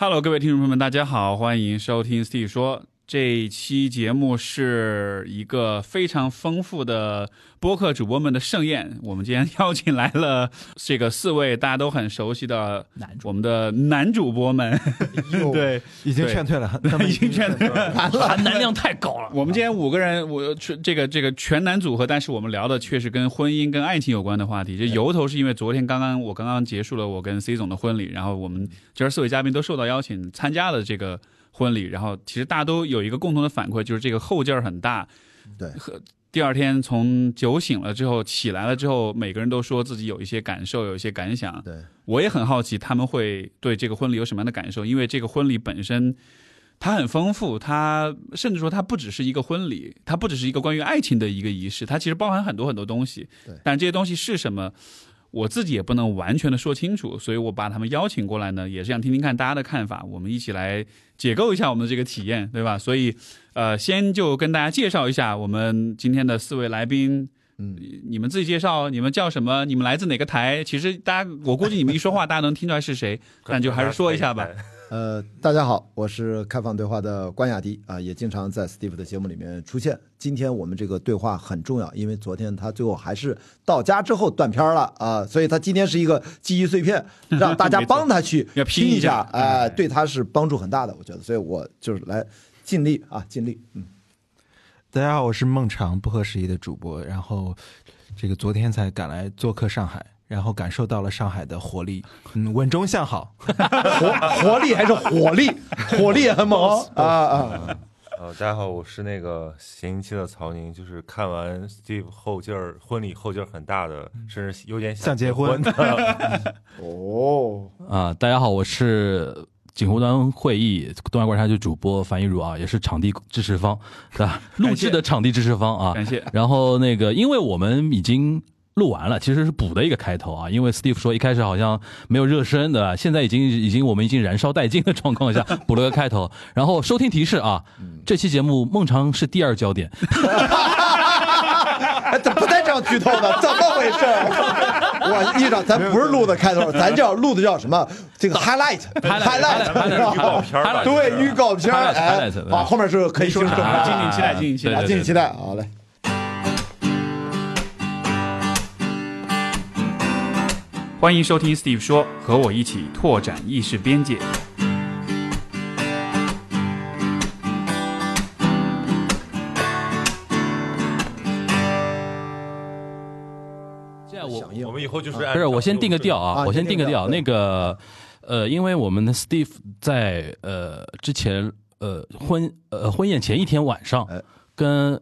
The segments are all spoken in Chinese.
Hello，各位听众朋友们，大家好，欢迎收听 Steve 说。这一期节目是一个非常丰富的播客主播们的盛宴。我们今天邀请来了这个四位大家都很熟悉的男主我们的男主播们。对，已经劝退了，他们已经劝退了。含男量太高了。我们今天五个人，我全这个这个全男组合，但是我们聊的却是跟婚姻、跟爱情有关的话题。这由头是因为昨天刚刚我刚刚结束了我跟 C 总的婚礼，然后我们今儿四位嘉宾都受到邀请参加了这个婚礼，然后其实大家都有一个共同的反馈，就是这个后劲儿很大。对和第二天从酒醒了之后起来了之后，每个人都说自己有一些感受，有一些感想。对，我也很好奇他们会对这个婚礼有什么样的感受，因为这个婚礼本身它很丰富，它甚至说它不只是一个婚礼，它不只是一个关于爱情的一个仪式，它其实包含很多很多东西。对但这些东西是什么？我自己也不能完全的说清楚，所以我把他们邀请过来呢，也是想听听看大家的看法，我们一起来解构一下我们的这个体验，对吧？所以，呃，先就跟大家介绍一下我们今天的四位来宾，嗯，你们自己介绍，你们叫什么？你们来自哪个台？其实大家，我估计你们一说话，大家能听出来是谁，但就还是说一下吧。呃，大家好，我是开放对话的关雅迪啊，也经常在 Steve 的节目里面出现。今天我们这个对话很重要，因为昨天他最后还是到家之后断片了啊，所以他今天是一个记忆碎片，让大家帮他去拼拼一一下下，哎、对他是帮助很大的，我觉得，所以我就是来尽力啊，尽力，嗯。大家好，我是孟尝，不合时宜的主播。然后，这个昨天才赶来做客上海，然后感受到了上海的活力，嗯，稳中向好。活活力还是火力，火力也很猛哦啊啊！呃，大家好，我是那个咸期的曹宁，就是看完 Steve 后劲儿婚礼后劲儿很大的，甚至有点想结结婚的。哦，啊、大家好，我是锦湖端会议东亚观察局主播樊一茹啊，也是场地支持方，对吧？录制的场地支持方啊。感谢。然后那个，因为我们已经录完了，其实是补的一个开头啊。因为 Steve 说一开始好像没有热身的，现在已经已经我们已经燃烧殆尽的状况下补了个开头。然后收听提示啊，这期节目孟尝是第二焦点，哎，怎么不带这样剧透的？怎么回事？我一长，咱不是录的开头，咱叫录的叫什么？这个 highlight，highlight，预告片儿吧对，预告片儿，highlight，哎 highlight，，啊，后面是可以说说啊，的，敬请期待，敬请期待对对。敬请期待，好嘞。欢迎收听 Steve 说，和我一起拓展意识边界。这样我我们以后就是不是，我先定个调啊，啊我先定个调。那个，呃，因为我们的 Steve 在呃之前呃婚呃婚宴前一天晚上哎，跟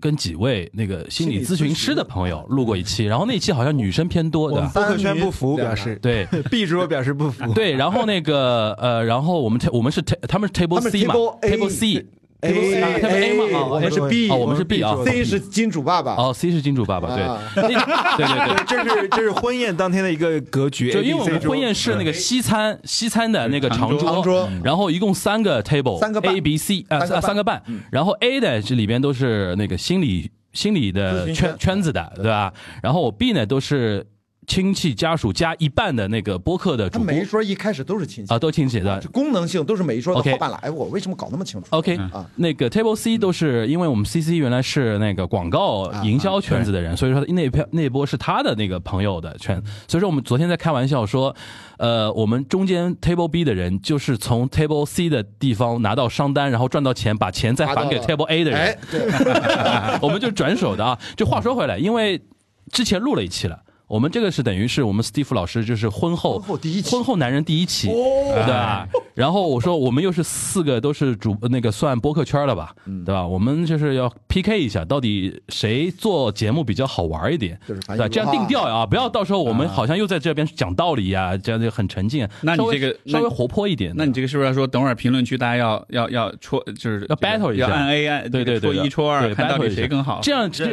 跟几位那个心理咨询师的朋友录过一期，然后那期好像女生偏多的我们。不可宣不服，表示对 B 主播表示不服。对，然后那个呃，然后我们 ta- 我们是 ta- 他们是 table C 嘛，table C，A table A 嘛啊我们是 B，哦我们是 B 啊 C 是金主爸爸，哦 C 是金主爸爸，对对对对。这是这是婚宴当天的一个格局，就因为我们婚宴是那个西餐西餐的那个长桌，长桌然后一共三个 table，三个 A B C 啊三个半三个半，然后 A 的这里边都是那个心理心理的圈圈子的，对吧？然后我 B 呢都是亲戚家属加一半的那个播客的主播他每一桌一开始都是亲戚啊，都亲戚的这。功能性都是每一桌的 OK 后半拉。哎，我为什么搞那么清楚 OK，啊那个 Table C 都是因为我们 CC 原来是那个广告营销圈子的人，所以说那票那波是他的那个朋友的圈。所以说我们昨天在开玩笑说，呃，我们中间 Table B 的人就是从 Table C 的地方拿到商单，然后赚到钱，把钱再还给了 Table A 的人哎，，对，我们就转手的啊。就话说回来，因为之前录了一期了。我们这个是等于是我们 Steve 老师就是婚后婚后第一期婚后男人第一期，对吧？然后我说我们又是四个都是主那个算播客圈了吧，对吧？我们就是要 PK 一下，到底谁做节目比较好玩一点，就是对吧？这样定调啊，不要到时候我们好像又在这边讲道理呀，这样就很沉静。那你这个那稍微活泼一点，那你这个是不是要说，等会儿评论区大家要要要戳，就是要 battle 一下要按 A 按对对对，戳一戳二，对看到 battle 底一下谁更好。这样这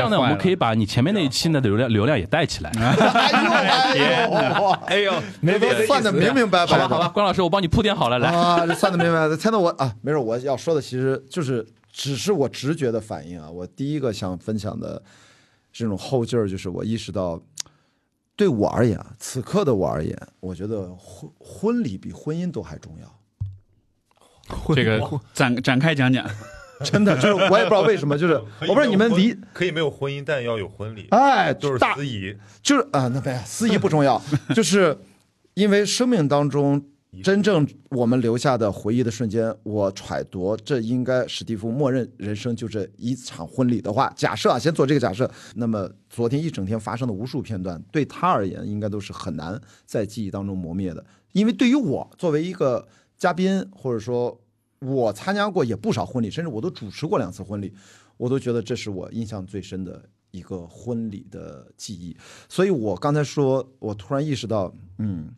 样呢，我们可以把你前面那一期的流量流量也带起来。哎呦哎呦，哎呦，没都算的明明白白的，好吧，好吧，关老师，我帮你铺垫好了，来。啊，这算的明白的。猜到我啊，没事，我要说的其实就是只是我直觉的反应啊。我第一个想分享的这种后劲儿，就是我意识到，对我而言啊，此刻的我而言，我觉得婚婚礼比婚姻都还重要。这个展展开讲讲，真的，就是我也不知道为什么，就是 我不知道你们离，可以没有婚姻，但要有婚礼，哎，就是大司仪。就是啊，那没司仪不重要，就是因为生命当中真正我们留下的回忆的瞬间，我揣度这应该史蒂夫默认人生就这一场婚礼的话，假设啊，先做这个假设，那么昨天一整天发生的无数片段，对他而言应该都是很难在记忆当中磨灭的，因为对于我作为一个嘉宾，或者说我参加过也不少婚礼，甚至我都主持过两次婚礼，我都觉得这是我印象最深的一个婚礼的记忆。所以我刚才说，我突然意识到，嗯，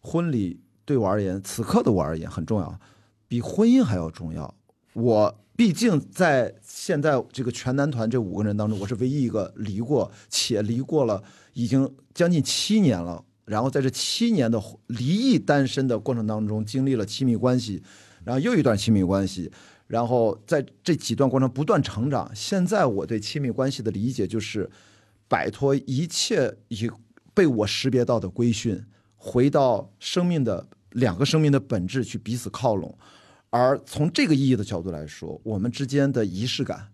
婚礼对我而言，此刻的我而言很重要，比婚姻还要重要。我毕竟在现在这个全男团这五个人当中，我是唯一一个离过，且离过了已经将近七年了。然后在这七年的离异单身的过程当中，经历了亲密关系，然后又一段亲密关系，然后在这几段过程不断成长。现在我对亲密关系的理解就是，摆脱一切已被我识别到的规训，回到生命的两个生命的本质去彼此靠拢。而从这个意义的角度来说，我们之间的仪式感，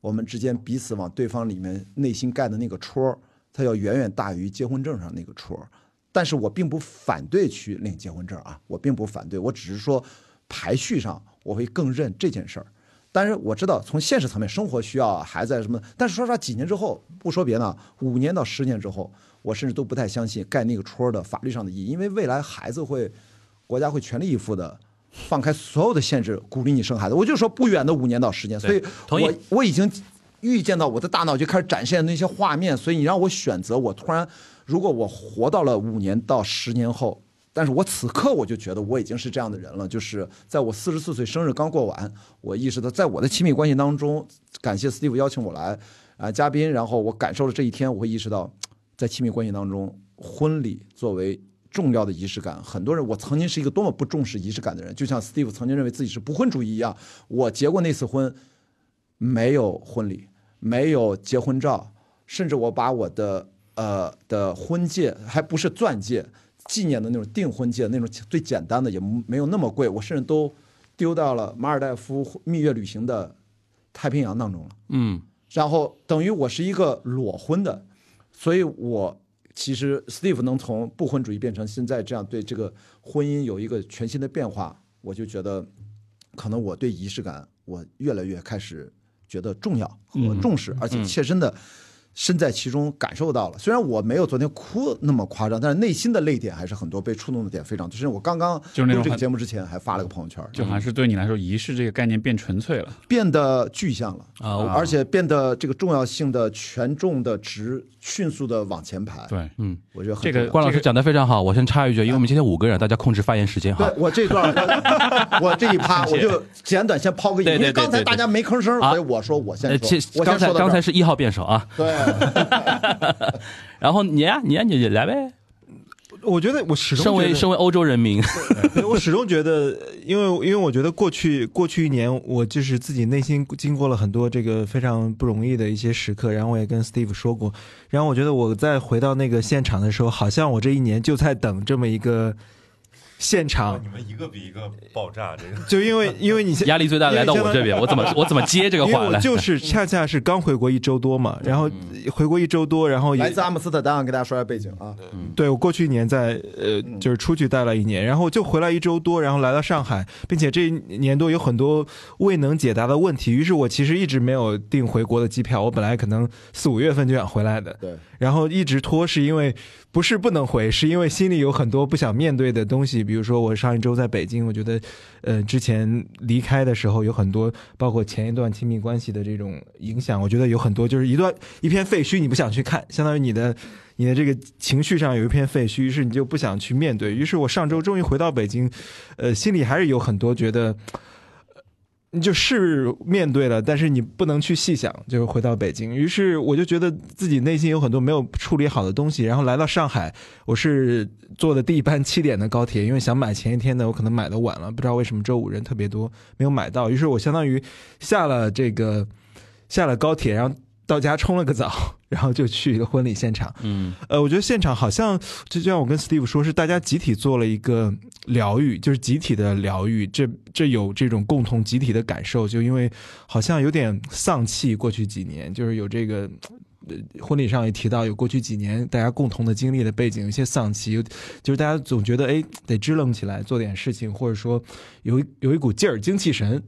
我们之间彼此往对方里面内心盖的那个戳，它要远远大于结婚证上那个戳。但是我并不反对去领结婚证啊，我并不反对，我只是说排序上我会更认这件事儿。但是我知道从现实层面，生活需要啊，孩子啊什么，但是说实话，几年之后，不说别的，五年到十年之后，我甚至都不太相信盖那个戳的法律上的意义，因为未来孩子会，国家会全力以赴的。放开所有的限制，鼓励你生孩子。我就说不远的五年到十年，所以同意我我已经预见到我的大脑就开始展现那些画面。所以你让我选择，我突然如果我活到了五年到十年后，但是我此刻我就觉得我已经是这样的人了。就是在我四十四岁生日刚过完，我意识到在我的亲密关系当中，感谢 Steve 邀请我来啊、嘉宾，然后我感受了这一天，我会意识到，在亲密关系当中，婚礼作为重要的仪式感，很多人，我曾经是一个多么不重视仪式感的人，就像 Steve 曾经认为自己是不婚主义一样。我结过那次婚，没有婚礼，没有结婚照，甚至我把我的呃的婚戒，还不是钻戒，纪念的那种订婚戒，那种最简单的，也没有那么贵，我甚至都丢到了马尔代夫蜜月旅行的太平洋当中了。嗯，然后等于我是一个裸婚的，所以我其实 Steve 能从不婚主义变成现在这样对这个婚姻有一个全新的变化，我就觉得可能我对仪式感我越来越开始觉得重要和重视，而且切身的。身在其中感受到了，虽然我没有昨天哭那么夸张，但是内心的泪点还是很多，被触动的点非常多。就是我刚刚录这个就是那种很节目之前还发了个朋友圈，就好像是对你来说，仪式这个概念变纯粹了。变得具象了啊而且变得这个重要性的权重的值迅速的往前排。，对，嗯我觉得很这个关老师讲的非常好，我先插一句，因为我们今天五个人，大家控制发言时间哈对。我这段，我这一趴我就简短先抛个因为刚才大家没吭声，啊所以我说我先呃，说，我刚才刚才是一号辩手啊，对，然后你呀，你呀，你来呗。我觉得我始终身为身为欧洲人民，我始终觉得，因为因为我觉得过去过去一年，我就是自己内心经过了很多这个非常不容易的一些时刻，然后我也跟 Steve 说过，然后我觉得我再回到那个现场的时候，好像我这一年就在等这么一个现场你，们一个比一个爆炸，这个。就因为因为你现压力最大来到我这边，我怎么 我怎么接这个因为话来？我就是 恰恰是刚回国一周多嘛，然后回国一周多，然后也来自阿姆斯特丹，给大家说一下背景啊。对我过去一年在呃，就是出去待了一年，然后就回来一周多，然后来到上海，并且这一年多有很多未能解答的问题，于是我其实一直没有订回国的机票，我本来可能四五月份就想回来的，对，然后一直拖，是因为不是不能回，是因为心里有很多不想面对的东西，比如说我上一周在北京，我觉得，呃，之前离开的时候有很多，包括前一段亲密关系的这种影响，我觉得有很多就是一段一片废墟，你不想去看，相当于你的你的这个情绪上有一片废墟，于是你就不想去面对。于是我上周终于回到北京，呃，心里还是有很多觉得。你就是面对了，但是你不能去细想，就是回到北京。于是我就觉得自己内心有很多没有处理好的东西，然后来到上海，我是坐的第一班七点的高铁，因为想买前一天的，我可能买的晚了，不知道为什么周五人特别多，没有买到。于是我相当于下了这个下了高铁，然后到家冲了个澡，然后就去婚礼现场。嗯呃，我觉得现场好像就就像我跟 Steve 说，是大家集体做了一个疗愈，就是集体的疗愈，这这有这种共同集体的感受，就因为好像有点丧气，过去几年就是有这个。呃婚礼上也提到，有过去几年大家共同的经历的背景，有些丧气，有就是大家总觉得哎得支棱起来做点事情，或者说有一有一股劲儿、精气神。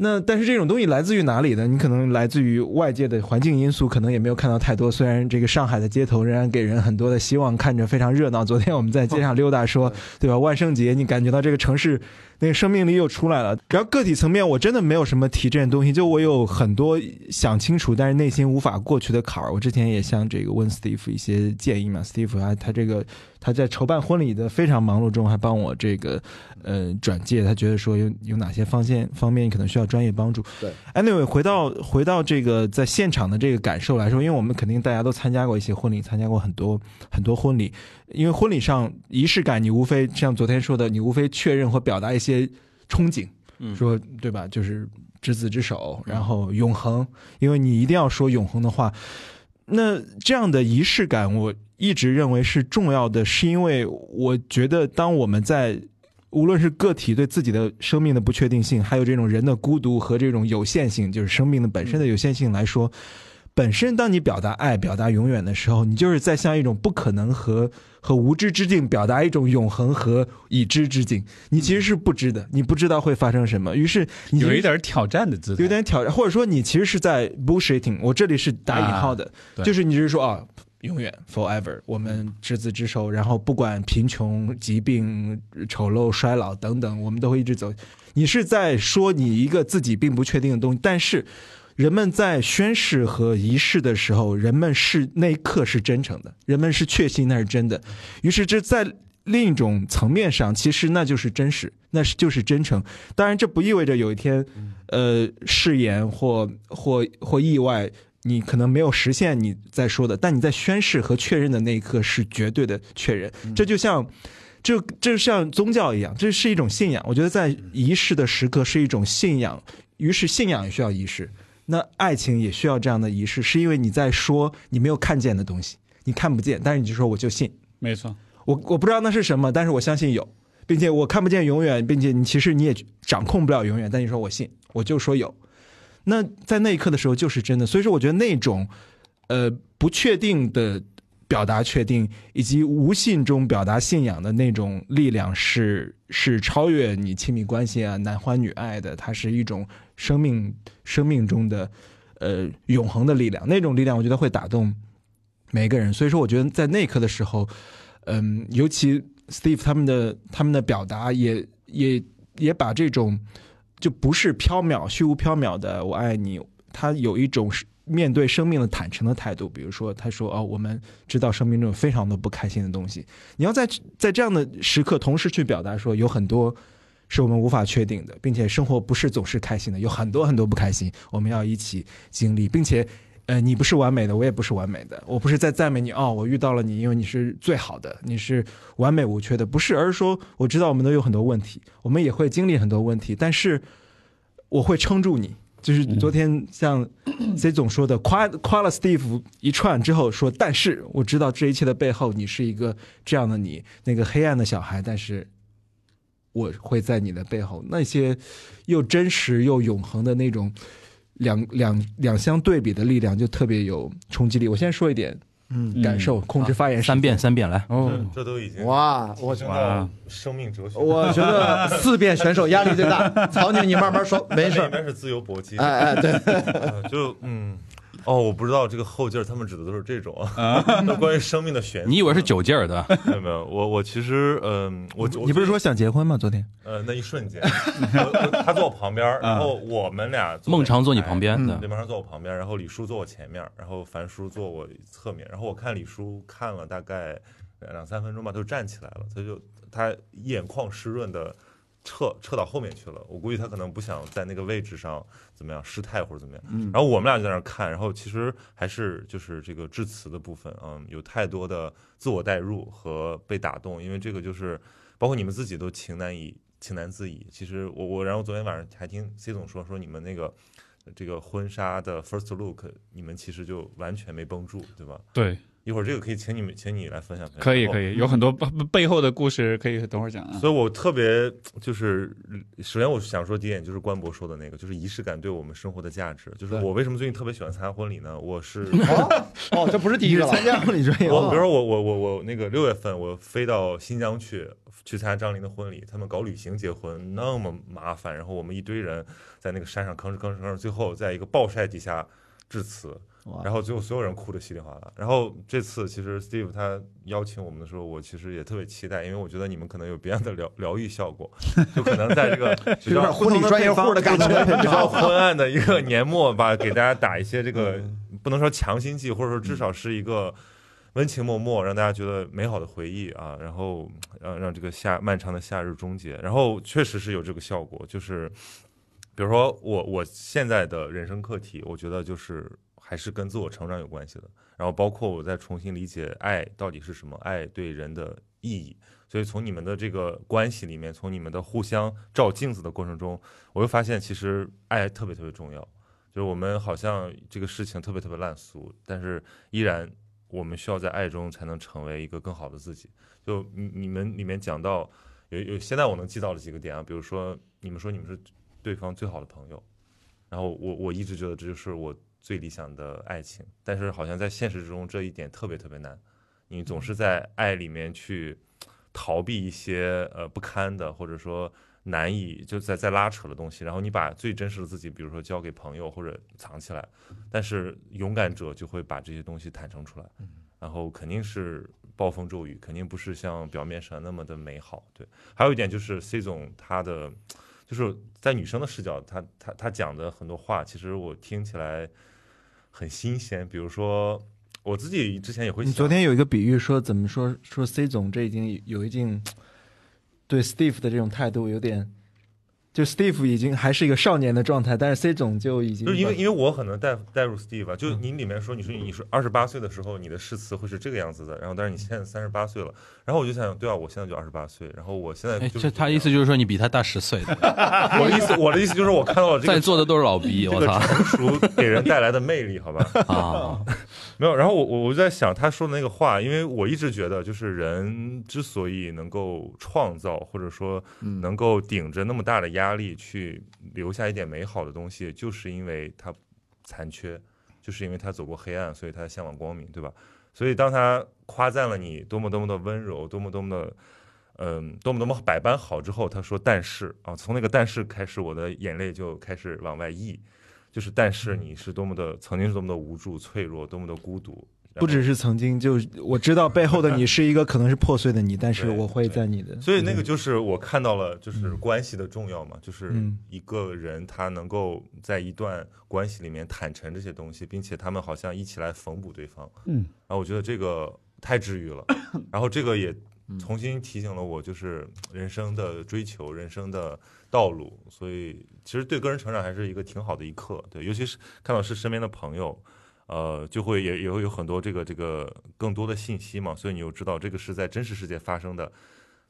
那但是这种东西来自于哪里呢？你可能来自于外界的环境因素，可能也没有看到太多。虽然这个上海的街头仍然给人很多的希望，看着非常热闹。昨天我们在街上溜达说，对吧？万圣节，你感觉到这个城市那个生命力又出来了。然后个体层面，我真的没有什么提这件东西，就我有很多想清楚，但是内心无法过去的坎儿。我之前也向这个问 Steve 一些建议嘛，Steve 啊，他这个他在筹办婚礼的非常忙碌中，还帮我这个呃转介，他觉得说有有哪些方面方面可能需要专业帮助。对，anyway，回到回到这个在现场的这个感受来说，因为我们肯定大家都参加过一些婚礼，参加过很多很多婚礼，因为婚礼上仪式感，你无非像昨天说的，你无非确认或表达一些憧憬，嗯说对吧？就是执子之手，然后永恒，因为你一定要说永恒的话。那这样的仪式感，我一直认为是重要的，是因为我觉得当我们在无论是个体对自己的生命的不确定性，还有这种人的孤独和这种有限性，就是生命的本身的有限性来说，本身当你表达爱、表达永远的时候，你就是在向一种不可能和和无知之境表达一种永恒和已知之境。你其实是不知的，你不知道会发生什么，于是你有一点挑战的姿态，有点挑战，或者说你其实是在 bullshitting。我这里是打引号的，对就是你是说啊，永远 forever，我们执子之手，然后不管贫穷、疾病、丑陋、衰老等等，我们都会一直走。你是在说你一个自己并不确定的东西，但是人们在宣誓和仪式的时候，人们是那一刻是真诚的，人们是确信那是真的。于是这在另一种层面上，其实那就是真实，那是就是真诚。当然，这不意味着有一天，呃，誓言或或或意外，你可能没有实现你在说的，但你在宣誓和确认的那一刻是绝对的确认。这就像。这这像宗教一样，这是一种信仰。我觉得在仪式的时刻是一种信仰，于是信仰也需要仪式。那爱情也需要这样的仪式，是因为你在说你没有看见的东西，你看不见，但是你就说我就信。没错，我我不知道那是什么，但是我相信有，并且我看不见永远，并且你其实你也掌控不了永远，但你说我信，我就说有。那在那一刻的时候就是真的，所以说我觉得那种呃不确定的表达确定，以及无信中表达信仰的那种力量是是超越你亲密关系啊男欢女爱的，它是一种生命生命中的呃永恒的力量，那种力量我觉得会打动每一个人。所以说，我觉得在那一刻的时候，嗯，尤其 Steve 他们的他们的表达也也也把这种就不是缥缈虚无缥缈的“我爱你”，他有一种面对生命的坦诚的态度。比如说，他说：“哦，我们知道生命中有非常多不开心的东西，你要在在这样的时刻同时去表达说，有很多是我们无法确定的，并且生活不是总是开心的，有很多很多不开心，我们要一起经历，并且。”呃，你不是完美的，我也不是完美的。我不是在赞美你哦，我遇到了你，因为你是最好的，你是完美无缺的，不是，而是说我知道我们都有很多问题，我们也会经历很多问题，但是我会撑住你。就是昨天像 C 总说的，夸夸了 Steve 一串之后说，但是我知道这一切的背后，你是一个这样的你，那个黑暗的小孩，但是我会在你的背后，那些又真实又永恒的那种。两两两相对比的力量就特别有冲击力。我先说一点嗯。感受，控制发言时间。三遍三遍来，哦。这都已经哇，我觉得生命哲学。我觉得四遍选手压力最大。曹宁，你慢慢说，没事里面 是自由搏击，哎哎，对，呃就嗯，哦，我不知道这个后劲儿，他们指的都是这种啊。那关于生命的玄，你以为是酒劲儿的？没有没有，我我其实嗯，我你不是说想结婚吗？昨天呃那一瞬间，他坐我旁边，然后我们俩孟尝坐你旁边孟尝坐我旁边，然后李叔坐我前面，然后樊叔坐我侧面，然后我看李叔看了大概两三分钟吧，他就站起来了，他就他眼眶湿润的撤撤到后面去了，我估计他可能不想在那个位置上怎么样失态或者怎么样，嗯然后我们俩就在那儿看，然后其实还是就是这个致辞的部分，嗯，有太多的自我代入和被打动，因为这个就是包括你们自己都情难以情难自已。其实我我然后昨天晚上还听 C 总说说你们那个这个婚纱的 first look，你们其实就完全没绷住，对吧？对，一会儿这个可以请你们，请你来分享可以可以，有很多背 背后的故事可以等会儿讲啊。所以我特别就是，首先我想说第一点就是关博说的那个，就是仪式感对我们生活的价值。就是我为什么最近特别喜欢参加婚礼呢？我是哦哦，这不是第一个了，参加婚礼专业 我比如说我我我我那个六月份我飞到新疆去去参加张琳的婚礼，他们搞旅行结婚那么麻烦，然后我们一堆人在那个山上吭哧吭哧吭哧，最后在一个暴晒底下致辞。哇然后最后所有人哭得稀里哗啦。然后这次其实 Steve 他邀请我们的时候，我其实也特别期待，因为我觉得你们可能有别样的疗 疗愈效果，就可能在这个 比有点较婚礼专业户的感觉，比较昏暗的一个年末吧，给大家打一些这个不能说强心剂，或者说至少是一个温情脉脉，让大家觉得美好的回忆啊，然后让让这个夏漫长的夏日终结。然后确实是有这个效果，就是比如说我我现在的人生课题，我觉得就是还是跟自我成长有关系的。然后包括我在重新理解爱到底是什么，爱对人的意义。所以从你们的这个关系里面，从你们的互相照镜子的过程中，我又发现其实爱特别特别重要。就是我们好像这个事情特别特别烂俗，但是依然我们需要在爱中才能成为一个更好的自己。就你你们里面讲到有有，现在我能记到的几个点啊，比如说你们说你们是对方最好的朋友，然后我我一直觉得这就是我最理想的爱情，但是好像在现实之中这一点特别特别难，你总是在爱里面去逃避一些呃不堪的，或者说难以就在在拉扯的东西，然后你把最真实的自己，比如说交给朋友或者藏起来，但是勇敢者就会把这些东西坦诚出来，然后肯定是暴风骤雨，肯定不是像表面上那么的美好。对，还有一点就是 C 总他的就是在女生的视角，她她她讲的很多话，其实我听起来很新鲜。比如说我自己之前也会想，你昨天有一个比喻说，怎么说说 C 总这已经有一定对 Steve 的这种态度有点，就 Steve 已经还是一个少年的状态，但是 C 总就已经就是因为因为我可能带带入 Steve 啊，就你里面说你说你是二十八岁的时候，你的诗词会是这个样子的，然后但是你现在三十八岁了，然后我就想，对啊，我现在就二十八岁，然后我现在哎，就是他意思就是说你比他大十岁的，我的意思我的意思就是我看到了这个 在座的都是老逼，我操。成熟给人带来的魅力，好吧？啊！没有，然后我我我就在想他说的那个话，因为我一直觉得，就是人之所以能够创造，或者说能够顶着那么大的压力去留下一点美好的东西，就是因为他残缺，就是因为他走过黑暗，所以他向往光明，对吧？所以当他夸赞了你多么多么的温柔，多么多么的。嗯，多么多么百般好之后，他说：“但是啊，从那个但是开始，我的眼泪就开始往外溢，就是但是你是多么的曾经是多么的无助、脆弱，多么的孤独，不只是曾经，就我知道背后的你是一个可能是破碎的你，但是我会在你的，所以那个就是我看到了，就是关系的重要嘛，就是嗯一个人他能够在一段关系里面坦诚这些东西，并且他们好像一起来缝补对方。嗯，然后我觉得这个太治愈了，然后这个也重新提醒了我，就是人生的追求、人生的道路。所以其实对个人成长还是一个挺好的一课，对，尤其是看到是身边的朋友。呃，就会也也会有很多这个这个更多的信息嘛，所以你又知道这个是在真实世界发生的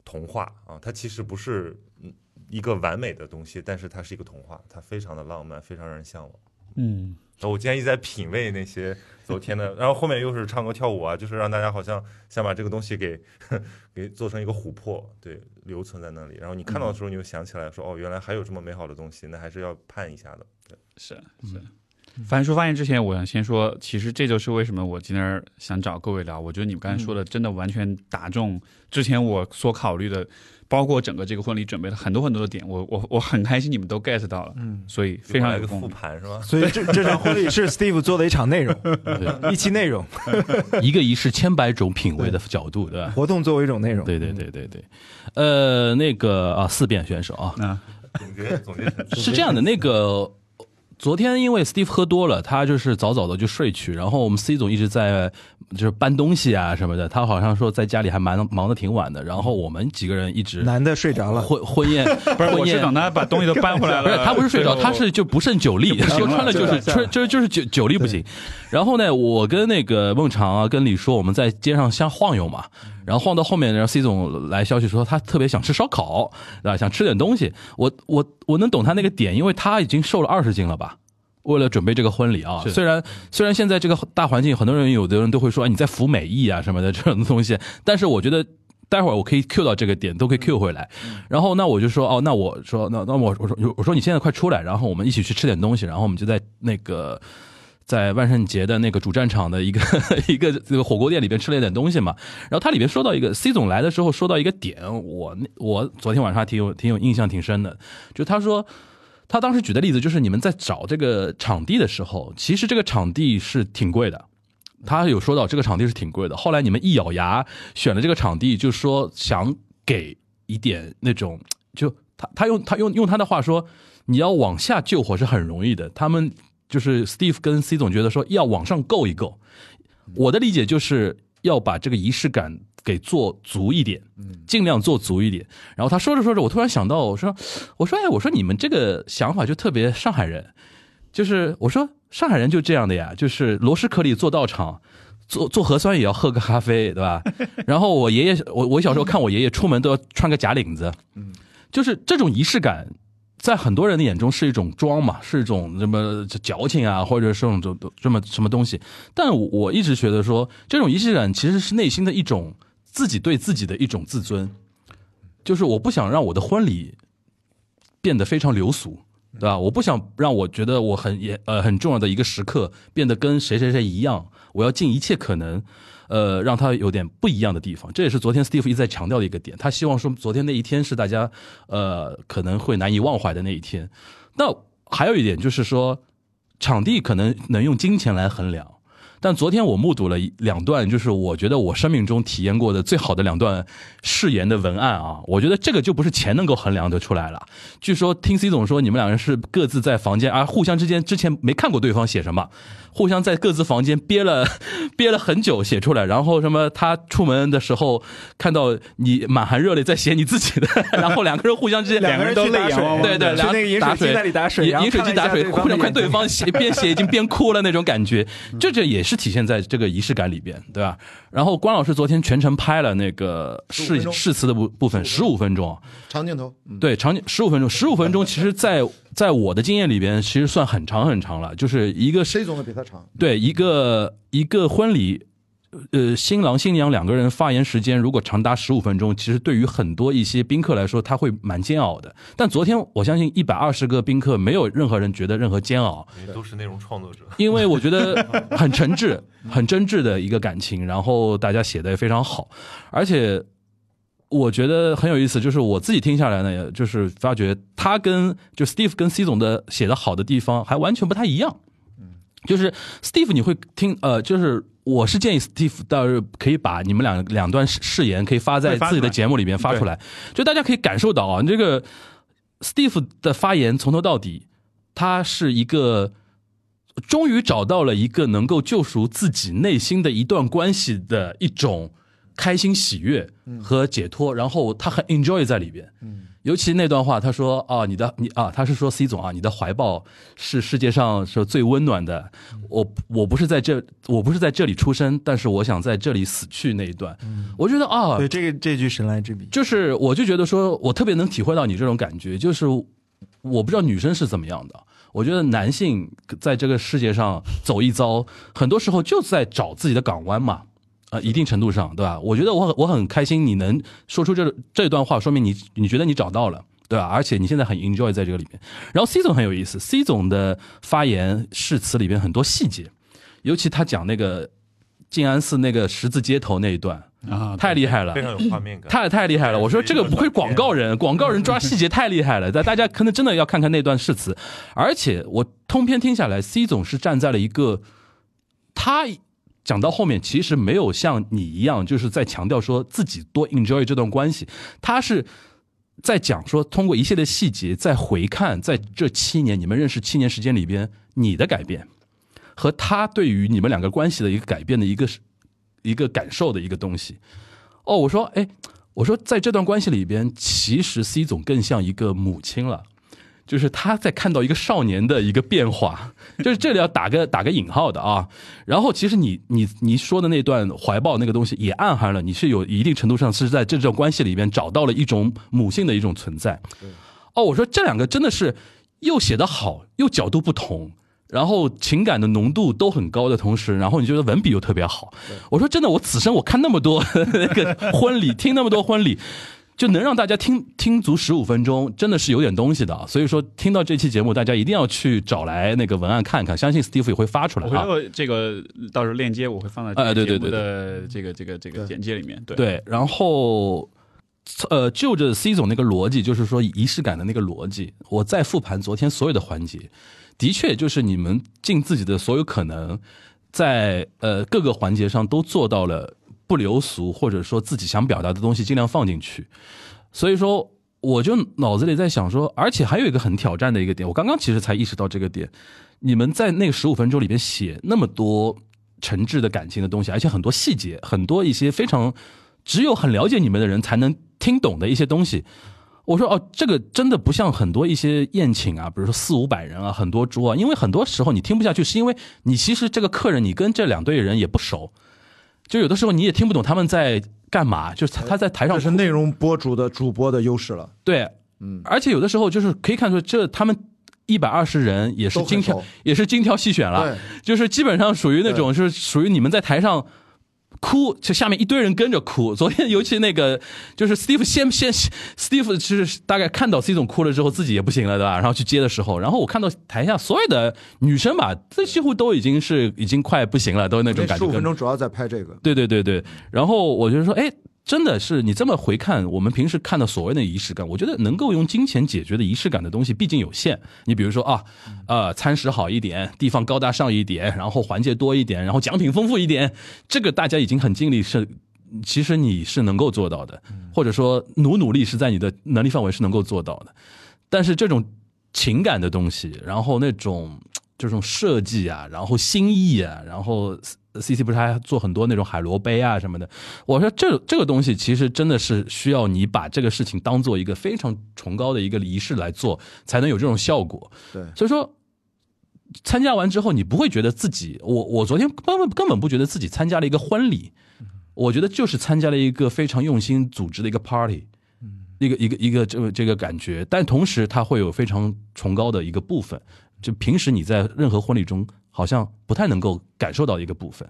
童话啊，它其实不是嗯一个完美的东西，但是它是一个童话，它非常的浪漫，非常让人向往。嗯，然后我今天一直在品味那些昨天的，然后后面又是唱歌跳舞啊，就是让大家好像想把这个东西给 给做成一个琥珀，对，留存在那里。然后你看到的时候，你就想起来说，哦，原来还有这么美好的东西，那还是要盼一下的。对，是是。翻书发言之前，我想先说，其实这就是为什么我今天想找各位聊。我觉得你们刚才说的真的完全打中之前我所考虑的，包括整个这个婚礼准备的很多很多的点，我我我很开心你们都 get 到了，嗯，所以非常来个复有共鸣。盘是吧？所以这这场婚礼是 Steve 做的一场内容，对一期内容，一个仪式千百种品味的角度，对吧？活动作为一种内容，对对对对对，呃，那个啊，四辩选手啊，啊，总结总结成是这样的，那个昨天因为 Steve 喝多了，他就是早早的就睡去，然后我们 C 总一直在就是搬东西啊什么的，他好像说在家里还蛮忙的挺晚的，然后我们几个人一直男的睡着了，婚婚宴不是，婚宴。我是等他把东西都搬回来了，不是他不是睡着，他是就不胜酒力，说 穿了就是就是就是酒酒力不行。然后呢，我跟那个孟尝啊，跟李说我们在街上瞎晃悠嘛，然后晃到后面，然后 C 总来消息说他特别想吃烧烤，对吧？想吃点东西。我我我能懂他那个点，因为他已经瘦了二十斤了吧。为了准备这个婚礼啊，虽然虽然现在这个大环境，很多人有的人都会说，哎，你在服美役啊什么的 这种东西，但是我觉得待会儿我可以 Q 到这个点，都可以 Q 回来。然后那我就说，哦，那我说，那那我我说我说你现在快出来，然后我们一起去吃点东西，然后我们就在那个。在万圣节的那个主战场的一个 一个这个火锅店里边吃了一点东西嘛，然后他里边说到一个 C 总来的时候说到一个点，我我昨天晚上还挺有挺有印象挺深的，就他说他当时举的例子就是你们在找这个场地的时候，其实这个场地是挺贵的，他有说到这个场地是挺贵的，后来你们一咬牙选了这个场地，就说想给一点那种，就他他用他用用他的话说，你要往下救火是很容易的，他们。就是 Steve 跟 C 总觉得说要往上够一够，我的理解就是要把这个仪式感给做足一点，尽量做足一点。然后他说着说着，我突然想到，我说，我说，哎，我说你们这个想法就特别上海人，就是我说上海人就这样的呀，就是螺蛳壳里做道场，做做核酸也要喝个咖啡，对吧？然后我爷爷，我我小时候看我爷爷出门都要穿个假领子，嗯，就是这种仪式感。在很多人的眼中是一种装嘛，是一种什么矫情啊，或者是这种这么什么东西。但我一直觉得说，这种仪式感其实是内心的一种自己对自己的一种自尊，就是我不想让我的婚礼变得非常流俗，对吧？我不想让我觉得我很也呃很重要的一个时刻变得跟谁谁谁一样，我要尽一切可能。呃，让他有点不一样的地方，这也是昨天 Steve 一再强调的一个点。他希望说，昨天那一天是大家呃可能会难以忘怀的那一天。那还有一点就是说，场地可能能用金钱来衡量。但昨天我目睹了两段，就是我觉得我生命中体验过的最好的两段誓言的文案啊！我觉得这个就不是钱能够衡量得出来了。据说听 C 总说，你们两人是各自在房间，啊互相之间之前没看过对方写什么，互相在各自房间憋了 憋了很久写出来。然后什么，他出门的时候看到你满含热泪在写你自己的，然后两个人互相之间两个人都泪眼汪汪，对对，两个饮水机那里打水，饮水机打水，互相看对方 写边写已经边哭了那种感觉，这这也是体现在这个仪式感里边，对吧？然后关老师昨天全程拍了那个誓誓词的部部分，十五分钟，长镜头，对，长镜十五分钟，十五分钟，其实，在在我的经验里边，其实算很长很长了，就是一个谁总的比他长，对，一个一个婚礼。呃，新郎新娘两个人发言时间如果长达十五分钟，其实对于很多一些宾客来说，他会蛮煎熬的。但昨天我相信一百二十个宾客，没有任何人觉得任何煎熬，都是内容创作者。因为我觉得很诚挚、很真挚的一个感情，然后大家写的也非常好，而且我觉得很有意思，就是我自己听下来呢，就是发觉他跟就 Steve 跟 C 总的写的好的地方还完全不太一样。就是 Steve，你会听呃，就是我是建议 Steve 到时候可以把你们两两段誓言可以发在自己的节目里面发出来，就大家可以感受到啊，这个 Steve 的发言从头到底，他是一个终于找到了一个能够救赎自己内心的一段关系的一种开心喜悦和解脱，然后他很 enjoy 在里边。嗯。尤其那段话，他说：“啊，你的你啊，他是说 C 总啊，你的怀抱是世界上说最温暖的。我我不是在这，我不是在这里出生，但是我想在这里死去那一段。我觉得啊，对这个这句神来之笔，就是我就觉得说我特别能体会到你这种感觉。就是我不知道女生是怎么样的，我觉得男性在这个世界上走一遭，很多时候就在找自己的港湾嘛。”呃，一定程度上，对吧？我觉得我很我很开心，你能说出这这段话，说明你你觉得你找到了，对吧？而且你现在很 enjoy 在这个里面。然后 C 总很有意思，C 总的发言誓词里边很多细节，尤其他讲那个静安寺那个十字街头那一段啊，太厉害了，非常有画面感，太太厉害了。我说这个不愧广告人，广告人抓细节太厉害了。但大家可能真的要看看那段誓词，而且我通篇听下来，C 总是站在了一个他。讲到后面，其实没有像你一样，就是在强调说自己多 enjoy 这段关系。他是在讲说，通过一系列细节，在回看在这七年你们认识七年时间里边，你的改变和他对于你们两个关系的一个改变的一个一个感受的一个东西。哦，我说，哎，我说在这段关系里边，其实 C 总更像一个母亲了。就是他在看到一个少年的一个变化，就是这里要打个打个引号的啊。然后其实你你你说的那段怀抱那个东西，也暗含了你是有一定程度上是在这种关系里边找到了一种母性的一种存在。哦，我说这两个真的是又写得好，又角度不同，然后情感的浓度都很高的同时，然后你觉得文笔又特别好。我说真的，我此生我看那么多 那个婚礼，听那么多婚礼。就能让大家听听足十五分钟，真的是有点东西的。所以说，听到这期节目，大家一定要去找来那个文案看看，相信 Steve 也会发出来啊。这个到时候链接我会放在呃对对对的这个这个这个简介里面。对对，然后呃，就着 C 总那个逻辑，就是说仪式感的那个逻辑，我再复盘昨天所有的环节，的确就是你们尽自己的所有可能，在呃各个环节上都做到了。不流俗，或者说自己想表达的东西尽量放进去，所以说我就脑子里在想说，而且还有一个很挑战的一个点，我刚刚其实才意识到这个点。你们在那十五分钟里边写那么多诚挚的感情的东西，而且很多细节，很多一些非常只有很了解你们的人才能听懂的一些东西。我说哦，这个真的不像很多一些宴请啊，比如说四五百人啊，很多桌啊，因为很多时候你听不下去，是因为你其实这个客人你跟这两队人也不熟。就有的时候你也听不懂他们在干嘛，就是他在台上这是内容博主的主播的优势了。对，嗯，而且有的时候就是可以看出，这他们一百二十人也是精挑，也是精挑细选了，就是基本上属于那种，就是属于你们在台上。哭，就下面一堆人跟着哭。昨天尤其那个，就是 Steve 先先，Steve 就是大概看到 C 总哭了之后，自己也不行了，对吧？然后去接的时候，然后我看到台下所有的女生吧，这几乎都已经是已经快不行了，都是那种感觉。十五分钟主要在拍这个。对对对对，然后我就说，哎。真的是你这么回看，我们平时看到所谓的仪式感，我觉得能够用金钱解决的仪式感的东西毕竟有限。你比如说啊，呃，餐食好一点，地方高大上一点，然后环节多一点，然后奖品丰富一点，这个大家已经很尽力是，其实你是能够做到的，或者说努努力是在你的能力范围是能够做到的。但是这种情感的东西，然后那种这种设计啊，然后心意啊，然后。C C 不是还做很多那种海螺杯啊什么的？我说这这个东西其实真的是需要你把这个事情当做一个非常崇高的一个仪式来做，才能有这种效果。对，所以说参加完之后，你不会觉得自己，我我昨天根本根本不觉得自己参加了一个婚礼，我觉得就是参加了一个非常用心组织的一个 party，一个一个一个这个这个感觉。但同时，它会有非常崇高的一个部分，就平时你在任何婚礼中。好像不太能够感受到一个部分，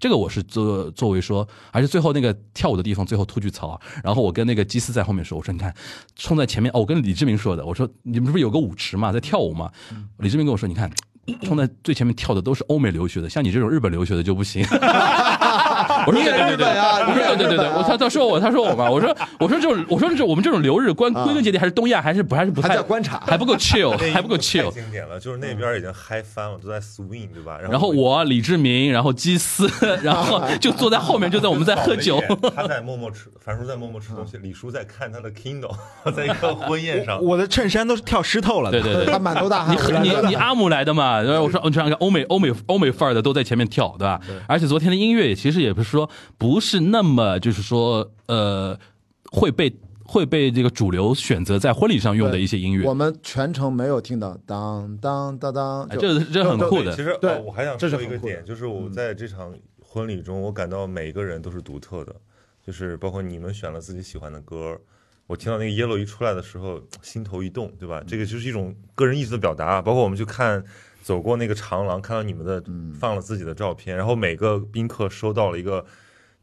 这个我是作作为说，而且最后那个跳舞的地方，最后吐句槽啊，然后我跟那个基斯在后面说，我说你看，冲在前面哦，我跟李志明说的，我说你们不是有个舞池嘛，在跳舞嘛，李志明跟我说，你看。冲在最前面跳的都是欧美留学的，像你这种日本留学的就不行。我说对对对啊，我说对对对对，我他他说我他说我嘛，我说我说这种我说这我们这种留日关归根结底还是东亚还是不还是不太观察，还不够 chill，还不够 chill。经典了，就是那边已经嗨翻了，都在 swing 对吧？然后我李志明，然后基斯，然后就坐在后面，就在我们在喝酒。他在默默吃，樊叔在默默吃东西，李叔在看他的 Kindle，在一个婚宴上。我的衬衫都是跳湿透了。对对对，他满头大汗。你你你阿姆来的嘛？然后我说，我穿个欧美欧美欧美范儿的都在前面跳，对吧？而且昨天的音乐其实也不是说不是那么就是说呃会被会被这个主流选择在婚礼上用的一些音乐。我们全程没有听到当当当当，这这很酷的。其实对，我还想说一个点，就是我在这场婚礼中，我感到每一个人都是独特的，就是包括你们选了自己喜欢的歌。我听到那个 yellow 一出来的时候，心头一动，对吧？这个就是一种个人意思的表达。包括我们去看，走过那个长廊，看到你们的放了自己的照片，然后每个宾客收到了一个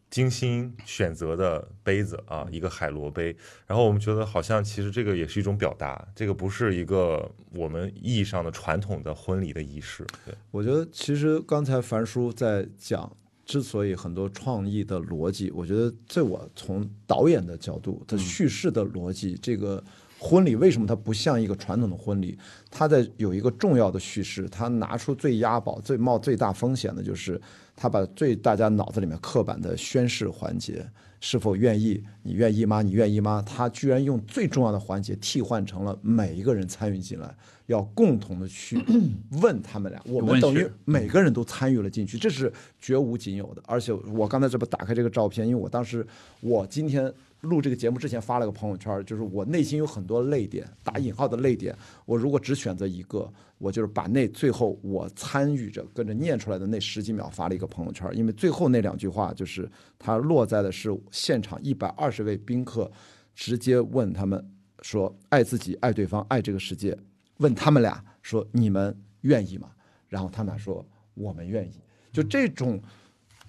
精心选择的杯子啊，一个海螺杯。然后我们觉得好像其实这个也是一种表达，这个不是一个我们意义上的传统的婚礼的仪式。对，我觉得其实刚才樊叔在讲。之所以很多创意的逻辑，我觉得这我从导演的角度，它叙事的逻辑，这个婚礼为什么它不像一个传统的婚礼？它在有一个重要的叙事，它拿出最押宝、最冒最大风险的，就是它把最大家脑子里面刻板的宣誓环节，是否愿意？你愿意吗？你愿意吗？他居然用最重要的环节替换成了每一个人参与进来。要共同的去 问他们俩，我们等于每个人都参与了进去，这是绝无仅有的。而且我刚才这不打开这个照片，因为我当时我今天录这个节目之前发了个朋友圈，就是我内心有很多泪点，打引号的泪点。我如果只选择一个，我就是把那最后我参与着跟着念出来的那十几秒发了一个朋友圈，因为最后那两句话就是它落在的是现场一百二十位宾客直接问他们说：爱自己，爱对方，爱这个世界。问他们俩说：“你们愿意吗？”然后他们俩说我们愿意，就这种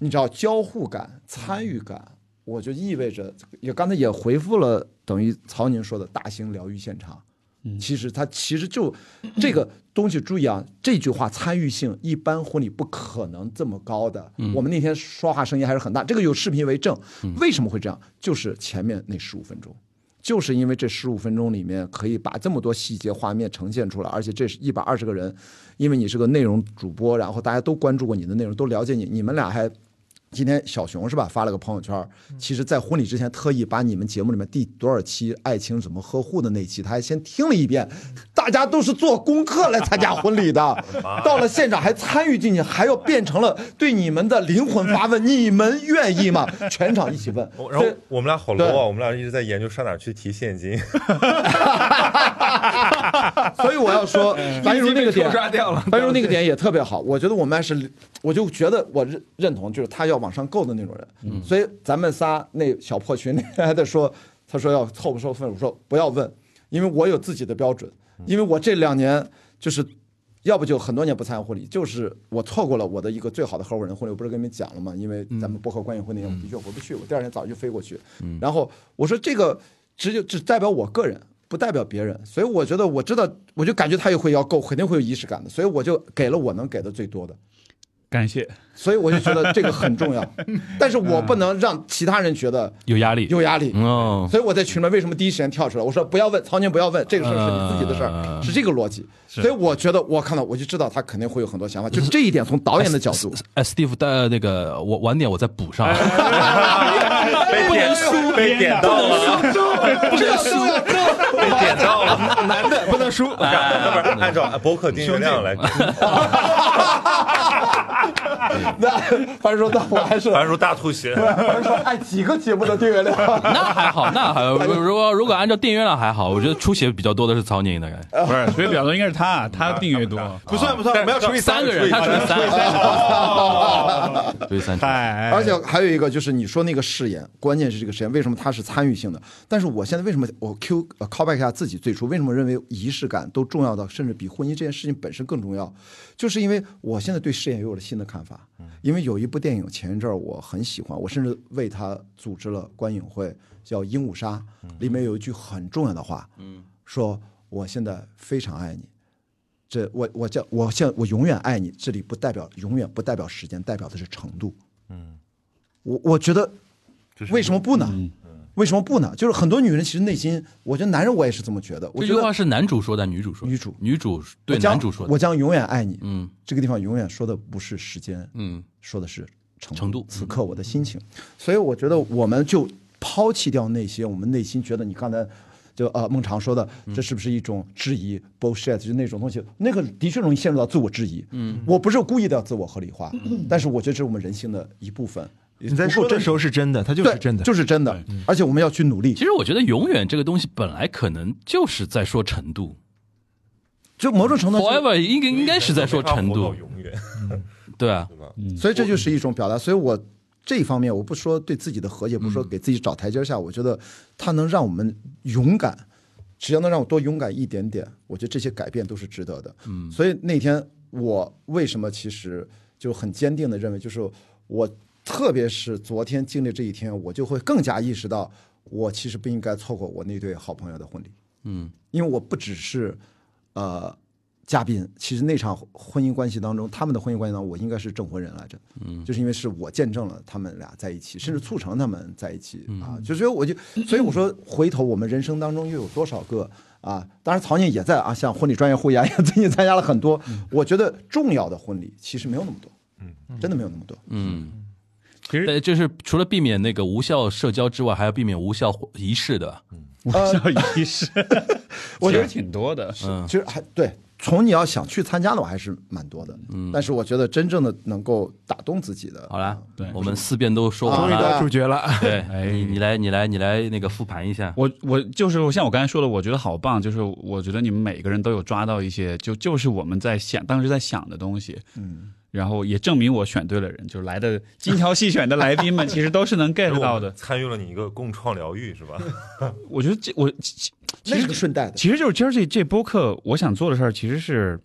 你知道交互感、参与感，我就意味着也刚才也回复了，等于曹宁说的大型疗愈现场。其实它其实就这个东西，注意啊，这句话参与性一般婚礼不可能这么高的。我们那天说话声音还是很大，这个有视频为证。为什么会这样？就是前面那十五分钟，就是因为这十五分钟里面可以把这么多细节画面呈现出来，而且这是一百二十个人，因为你是个内容主播，然后大家都关注过你的内容，都了解你，你们俩还。今天小熊是吧？发了个朋友圈，其实，在婚礼之前特意把你们节目里面第多少期爱情怎么呵护的那期，他还先听了一遍。大家都是做功课来参加婚礼的，到了现场还参与进去，还要变成了对你们的灵魂发问：你们愿意吗？全场一起问。然后我们俩好 low 啊，我们俩一直在研究上哪去提现金。所以我要说，樊如那个点刷掉了，樊如那个点也特别好。我觉得我们还是，我就觉得我认认同，就是他要往上够的那种人。所以咱们仨那小破群里还在说，他说要凑不凑份，我说不要问，因为我有自己的标准。因为我这两年就是，要不就很多年不参加婚礼，就是我错过了我的一个最好的合伙人婚礼，我不是跟你们讲了吗？因为咱们播客关系婚礼，我的确回不去，我第二天早上就飞过去。然后我说这个只有只代表我个人。不代表别人，所以我觉得我知道，我就感觉他也会要够，肯定会有仪式感的，所以我就给了我能给的最多的，感谢。所以我就觉得这个很重要，但是我不能让其他人觉得有压力，有压力。哦，所以我在群里面为什么第一时间跳出来？我说不要问，曹宁不要问，这个事儿是你自己的事儿，是这个逻辑。所以我觉得我看到我就知道他肯定会有很多想法，就是这一点从导演的角度。哎，Steve 的那个我晚点我再补上。被点输，被点到了，不能输，被点到了，男的不能输，不是 按照博客订阅量来。那反正说，那我还是反正说大吐血。反正说，哎，几个节目的订阅量？那还好，那还好。如果如果按照订阅量还好，我觉得出血比较多的是曹宁的。不是，所以表多应该是他，他订阅多。不算不算，我们要除以三个人，他除以三，除以三。哎，而且还有一个就是你说那个誓言，关键是这个誓言为什么它是参与性的？但是我现在为什么我 Q callback 一下自己最初为什么认为仪式感都重要到甚至比婚姻这件事情本身更重要？就是因为我现在对事业有了新的看法。因为有一部电影前一阵儿我很喜欢，我甚至为他组织了观影会，叫《鹦鹉杀》，里面有一句很重要的话，说我现在非常爱你，这我我叫我现我永远爱你，这里不代表永远不代表时间，代表的是程度。嗯，我我觉得为什么不呢？为什么不呢？就是很多女人其实内心，我觉得男人我也是这么觉得。我觉得这句话是男主说的，女主说的。女主女主对男主说的。我将永远爱你。嗯这个地方永远说的不是时间，嗯，说的是程程度此刻我的心情，所以我觉得我们就抛弃掉那些我们内心觉得你刚才就呃孟尝说的，这是不是一种质疑 bullshit 就那种东西，那个的确容易陷入到自我质疑。嗯，我不是故意的要自我合理化，但是我觉得这是我们人性的一部分。你在说的。时候是真的，它就是，真的，就是真的，而且我们要去努力。其。实我觉得永远这个东西本来可能就是在说程度。就某种程度上，，forever 应该应该是在说程度，永远，对啊，所以这就是一种表达。所以我这一方面，我不说对自己的和解，不说给自己找台阶下，我觉得它能让我们勇敢，只要能让我多勇敢一点点，我觉得这些改变都是值得的。嗯，所以那天我为什么其实就很坚定的认为，就是我特别是昨天经历这一天，我就会更加意识到，我其实不应该错过我那对好朋友的婚礼。嗯，因为我不只是呃嘉宾，其实那场婚姻关系当中，他们的婚姻关系当中，我应该是证婚人来着。嗯，就是因为是我见证了他们俩在一起，甚至促成他们在一起啊。就所以我就，所以我说，回头我们人生当中又有多少个啊？当然，曹宁也在啊，像婚礼专业会员也最近参加了很多。我觉得重要的婚礼其实没有那么多，嗯，真的没有那么多。嗯，其实，就是除了避免那个无效社交之外，还要避免无效仪式的，无效仪式，我觉得挺多的。嗯。其实还对，从你要想去参加的话，还是蛮多的。嗯，但是我觉得真正的能够打动自己的，好了，对。我们四遍都说啊完了，终于到主角了。对，哎你你来你来你来那个复盘一下，我我就是像我刚才说的，我觉得好棒，就是我觉得你们每个人都有抓到一些，就就是我们在想当时在想的东西，嗯，然后也证明我选对了人，就是来的精挑细选的来宾们，其实都是能 get 到的。参与了你一个共创疗愈是吧？我觉得这我其其那是实个顺带的。其实就是今儿这这播客，我想做的事儿其实是，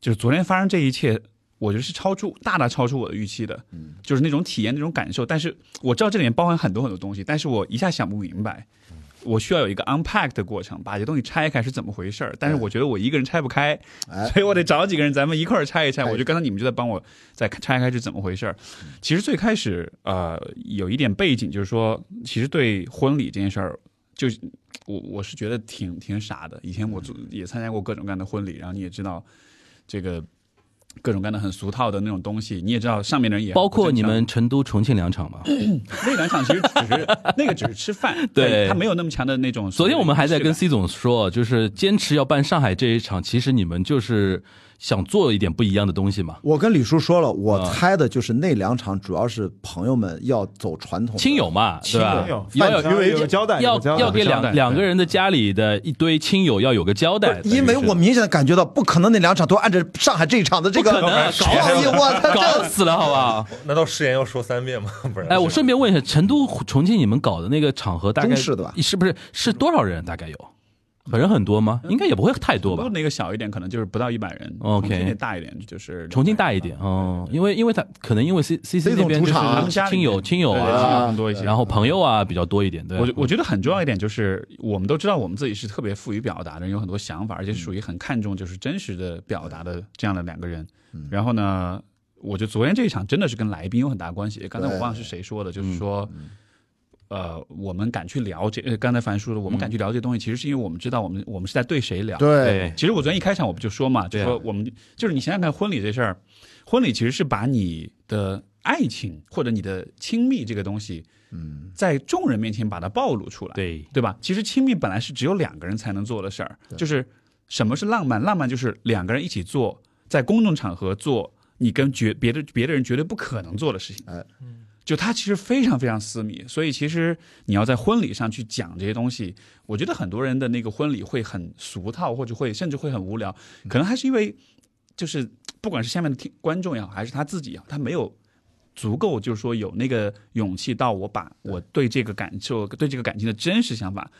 就是昨天发生这一切，我觉得是超出大大超出我的预期的，嗯，就是那种体验那种感受。但是我知道这里面包含很多很多东西，但是我一下想不明白。我需要有一个 unpack 的过程，把这东西拆开是怎么回事儿。但是我觉得我一个人拆不开，哎所以我得找几个人，咱们一块儿拆一拆。哎我觉得刚才你们就在帮我再拆开是怎么回事儿。其实最开始呃有一点背景，就是说，其实对婚礼这件事儿，就我我是觉得挺挺傻的。以前我做也参加过各种各样的婚礼，然后你也知道这个各种各样的很俗套的那种东西，你也知道上面的人也包括你们成都、重庆两场嘛。那两场其实只是那个只是吃饭，对他没有那么强的那种。昨天我们还在跟 C 总说，就是坚持要办上海这一场，其实你们就是想做一点不一样的东西嘛。我跟李叔说了，我啊猜的就是那两场主要是朋友们要走传统亲友嘛，对吧亲友？要饭局为主有个交代，要要给两两个人的家里的一堆亲友要有个交代，因为我明显的感觉到，不可能那两场都按照上海这一场的这个创意，我操，搞这死了，好不好？难道誓言要说三遍吗？不然哎，我顺便问一下，成都、重庆你们搞的那个场合大概中式的吧是不是是多少人？大概有人很多吗？应该也不会太多吧？那个小一点，可能就是不到一百人。OK 重庆大一点就是重庆大一点哦，因为因为他可能因为 C C C 那边就是他们亲友亲友啊，亲友更多一些。然后朋友啊比较多一点，对。我我觉得很重要一点就是，我们都知道我们自己是特别富于表达的人，有很多想法，而且属于很看重就是真实的表达的这样的两个人。然后呢，我觉得昨天这一场真的是跟来宾有很大关系。刚才我忘了是谁说的，就是说，呃，我们敢去聊这，呃刚才樊叔的，我们敢去聊这东西，其实是因为我们知道我们我们是在对谁聊。对，其实我昨天一开场我不就说嘛，就说我们就是你想想看婚礼这事儿，婚礼其实是把你的爱情或者你的亲密这个东西，嗯，在众人面前把它暴露出来，对对吧？其实亲密本来是只有两个人才能做的事儿，就是什么是浪漫？浪漫就是两个人一起做，在公众场合做你跟绝别的别的人绝对不可能做的事情。哎，就它其实非常非常私密，所以其实你要在婚礼上去讲这些东西，我觉得很多人的那个婚礼会很俗套，或者会甚至会很无聊，可能还是因为就是不管是下面的听观众也好，还是他自己也好，他没有足够就是说有那个勇气到我把我对这个感受、对这个感情的真实想法。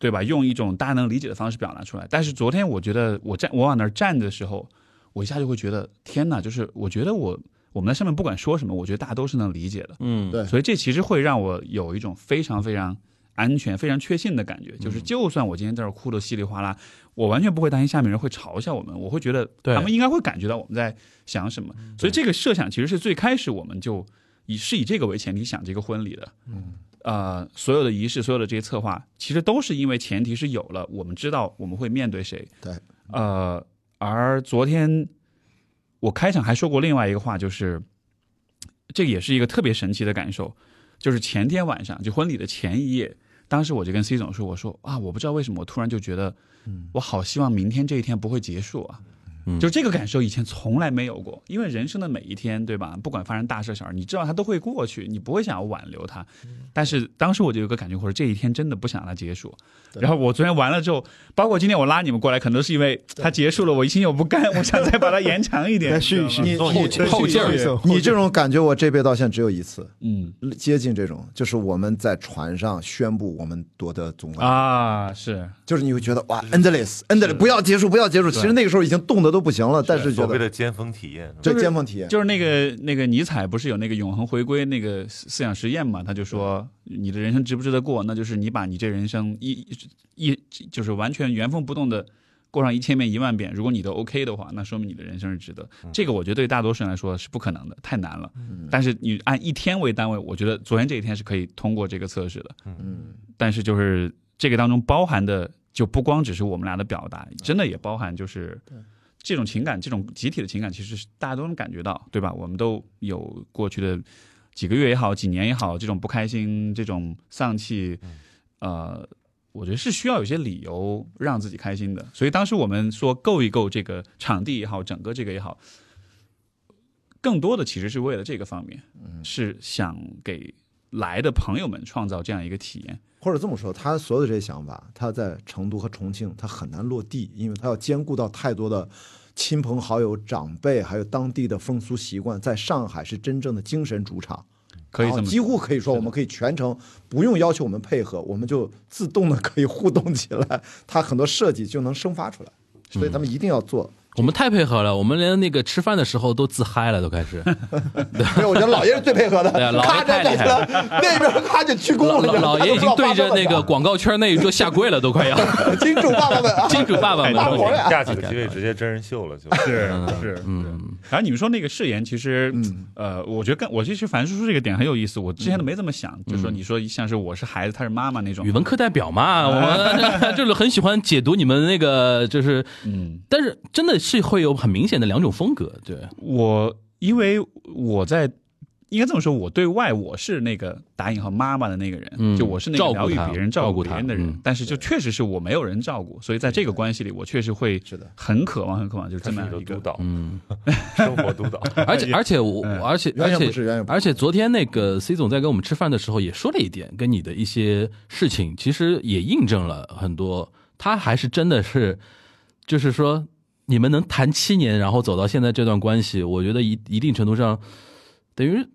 对吧？用一种大家能理解的方式表达出来。但是昨天我觉得我站我往那儿站的时候，我一下就会觉得天哪！就是我觉得我我们在上面不管说什么，我觉得大家都是能理解的。嗯，对所以这其实会让我有一种非常非常安全、非常确信的感觉，嗯就是就算我今天在这儿哭得稀里哗啦，我完全不会担心下面人会嘲笑我们，我会觉得他们应该会感觉到我们在想什么。所以这个设想其实是最开始我们就以是以这个为前提想这个婚礼的。嗯。呃，所有的仪式，所有的这些策划，其实都是因为前提是有了，我们知道我们会面对谁。对。呃，而昨天我开场还说过另外一个话，就是这个也是一个特别神奇的感受，就是前天晚上就婚礼的前一夜，当时我就跟 C 总说，我说啊，我不知道为什么我突然就觉得，我好希望明天这一天不会结束啊。就这个感受以前从来没有过，因为人生的每一天，对吧？不管发生大事小事，你知道它都会过去，你不会想要挽留它。但是当时我就有个感觉，或者这一天真的不想让它结束。然后我昨天完了之后，包括今天我拉你们过来，可能是因为它结束了，我心有不甘，我想再把它延长一点。再续一续，你后后后劲儿你这种感觉，我这辈子到现在只有一次。嗯。接近这种，就是我们在船上宣布我们夺得总冠军，啊，是。就是你会觉得哇，endless endless，不要结束，不要结束。其实那个时候已经冻得都不行了，但是觉得所谓的尖峰体验，对尖峰体验，就是那个那个尼采不是有那个永恒回归那个思思想实验嘛？他就说你的人生值不值得过，那就是你把你这人生一一就是完全原封不动的过上一千遍一万遍，如果你都 OK 的话，那说明你的人生是值得。这个我觉得对大多数人来说是不可能的，太难了。但是你按一天为单位，我觉得昨天这一天是可以通过这个测试的。嗯，但是就是这个当中包含的，就不光只是我们俩的表达，真的也包含就是这种情感，这种集体的情感，其实是大家都能感觉到，对吧？我们都有过去的几个月也好，几年也好，这种不开心，这种丧气，呃，我觉得是需要有些理由让自己开心的。所以当时我们说够一够这个场地也好，整个这个也好，更多的其实是为了这个方面，是想给来的朋友们创造这样一个体验。或者这么说，他所有的这些想法，他在成都和重庆他很难落地，因为他要兼顾到太多的亲朋好友、长辈，还有当地的风俗习惯。在上海是真正的精神主场，可以这么几乎可以说，我们可以全程不用要求我们配合，我们就自动的可以互动起来，它很多设计就能生发出来。所以他们一定要做我们太配合了，我们连那个吃饭的时候都自嗨了，都开始。没有，我觉得老爷是最配合的，对啊老爷咔太厉害了。那边咔就鞠躬老了，老老爷已经对着那个广 广告圈那一桌下跪了，都快要。金主爸爸们。啊，金主爸爸们大活呀，架起了机位，直接真人秀了，就。是是，嗯，然后你们说那个誓言，其实，呃，我觉得跟我其实樊叔叔这个点很有意思，我之前都没这么想，就是说你说像是我是孩子，他是妈妈那种。语，文课代表嘛，我们就是很喜欢解读你们那个，就是，嗯，但是真的是会有很明显的两种风格，对，我因为我在。应该这么说，我对外我是那个打引号妈妈的那个人，嗯就我是那个疗愈照顾他别人、照顾别人的人，嗯。但是就确实是我没有人照顾，所以在这个关系里，我确实会是的。很渴望、很渴望，就是这么一个。督导，嗯，生活督导。而且 而且我嗯。而且而且而且昨天那个 C 总在跟我们吃饭的时候也说了一点，跟你的一些事情，其实也印证了很多。他还是真的是，就是说你们能谈七年，然后走到现在这段关系，我觉得一一定程度上，等于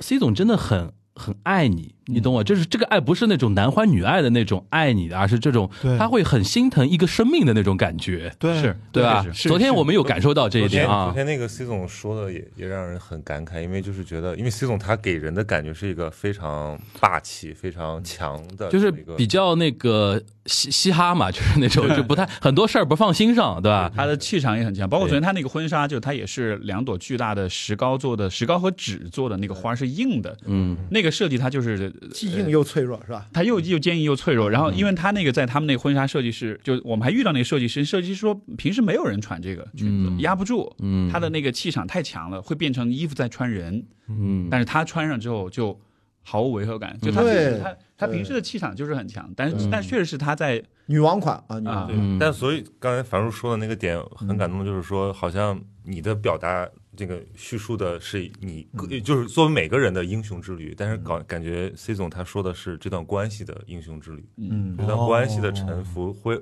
C 总真的很很爱你，你懂我？就是这个爱不是那种男欢女爱的那种爱你的，而是这种对。他会很心疼一个生命的那种感觉，对。是对吧？是昨天我们有感受到这一点啊。昨天那个 C 总说的也也让人很感慨，因为就是觉得，因为 C 总他给人的感觉是一个非常霸气、非常强的，就是比较那个嘻嘻哈嘛，就是那种就不太很多事儿不放心上，对吧？他的气场也很强，包括昨天他那个婚纱，就他也是两朵巨大的石膏做的，石膏和纸做的那个花是硬的，嗯，那个设计它就是既硬又脆弱，是吧？它又又坚硬又脆弱。然后因为他那个在他们那个婚纱设计师，就我们还遇到那个设计师，设计师说平时没有人穿这个裙子，嗯压不住，嗯。他的那个气场太强了，会变成衣服在穿人，嗯，但是他穿上之后就毫无违和感，就他对他他平时的气场就是很强，但是但确实是他在女王款啊，女王但所以刚才樊叔说的那个点很感动，就是说，好像你的表达这个叙述的是你，就是作为每个人的英雄之旅，但是感感觉 C 总他说的是这段关系的英雄之旅，嗯这段关系的沉浮，会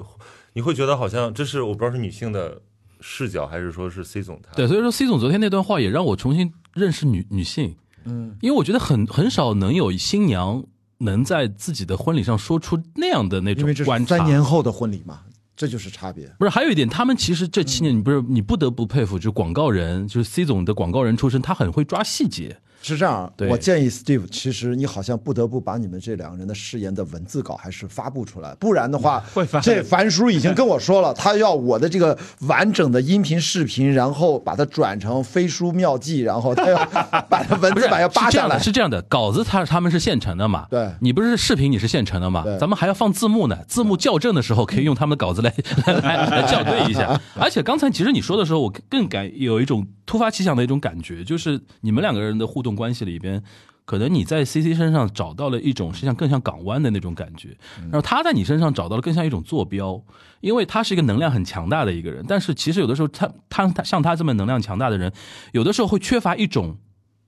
你会觉得好像这是我不知道是女性的视角，还是说是 C 总他对，所以说 C 总昨天那段话也让我重新认识女女性，嗯，因为我觉得很很少能有新娘能在自己的婚礼上说出那样的那因为这是种观察。三年后的婚礼嘛，这就是差别。不是，还有一点，他们其实这七年，你不是你不得不佩服，就广告人，就是 C 总的广告人出身，他很会抓细节。是这样，对我建议 Steve，其实你好像不得不把你们这两个人的誓言的文字稿还是发布出来，不然的话，会发这樊叔已经跟我说了，他要我的这个完整的音频视频，然后把它转成飞书妙记，然后他要 把它文字版要扒下来是这样的，。是这样的，稿子他他们是现成的嘛？对你不是视频，你是现成的嘛对？咱们还要放字幕呢，字幕校正的时候可以用他们的稿子来来来来校对一下。而且刚才其实你说的时候，我更感有一种突发奇想的一种感觉，就是你们两个人的互动关系里边。可能你在 C C 身上找到了一种实际上更像港湾的那种感觉，然后他在你身上找到了更像一种坐标，因为他是一个能量很强大的一个人，但是其实有的时候他他他像他这么能量强大的人，有的时候会缺乏一种，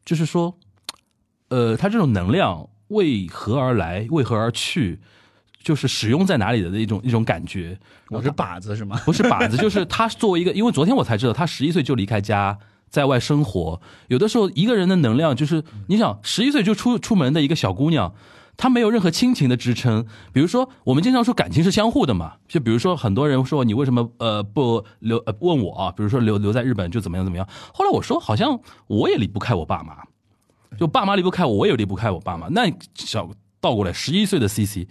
就是说，呃，他这种能量为何而来，为何而去，就是使用在哪里的一种一种感觉。我是靶子是吗？不是靶子，就 是他作为一个，因为昨天我才知道，他十一岁就离开家，在外生活。有的时候，一个人的能量就是，你想，十一岁就出出门的一个小姑娘，她没有任何亲情的支撑。比如说，我们经常说感情是相互的嘛，就比如说很多人说你为什么呃不留呃问我啊，比如说留留在日本就怎么样怎么样。后来我说，好像我也离不开我爸妈，就爸妈离不开我，我也离不开我爸妈。那小倒过来，十一岁的 CC。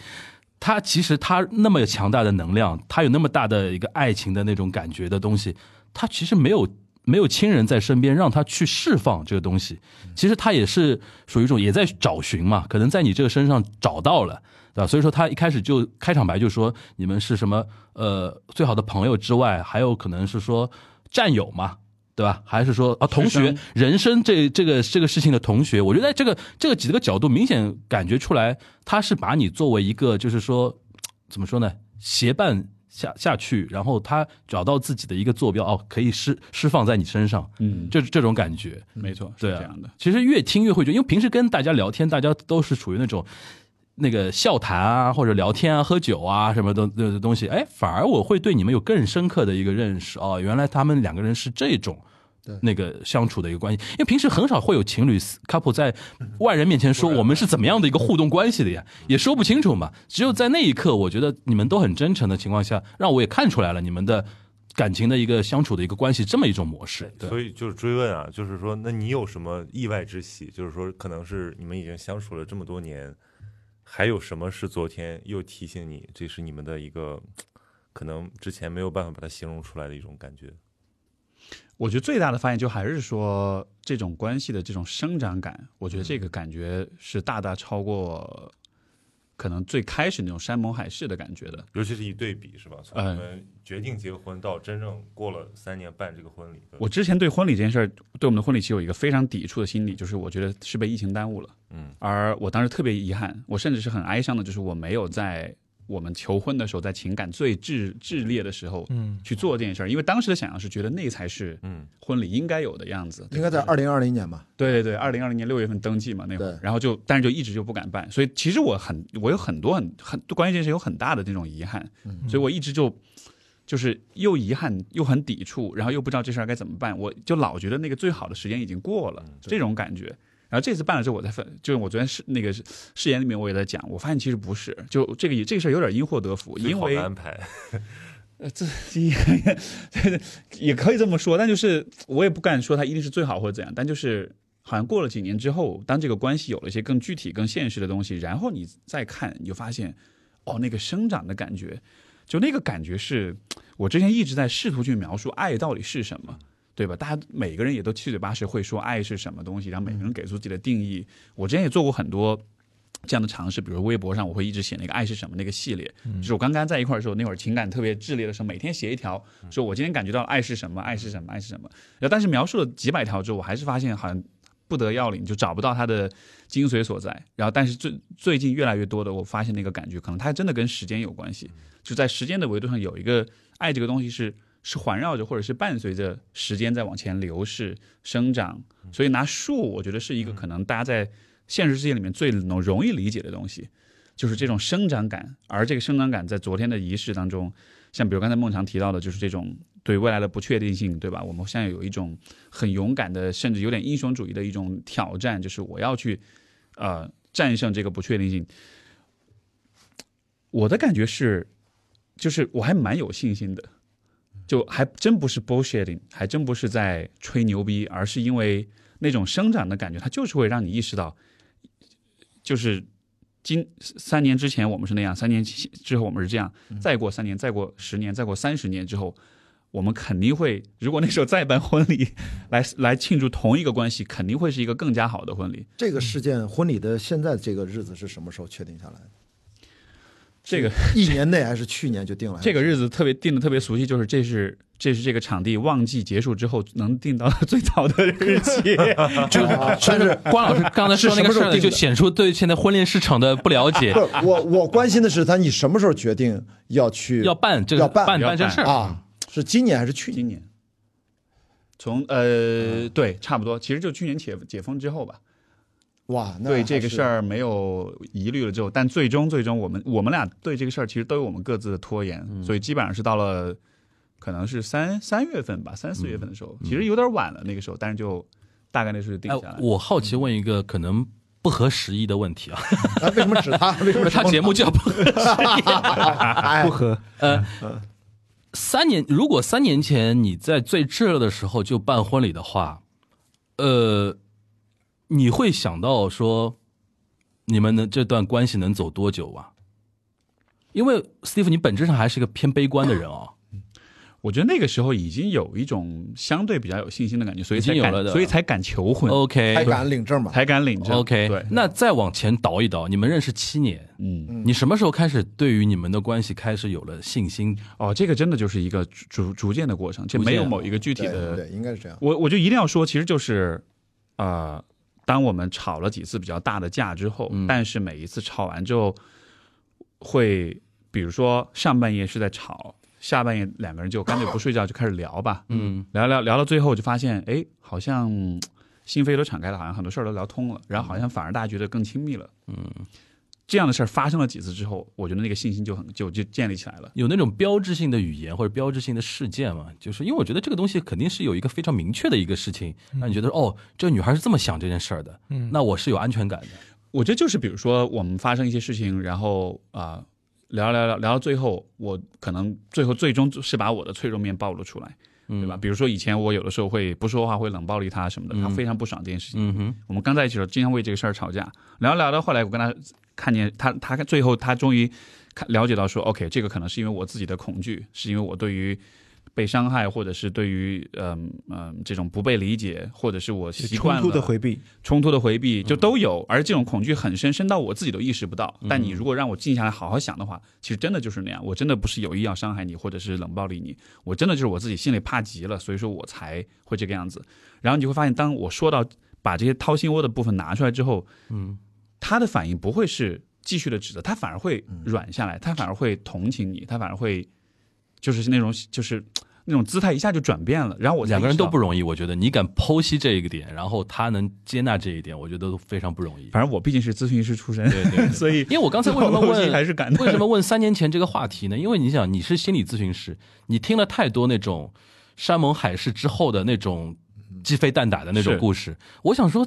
他其实他那么强大的能量，他有那么大的一个爱情的那种感觉的东西，他其实没有没有亲人在身边让他去释放这个东西，其实他也是属于一种也在找寻嘛，可能在你这个身上找到了，对吧？所以说他一开始就开场白就说你们是什么呃最好的朋友之外，还有可能是说战友嘛。对吧？还是说啊，同学，人生这这个这个事情的同学，我觉得在这个这个几个角度明显感觉出来，他是把你作为一个就是说怎么说呢，协伴下下去，然后他找到自己的一个坐标，哦，可以释释放在你身上，嗯，这这种感觉，没错，是这样的。其实越听越会觉得，因为平时跟大家聊天，大家都是处于那种那个笑谈啊，或者聊天啊、喝酒啊什么的的东西，哎，反而我会对你们有更深刻的一个认识哦，原来他们两个人是这种。对那个相处的一个关系，因为平时很少会有情侣 couple 在外人面前说我们是怎么样的一个互动关系的呀，也说不清楚嘛。只有在那一刻，我觉得你们都很真诚的情况下，让我也看出来了你们的感情的一个相处的一个关系这么一种模式。对，所以就是追问啊，就是说，那你有什么意外之喜？就是说，可能是你们已经相处了这么多年，还有什么是昨天又提醒你，这是你们的一个可能之前没有办法把它形容出来的一种感觉？我觉得最大的发现就还是说这种关系的这种生长感，我觉得这个感觉是大大超过可能最开始那种山盟海誓的感觉的。尤其是一对比，是吧？从我们决定结婚到真正过了三年办这个婚礼，我之前对婚礼这件事儿，对我们的婚礼其实有一个非常抵触的心理，就是我觉得是被疫情耽误了。嗯，而我当时特别遗憾，我甚至是很哀伤的，就是我没有在我们求婚的时候，在情感最炽炽烈的时候，嗯，去做这件事儿，因为当时的想象是觉得那才是嗯。婚礼应该有的样子。应该在二零二零年吧？对对对，二零二零年六月份登记嘛，那会儿，然后就但是就一直就不敢办，所以其实我很我有很多很很关于这件事有很大的那种遗憾，所以我一直就就是又遗憾又很抵触，然后又不知道这事儿该怎么办，我就老觉得那个最好的时间已经过了，这种感觉。然后这次办了之后，我才分，就是我昨天是那个誓言里面我也在讲，我发现其实不是，就这个这个事儿有点因祸得福，因为的安排，呃，这也也可以这么说，但就是我也不敢说它一定是最好或者怎样，但就是好像过了几年之后，当这个关系有了一些更具体、更现实的东西，然后你再看，你就发现，哦，那个生长的感觉，就那个感觉是我之前一直在试图去描述爱到底是什么。对吧？大家每个人也都七嘴八舌会说爱是什么东西，然后每个人给出自己的定义。我之前也做过很多这样的尝试，比如微博上我会一直写那个爱是什么那个系列，就是我刚刚在一块儿的时候，那会儿情感特别炽烈的时候，每天写一条，说我今天感觉到爱是什么，爱是什么，爱是什么。然后但是描述了几百条之后，我还是发现好像不得要领，就找不到它的精髓所在。然后但是最最近越来越多的，我发现那个感觉可能它真的跟时间有关系，就在时间的维度上有一个爱这个东西是。是环绕着或者是伴随着时间在往前流逝生长，所以拿树，我觉得是一个可能大家在现实世界里面最能容易理解的东西，就是这种生长感。而这个生长感在昨天的仪式当中，像比如刚才孟强提到的，就是这种对未来的不确定性，对吧？我们现在有一种很勇敢的，甚至有点英雄主义的一种挑战，就是我要去呃战胜这个不确定性。我的感觉是，就是我还蛮有信心的。就还真不是 bullshitting，还真不是在吹牛逼，而是因为那种生长的感觉，它就是会让你意识到，就是今三年之前我们是那样，三年之后我们是这样，再过三年，再过十年，再过三十年之后，我们肯定会，如果那时候再办婚礼，来来庆祝同一个关系，肯定会是一个更加好的婚礼。这个事件婚礼的现在这个日子是什么时候确定下来的？这个一年内还是去年就定了？这个日子特别定的特别熟悉，就是这是这是这个场地旺季结束之后能定到最早的日期。就 但是关老师刚才说那个事儿，就显出对现在婚恋市场的不了解。我我关心的是他，你什么时候决定要去要办这个要办办这事儿？啊？是今年还是去年？今年，从呃对，差不多，其实就去年解解封之后吧。哇，那对这个事儿没有疑虑了之后，但最终最终我们我们俩对这个事儿其实都有我们各自的拖延，所以基本上是到了可能是三三月份吧，三四月份的时候，其实有点晚了那个时候，但是就大概那时候就定哎下来。，我好奇问一个可能不合时宜的问题啊，啊，为什么指他？为什么他节目叫不合时宜。哎不合，呃，三年，如果三年前你在最炙热的时候就办婚礼的话，呃，你会想到说，你们能这段关系能走多久啊？因为 Steve，你本质上还是一个偏悲观的人哦。我觉得那个时候已经有一种相对比较有信心的感觉，所以才敢，有了的所以才敢求婚，OK，才敢领证嘛？才敢领证。OK，对，那再往前倒一倒，你们认识七年，嗯，你什么时候开始对于你们的关系开始有了信心？哦，这个真的就是一个逐逐逐渐的过程，这没有某一个具体对的对，应该是这样。我我就一定要说，其实就是，呃，当我们吵了几次比较大的架之后，嗯。但是每一次吵完之后，会比如说上半夜是在吵，下半夜两个人就干脆不睡觉就开始聊吧，嗯，聊聊聊到最后就发现，哎，好像嗯心扉都敞开了，好像很多事儿都聊通了，然后好像反而大家觉得更亲密了，嗯。这样的事儿发生了几次之后，我觉得那个信心就很就就建立起来了。有那种标志性的语言或者标志性的事件嘛？就是因为我觉得这个东西肯定是有一个非常明确的一个事情，让你觉得哦，这个女孩是这么想这件事儿的，嗯那我是有安全感的。我觉得就是比如说我们发生一些事情，然后啊、聊聊聊聊到最后，我可能最后最终是把我的脆弱面暴露出来，对吧？比如说以前我有的时候会不说话，会冷暴力他什么的，他非常不爽这件事情。嗯哼，我们刚在一起的时候，经常为这个事儿吵架，聊聊到后来，我跟他看见他，他最后他终于看了解到说，OK，这个可能是因为我自己的恐惧，是因为我对于被伤害，或者是对于嗯嗯这种不被理解，或者是我习惯冲了突的回避，冲突的回避，就都有。而这种恐惧很深，深到我自己都意识不到。但你如果让我静下来好好想的话，其实真的就是那样。我真的不是有意要伤害你，或者是冷暴力你，我真的就是我自己心里怕极了，所以说我才会这个样子。然后你就会发现，当我说到把这些掏心窝的部分拿出来之后，嗯，他的反应不会是继续的指责，他反而会软下来，他反而会同情你，他反而会就是那种就是 那种姿态一下就转变了。然后我两个人都不容易，我觉得你敢剖析这一个点，然后他能接纳这一点，我觉得都非常不容易。反正我毕竟是咨询师出身，对对对所以 因为我刚才为什么问还是敢为什么问三年前这个话题呢？因为你想，你是心理咨询师，你听了太多那种山盟海誓之后的那种鸡飞蛋打的那种故事，我想说，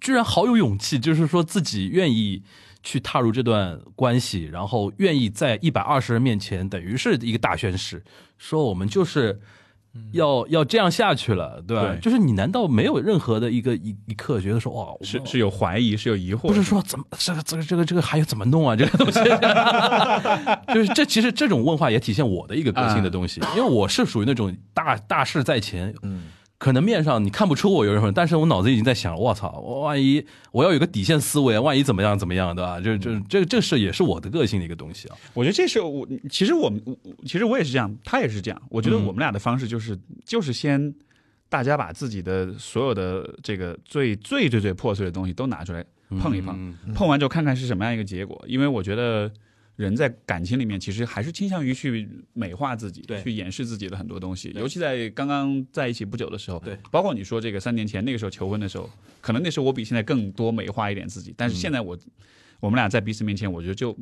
居然好有勇气，就是说自己愿意去踏入这段关系，然后愿意在一百二十人面前，等于是一个大宣誓，说我们就是。要要这样下去了，对吧？对就是你难道没有任何的一个一一刻觉得说哇，是是有怀疑，是有疑惑，不是说怎么这个这个这个这个还有怎么弄啊？这个东西，就是这其实这种问话也体现我的一个个性的东西，因为我是属于那种大大事在前，嗯，可能面上你看不出我有任何，但是我脑子已经在想，我操，我万一我要有个底线思维，万一怎么样怎么样，对吧？就就这这是也是我的个性的一个东西啊。我觉得这是我，其实我其实我也是这样，他也是这样。我觉得我们俩的方式就是，就是先大家把自己的所有的这个最最最最破碎的东西都拿出来碰一碰，嗯碰完之后看看是什么样一个结果。因为我觉得人在感情里面其实还是倾向于去美化自己，对去掩饰自己的很多东西。尤其在刚刚在一起不久的时候，对，包括你说这个三年前那个时候求婚的时候，可能那时候我比现在更多美化一点自己，但是现在我。我们俩在彼此面前，我觉得就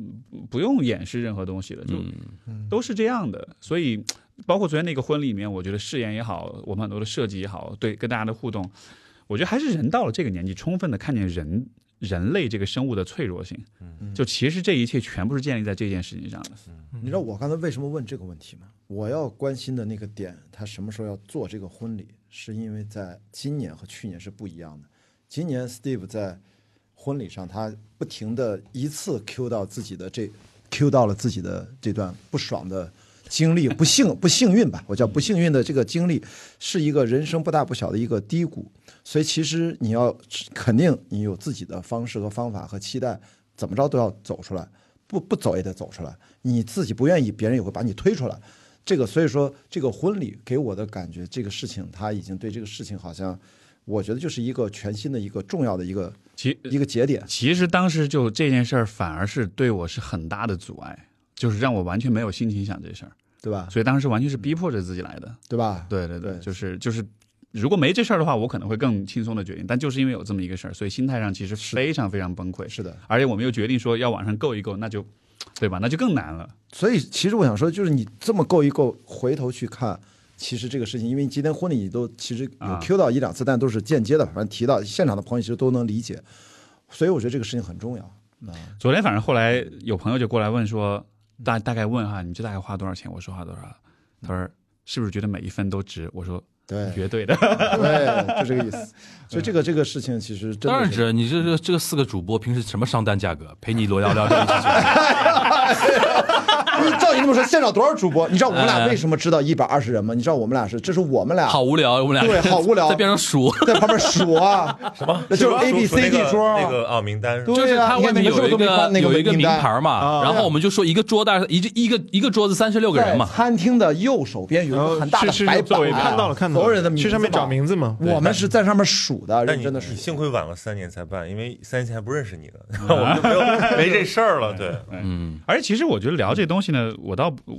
不用掩饰任何东西了，就都是这样的。所以，包括昨天那个婚礼里面，我觉得誓言也好，我们很多的设计也好，对跟大家的互动，我觉得还是人到了这个年纪，充分的看见人人类这个生物的脆弱性。就其实这一切全部是建立在这件事情上的。你知道我刚才为什么问这个问题吗？我要关心的那个点，他什么时候要做这个婚礼，是因为在今年和去年是不一样的。今年 Steve 在婚礼上，他不停的一次 Q 到自己的这，Q 到了自己的这段不爽的经历，不幸不幸运吧，我叫不幸运的这个经历，是一个人生不大不小的一个低谷。所以其实你要肯定你有自己的方式和方法和期待，怎么着都要走出来，不不走也得走出来。你自己不愿意，别人也会把你推出来。这个所以说，这个婚礼给我的感觉，这个事情他已经对这个事情好像，我觉得就是一个全新的一个重要的一个其一个节点。其实当时就这件事儿，反而是对我是很大的阻碍，就是让我完全没有心情想这事儿。对吧？所以当时完全是逼迫着自己来的。对吧？对对对，对就是就是，如果没这事儿的话，我可能会更轻松的决定。但就是因为有这么一个事儿，所以心态上其实非常非常崩溃。是的。而且我们又决定说要往上够一够，那就，对吧？那就更难了。所以其实我想说，就是你这么够一够，回头去看，其实这个事情，因为你今天婚礼你都其实有啊 Q 到一两次，但都是间接的，反正提到现场的朋友其实都能理解。所以我觉得这个事情很重要。啊，昨天反正后来有朋友就过来问说，大大概问哈，你这大概花多少钱？我说花多少？他说是不是觉得每一分都值？我说对绝对的。对，就这个意思。所以这个这个事情其实真的当然值，你这这这个四个主播平时什么商单价格？陪你罗聊聊这一期 节目照你这么说，现场多少主播？你知道我们俩哎为什么知道一百二十人吗？你知道我们俩是，这是我们俩好无聊，我们俩对好无聊 在边上数。在旁边数啊，什么？那就是 A B C D 桌啊那个啊名单，对就是它外面有一个有一个名牌嘛，啊然后我们就说一个桌大概一一个一个桌子三十六个人嘛，餐厅的右手边有一个很大的是是白板，座位看到了看到了，所有人的名字去上面找嘛名字嘛。我们是在上面数的，但你认真的数。你幸亏晚了三年才办，因为三年前还不认识你呢，我们就没有没这事儿了。对，嗯，而且其实我觉得聊这东西呢，我倒我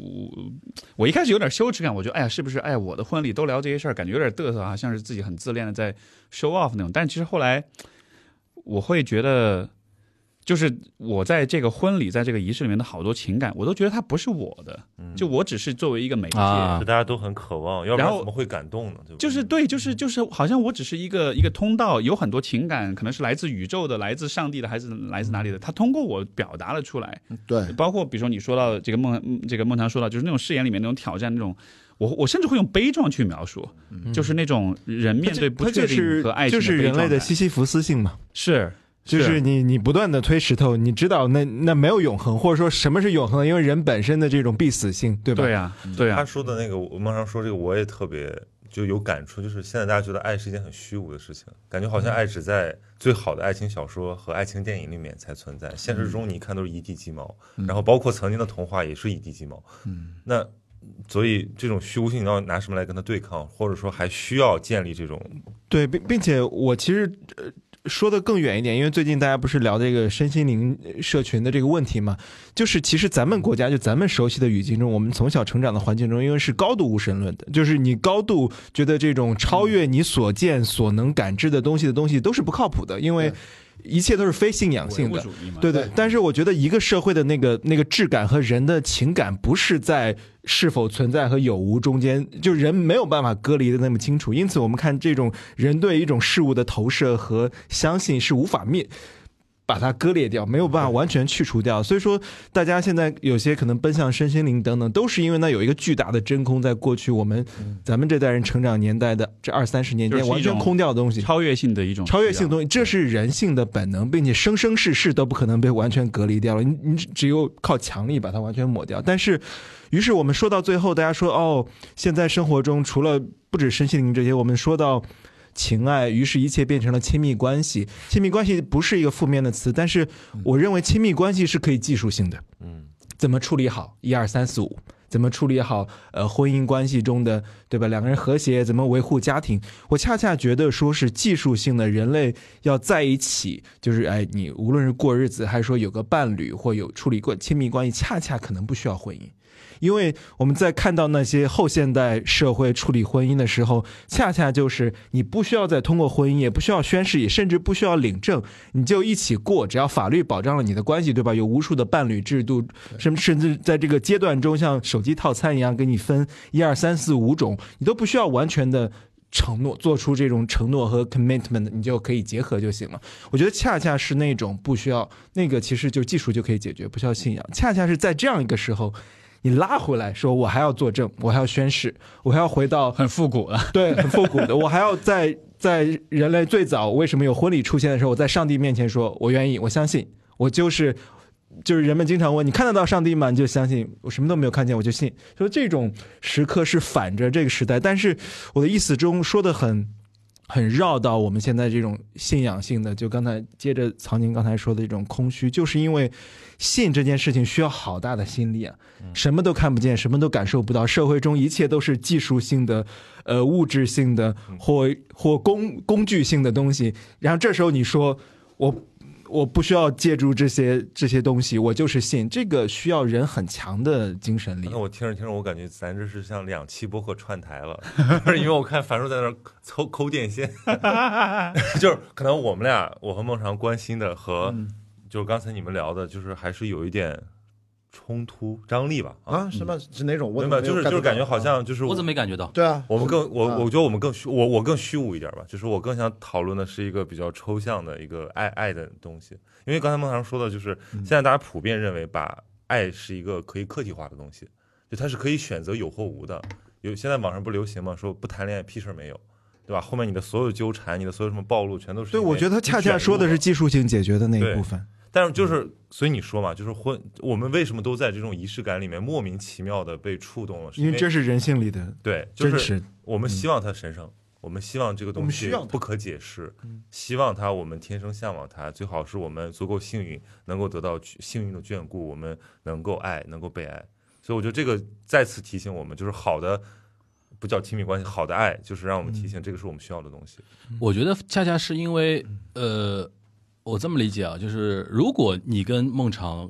我一开始有点羞耻感，我觉得哎呀，是不是哎，我的婚礼都聊这些事儿，感觉有点嘚瑟啊，像是自己很自恋的在 show off 那种。但其实后来我会觉得，就是我在这个婚礼，在这个仪式里面的好多情感，我都觉得它不是我的，嗯就我只是作为一个媒介。啊大家都很渴望，要不然怎么会感动呢？对？就是对，就是就是，好像我只是一个一个通道，有很多情感，可能是来自宇宙的，来自上帝的，还是来自哪里的？他通过我表达了出来，对，包括比如说你说到这个梦，嗯这个孟强说到，就是那种誓言里面那种挑战，那种我我甚至会用悲壮去描述，就是那种人面对不确定和爱情就是人类的西西弗斯性嘛。是就是你你不断的推石头，你知道那那没有永恒，或者说什么是永恒？因为人本身的这种必死性，对吧？对呀、对呀、他说的那个，我孟尝说这个，我也特别就有感触，就是现在大家觉得爱是一件很虚无的事情，感觉好像爱只在最好的爱情小说和爱情电影里面才存在，现实中你一看都是一地鸡毛，然后包括曾经的童话也是一地鸡毛，嗯，那。所以这种虚无性，你要拿什么来跟它对抗，或者说还需要建立这种对，并并且我其实呃说的更远一点，因为最近大家不是聊这个身心灵社群的这个问题嘛，就是其实咱们国家就咱们熟悉的语境中，我们从小成长的环境中，因为是高度无神论的，就是你高度觉得这种超越你所见所能感知的东西的东西都是不靠谱的，因为一切都是非信仰性的。对对，但是我觉得一个社会的那个那个质感和人的情感，不是在是否存在和有无中间，就人没有办法隔离的那么清楚。因此，我们看这种人对一种事物的投射和相信是无法灭。把它割裂掉，没有办法完全去除掉，所以说大家现在有些可能奔向身心灵等等，都是因为那有一个巨大的真空，在过去我们咱们这代人成长年代的这二三十年间完全空掉的东西，超越性的一种超越性的东东西，这是人性的本能，并且生生世世都不可能被完全隔离掉了。你你只有靠强力把它完全抹掉。但是，于是我们说到最后，大家说哦，现在生活中除了不止身心灵这些，我们说到情爱，于是一切变成了亲密关系。亲密关系不是一个负面的词，但是我认为亲密关系是可以技术性的。嗯怎么处理好一二三四五？怎么处理好呃婚姻关系中的对吧？两个人和谐，怎么维护家庭？我恰恰觉得说是技术性的，人类要在一起，就是哎，你无论是过日子，还是说有个伴侣或有处理过亲密关系，恰恰可能不需要婚姻。因为我们在看到那些后现代社会处理婚姻的时候，恰恰就是你不需要再通过婚姻，也不需要宣誓，也甚至不需要领证，你就一起过，只要法律保障了你的关系，对吧？有无数的伴侣制度，甚甚至在这个阶段中，像手机套餐一样给你分一二三四五种，你都不需要完全的。承诺做出这种承诺和 commitment，你就可以结合就行了。我觉得恰恰是那种不需要那个，其实就技术就可以解决，不需要信仰。恰恰是在这样一个时候，你拉回来说，我还要作证，我还要宣誓，我还要回到很复古了。对，很复古的。我还要在 在人类最早为什么有婚礼出现的时候，我在上帝面前说，我愿意，我相信，我就是就是人们经常问你看得到上帝吗？你就相信，我什么都没有看见，我就信。说这种时刻是反着这个时代，但是我的意思中说的很。很绕到我们现在这种信仰性的，就刚才接着曹宁刚才说的这种空虚，就是因为信这件事情需要好大的心力啊，什么都看不见，什么都感受不到，社会中一切都是技术性的、呃物质性的或或工工具性的东西，然后这时候你说我我不需要借助这些这些东西，我就是信，这个需要人很强的精神力。那。我听着听着，我感觉咱这是像两期播客串台了，是因为我看樊叔在那儿 抠抠电线，就是可能我们俩，我和孟尝关心的和就是刚才你们聊的，就是还是有一点冲突张力吧？啊，什么是哪种？我明白，怎么没有就是就是感觉好像就是我怎么没感觉到？对啊，我们更我啊我觉得我们更虚我我更虚无一点吧，就是我更想讨论的是一个比较抽象的一个爱爱的东西，因为刚才孟尝说的就是现在大家普遍认为把爱是一个可以客体化的东西，就它是可以选择有或无的。有现在网上不流行嘛？说不谈恋爱屁事儿没有，对吧？后面你的所有纠缠，你的所有什么暴露，全都是对，我觉得他恰恰说的是技术性解决的那一部分。但是就是，所以你说嘛，就是婚，我们为什么都在这种仪式感里面莫名其妙的被触动了？是因为这是人性里的对，就是。我们希望它神圣，我们希望这个东西不可解释，希望它我们天生向往它，最好是我们足够幸运，能够得到幸运的眷顾，我们能够爱，能够被爱。所以我觉得这个再次提醒我们，就是好的。不叫亲密关系，好的爱就是让我们提醒，这个是我们需要的东西。我觉得恰恰是因为，呃，我这么理解啊，就是如果你跟孟尝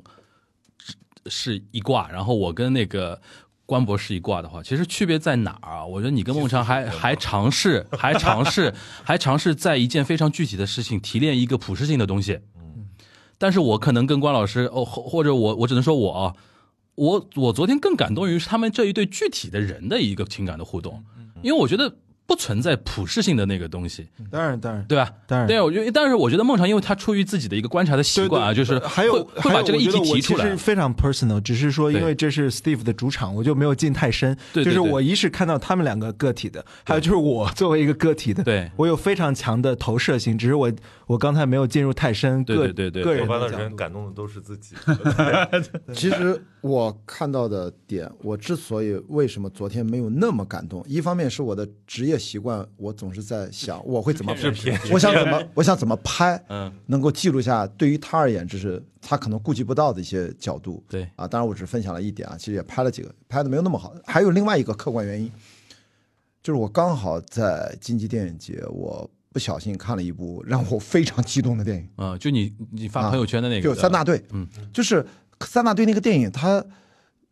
是一卦，然后我跟那个关博是一卦的话，其实区别在哪儿啊？我觉得你跟孟尝还还尝试，还尝试，还尝试在一件非常具体的事情提炼一个普适性的东西。但是我可能跟关老师哦，或或者我我只能说我啊，我我昨天更感动于他们这一对具体的人的一个情感的互动，因为我觉得不存在普世性的那个东西，当然当然对吧？当然对，我觉得，但是我觉得孟尝，因为他出于自己的一个观察的习惯啊，就是还有会会把这个议题提出来是。非常 personal，只是说因为这是 Steve 的主场，我就没有进太深。对对对就是我一是看到他们两个个体的，还有就是我作为一个个体的，对我有非常强的投射性，只是我我刚才没有进入太深。对对对对个人角度人感动的都是自己。其实我看到的点，我之所以为什么昨天没有那么感动，一方面是我的职业习惯，我总是在想 我会怎么制片我想怎么，我想怎么拍，嗯，能够记录下对于他而言，这是他可能顾及不到的一些角度。对啊，当然我只分享了一点啊，其实也拍了几个，拍的没有那么好。还有另外一个客观原因，就是我刚好在金鸡电影节，我不小心看了一部让我非常激动的电影。嗯，就你你发啊朋友圈的那个，就三大队，嗯，就是三大队那个电影，它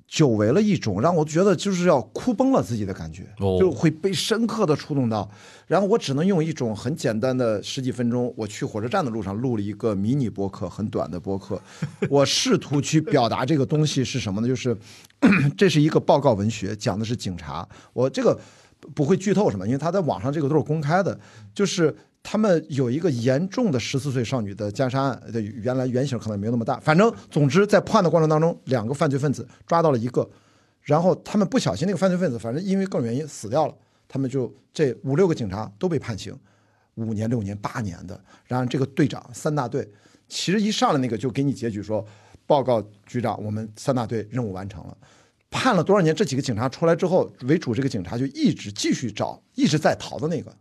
久违了一种让我觉得就是要哭崩了自己的感觉，哦就会被深刻的触动到。然后我只能用一种很简单的十几分钟，我去火车站的路上录了一个迷你播客，很短的播客。我试图去表达这个东西是什么呢？就是 这是一个报告文学，讲的是警察。我这个不会剧透什么，因为他在网上这个都是公开的，就是。他们有一个严重的十四岁少女的奸杀案的原来原型可能没有那么大，反正总之在破案的过程当中，两个犯罪分子抓到了一个，然后他们不小心那个犯罪分子反正因为各种原因死掉了，他们就这五六个警察都被判刑，五年、六年、八年的。然后这个队长三大队，其实一上来那个就给你结局说，报告局长，我们三大队任务完成了。判了多少年？这几个警察出来之后，为主这个警察就一直继续找一直在逃的那个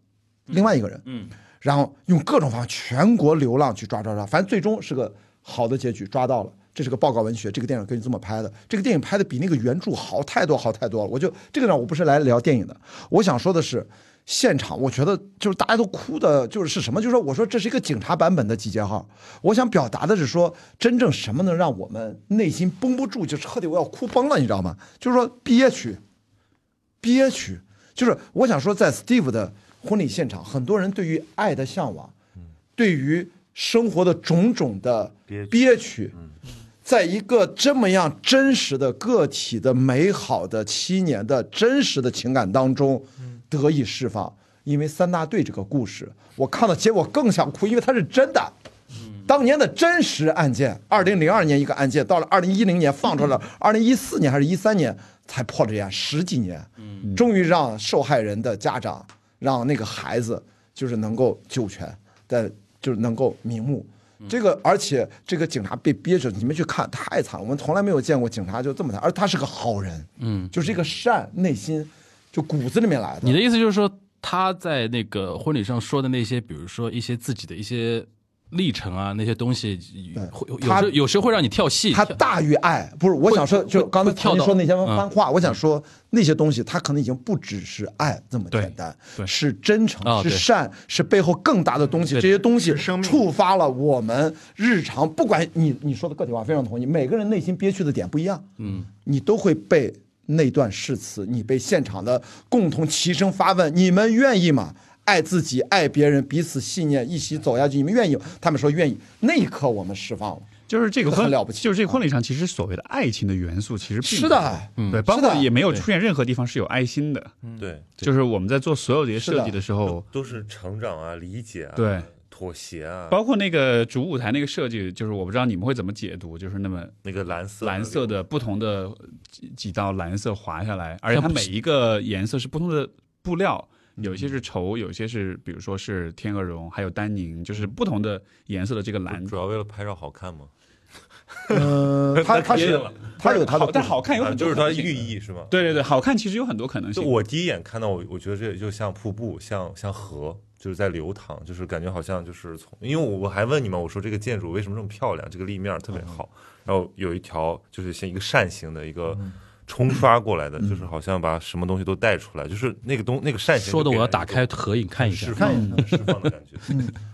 另外一个人，嗯，然后用各种方法全国流浪去抓抓抓，反正最终是个好的结局，抓到了。这是个报告文学，这个电影根据这么拍的。这个电影拍的比那个原著好太多好太多了。我就这个呢，我不是来聊电影的，我想说的是，现场我觉得就是大家都哭的，就是是什么？就是说，我说这是一个警察版本的集结号。我想表达的是说，真正什么能让我们内心绷不住，就彻底我要哭崩了，你知道吗？就是说憋屈，憋屈。就是我想说，在 Steve 的婚礼现场，很多人对于爱的向往，对于生活的种种的憋屈，在一个这么样真实的个体的美好的七年的真实的情感当中得以释放。因为三大队这个故事，我看到结果更想哭，因为它是真的。当年的真实案件，二零零二年一个案件，到了二零一零年放出来了，二零一四年还是一三年才破这案，十几年，终于让受害人的家长，让那个孩子就是能够救全，但就是能够瞑目。这个，而且这个警察被憋着，你们去看太惨了。我们从来没有见过警察就这么惨，而他是个好人，嗯，就是一个善，内心就骨子里面来的。你的意思就是说，他在那个婚礼上说的那些，比如说一些自己的一些历程啊，那些东西，会有他时有时会让你跳戏。它大于爱，不是我想说，就刚才跳到说那些嗯番话，我想说那些东西，它可能已经不只是爱这么简单，是真诚，是善，是背后更大的东西。这些东西触发了我们日常，不管你你说的个体化，非常同意，每个人内心憋屈的点不一样，嗯，你都会被那段誓词，你被现场的共同齐声发问：你们愿意吗？爱自己，爱别人，彼此信念，一起走下去。你们愿意？他们说愿意。那一刻，我们释放了。就是这个婚很了不起。就是这个婚礼上，其实所谓的爱情的元素其实并是的。嗯。对，包括也没有出现任何地方是有爱心的，对，就是我们在做所有这些设计的时候，都是成长啊、理解啊、对。妥协啊，包括那个主舞台那个设计，就是我不知道你们会怎么解读，就是那么那个蓝色蓝色的不同的几几道蓝色滑下来，而且它每一个颜色是不同的布料，有些是绸，有些是比如说是天鹅绒，还有丹宁，就是不同的颜色的这个蓝。主要为了拍照好看吗？呃，它 它是它有它的但好看有啊很多就是它寓意是吗？对对对，好看其实有很多可能性。就我第一眼看到我，我觉得这就像瀑布，像像河，就是在流淌，就是感觉好像就是从，因为我我还问你们，我说这个建筑为什么这么漂亮，这个立面特别好，然后有一条就是像一个扇形的一个冲刷过来的，就是好像把什么东西都带出来，就是那个东那个扇形说的我要打开种合影看一下。释。看放的感觉，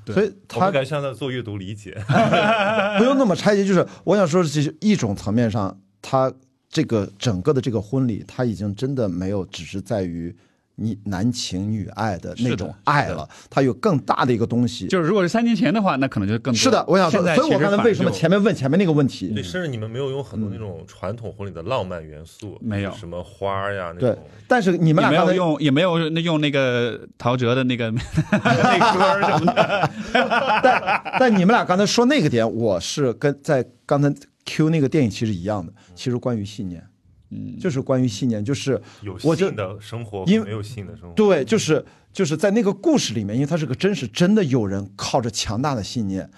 对。所以我他不敢像在做阅读理解，不用那么拆解，就是我想说的是，一种层面上，他这个整个的这个婚礼，他已经真的没有只是在于你男情女爱的那种爱了，它有更大的一个东西。就是如果是三年前的话，那可能就更多是的，我想说，在所以我刚才为什么前面问前面那个问题？对，甚至你们没有用很多那种传统婚礼的浪漫元素，没有什么花呀那对种。，但是你们俩刚才有用，也没有那用那个陶喆的那个 那歌什么的。但但你们俩刚才说那个点，我是跟在刚才 Q 那个电影其实一样的，其实关于信念，嗯，就是关于信念，就是有我就性的生活因为没有信的生活。对，就是就是在那个故事里面，因为它是个真实，真的有人靠着强大的信念，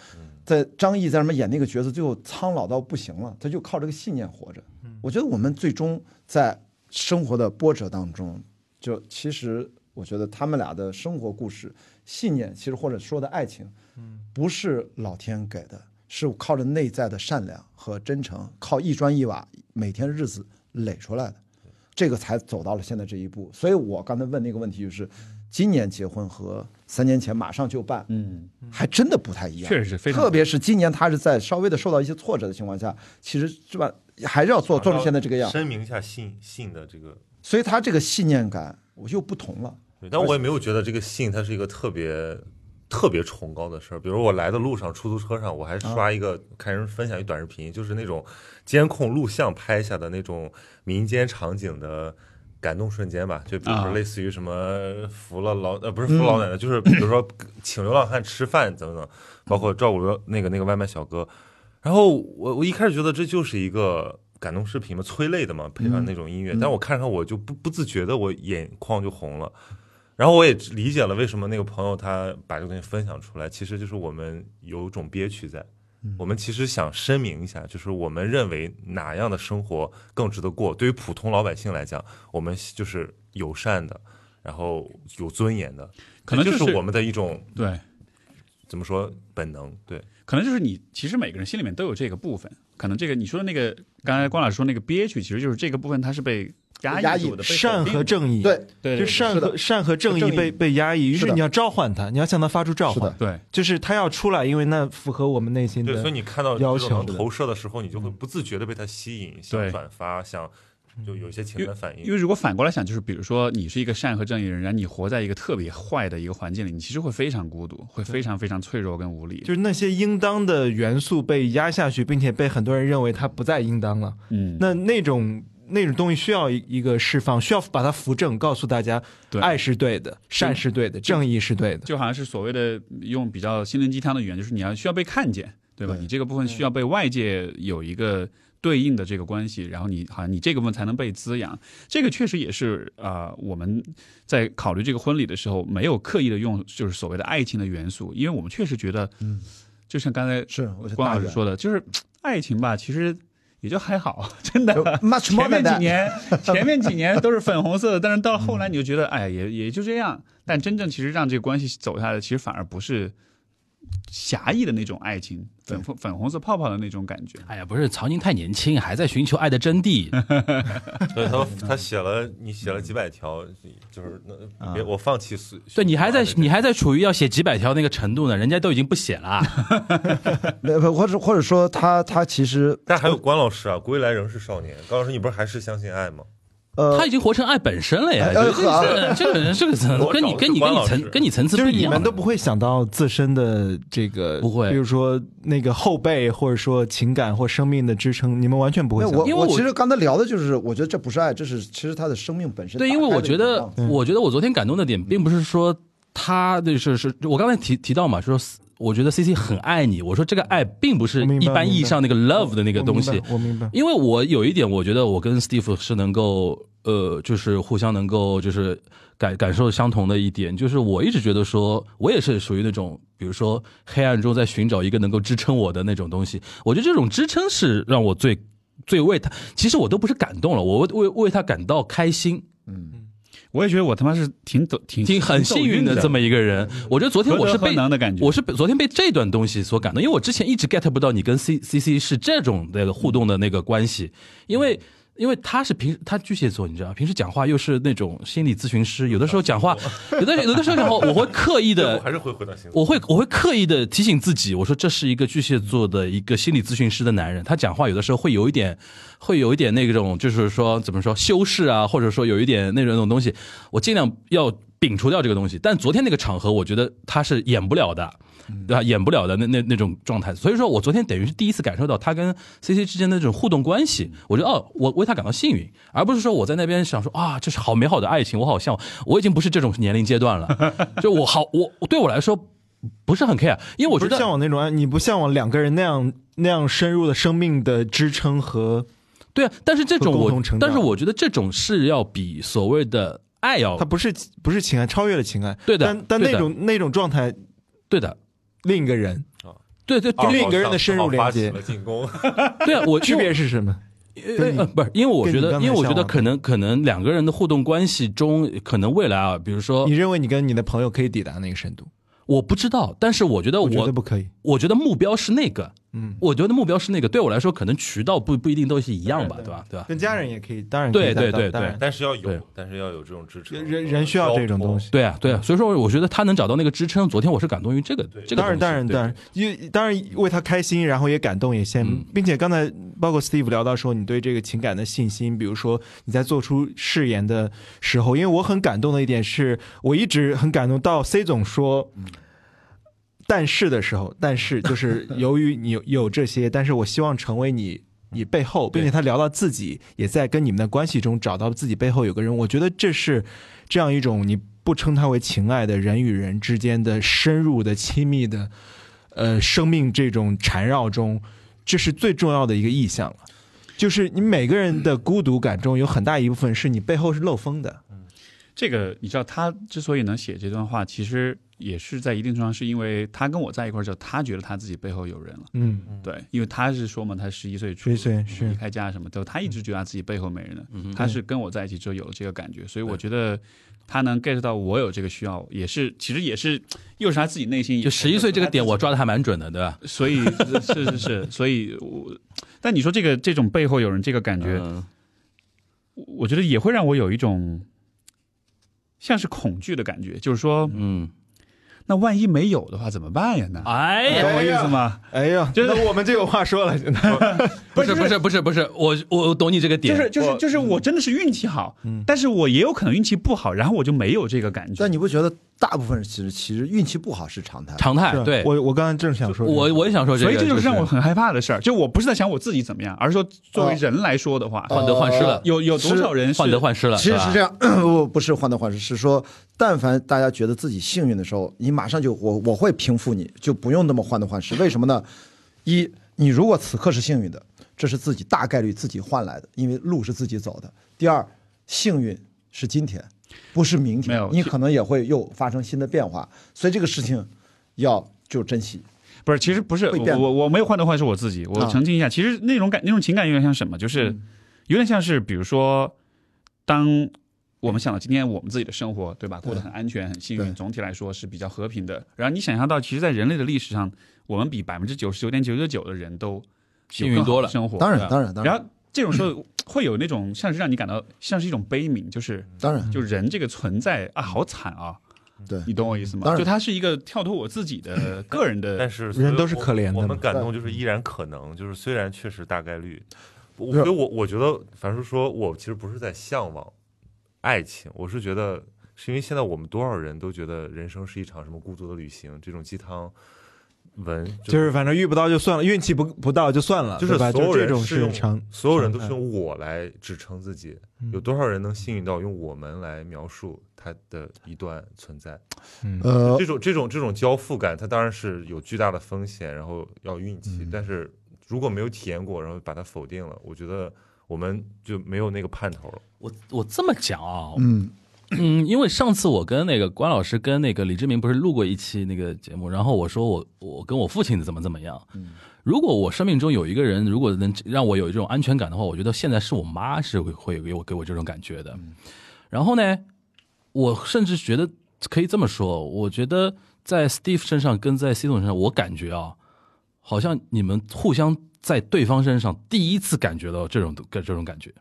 在张译在那边演那个角色，最后苍老到不行了，他就靠这个信念活着。我觉得我们最终在生活的波折当中，就其实我觉得他们俩的生活故事、信念，其实或者说的爱情，不是老天给的，是靠着内在的善良和真诚，靠一砖一瓦每天日子垒出来的。这个才走到了现在这一步。所以我刚才问那个问题就是，今年结婚和三年前马上就办，嗯，还真的不太一样。确实是非常特别是今年他是在稍微的受到一些挫折的情况下，其实是吧，还是要做做成现在这个样。声明一下信信的这个。所以他这个信念感我又不同了。对，但我也没有觉得这个信它是一个特别特别崇高的事儿。比如我来的路上，出租车上，我还刷一个、看人分享一短视频，就是那种监控录像拍下的那种民间场景的。感动瞬间吧，就比如说啊类似于什么扶了老呃不是扶老奶奶，就是 比如说请流浪汉吃饭等等，包括照顾流那个那个外卖小哥。然后我我一开始觉得这就是一个感动视频嘛，催泪的嘛，配上那种音乐，但我看上我就不不自觉的我眼眶就红了。然后我也理解了为什么那个朋友他把这个东西分享出来，其实就是我们有种憋屈在，我们其实想声明一下，就是我们认为哪样的生活更值得过。对于普通老百姓来讲，我们就是友善的，然后有尊严的，可能就是是我们的一种对，怎么说本能。对，可能就是你其实每个人心里面都有这个部分。可能这个你说的那个，刚才关老师说那个憋屈，其实就是这个部分它是被压压抑善和正义，对，对对就善和善和正义正义被被压抑，于是你要召唤他，你要向他发出召唤，对就是他要出来，因为那符合我们内心对，所以。你看到要求这种投射的时候，你就会不自觉的被他吸引，想对转发，想就有一些情感反应因。为如果反过来想，就是比如说你是一个善和正义的人，然后你活在一个特别坏的一个环境里，你其实会非常孤独，会非常非常脆弱跟无力。就是那些应当的元素被压下去，并且被很多人认为它不再应当了。嗯，那那种那种东西需要一一个释放，需要把它扶正，告诉大家对爱是对的，善是对的，正义是对的。就好像是所谓的用比较心灵鸡汤的语言，就是你要需要被看见，对吧？对你这个部分需要被外界有一个对应的这个关系，然后你好像你这个部分才能被滋养。这个确实也是啊、呃我们在考虑这个婚礼的时候没有刻意的用就是所谓的爱情的元素，因为我们确实觉得，嗯，就像刚才是关老师说的，就是爱情吧，其实也就还好，真的。much more 前面几。年，前面几年都是粉红色的，但是到后来你就觉得，哎，也也就这样。但真正其实让这个关系走下来，其实反而不是狭义的那种爱情，粉粉粉红色泡泡的那种感觉。哎呀，不是曹宁太年轻，还在寻求爱的真谛。所以他他写了你写了几百条，就是那你别我放弃死对你还在你还在处于要写几百条那个程度呢，人家都已经不写了。没不或者或者说他他其实但还有关老师啊，归来仍是少年。关老师，你不是还是相信爱吗？呃他已经活成爱本身了呀！哎这个这个人这个跟你跟你跟你层跟你层次就是你不一样你。们都不会想到自身的这个，不会比如说那个后背，或者说情感或生命的支撑，你们完全不会想到。我因为我其实刚才聊的就是，我觉得这不是爱，这是其实他的生命本身对，因为我觉得窗，我觉得我昨天感动的点，并不是说他就是是，我刚才提提到嘛，说我觉得 C C 很爱你，我说这个爱并不是一般意义上那个 love 的那个东西明白，我明白。因为我有一点，我觉得我跟 Steve 是能够，呃，就是互相能够，就是感感受相同的一点，就是我一直觉得说，我也是属于那种，比如说黑暗中在寻找一个能够支撑我的那种东西。我觉得这种支撑是让我最最为他，其实我都不是感动了，我为为为他感到开心，嗯。我也觉得我他妈是挺走挺挺很幸运的这么一个人。我觉得昨天我是被我是被昨天被这段东西所感动，因为我之前一直 get 不到你跟 C C C 是这种那个互动的那个关系，因为因为他是平他巨蟹座，你知道，平时讲话又是那种心理咨询师，有的时候讲话，有的有的时候讲话，我会刻意的我 还是会回到星座。我会我会刻意的提醒自己，我说这是一个巨蟹座的一个心理咨询师的男人，他讲话有的时候会有一点，会有一点那种，就是说怎么说修饰啊，或者说有一点那种那种东西，我尽量要摒除掉这个东西。但昨天那个场合，我觉得他是演不了的。对吧？演不了的那那那种状态，所以说我昨天等于是第一次感受到他跟 C C 之间的这种互动关系。我觉得哦，我为他感到幸运，而不是说我在那边想说啊，这是好美好的爱情，我好向往。我已经不是这种年龄阶段了，就我好我对我来说不是很 care，因为我觉得向往那种爱，你不向往两个人那样那样深入的生命的支撑和，对啊，但是这种我但是我觉得这种是要比所谓的爱要。它不是不是情爱，超越了情爱。对的但但那种那种状态，对的，另一个人。啊对对另一个人的深入连接。了进攻，对啊，我区别是什么？呃，不是，因为我觉得，因为我觉得可能可能两个人的互动关系中，可能未来啊，比如说你认为你跟你的朋友可以抵达那个深度？我不知道，但是我觉得我我觉得不可以。我觉得目标是那个，嗯，我觉得目标是那个，对我来说，可能渠道不不一定都是一样吧，对吧？对吧？跟家人也可以，当然可以对对对达到对但是要有，但是要有这种支撑。人人需要这种东西。对啊，对啊，所以说我觉得他能找到那个支撑。昨天我是感动于这个，这个当然，东西当然，对当然，因为当然为他开心，然后也感动，也羡慕，嗯并且刚才包括 Steve 聊到说你对这个情感的信心，比如说你在做出誓言的时候，因为我很感动的一点是，我一直很感动到 C 总说。但是的时候，但是就是由于你有有这些，但是我希望成为你你背后，并且他聊到自己也在跟你们的关系中找到自己背后有个人，我觉得这是这样一种你不称他为情爱的人与人之间的深入的亲密的，呃，生命这种缠绕中，这是最重要的一个意象了。就是你每个人的孤独感中有很大一部分是你背后是漏风的，这个你知道，他之所以能写这段话，其实也是在一定程度上是因为他跟我在一块儿之后，他觉得他自己背后有人了。嗯，对，因为他是说嘛，他十一岁出11岁是离开家什么的，他一直觉得他自己背后没人了。嗯他是跟我在一起之后有了这个感觉，所以我觉得他能 get 到我有这个需要，也是其实也是又是他自己内心就十一岁这个点，我抓的还蛮准的，对吧？所以是是是，所以我，但你说这个这种背后有人这个感觉，嗯。我觉得也会让我有一种像是恐惧的感觉，就是说，嗯，那万一没有的话怎么办呀？那哎呀，懂我意思吗？哎呀，就是我们就有话说了，现在不是不是不是不是，我我我懂你这个点，就是就是就是我真的是运气好，但是我也有可能运气不好，然后我就没有这个感觉但。你不觉得大部分人其实其实运气不好是常态？常态对。我我刚才正想说，我我也想说这个，所以这就是让我很害怕的事儿。就我不是在想我自己怎么样，而是说作为人来说的话，患得患失了，有有多少人患得患失了，其实是这样。样，不不是患得患失，是说，但凡大家觉得自己幸运的时候，你马上就我我会平复你，就不用那么患得患失。为什么呢？一，你如果此刻是幸运的，这是自己大概率自己换来的，因为路是自己走的。第二，幸运是今天，不是明天没有，你可能也会又发生新的变化，所以这个事情要就珍惜。不是，其实不是我我我没有患得患失，我自己我啊澄清一下，其实那种感那种情感有点像什么，就是有点像是比如说，当我们想到今天我们自己的生活，对吧，过得很安全、很幸运，总体来说是比较和平的。然后你想象到，其实，在人类的历史上，我们比百分之九十九点九九九的人都幸运多了。生活。当然当然当然。然后这种时候会有那种像是让你感到像是一种悲悯，就是当然，就人这个存在啊，好惨啊，对。你懂我意思吗？就它是一个跳脱我自己的个人的但是人都是可怜的我们感动就是依然可能，就是虽然确实大概率，我是所以我我觉得，樊叔说我其实不是在向往爱情，我是觉得是因为现在我们多少人都觉得人生是一场什么孤独的旅行，这种鸡汤文就是反正遇不到就算了，运气不不到就算了，就是？所有就这种人是用常，所有人都是用我来支撑自己，嗯有多少人能幸运到用我们来描述他的一段存在？嗯呃这，种这种这种交付感，它当然是有巨大的风险，然后要运气。嗯但是如果没有体验过，然后把它否定了，我觉得我们就没有那个盼头了。我我这么讲啊，嗯，嗯，因为上次我跟那个关老师跟那个李志明不是录过一期那个节目，然后我说我我跟我父亲怎么怎么样。如果我生命中有一个人，如果能让我有这种安全感的话，我觉得现在是我妈是会会给我给我这种感觉的。然后呢，我甚至觉得可以这么说，我觉得在 Steve 身上跟在 C 总身上，我感觉啊，好像你们互相在对方身上第一次感觉到这种这种感觉。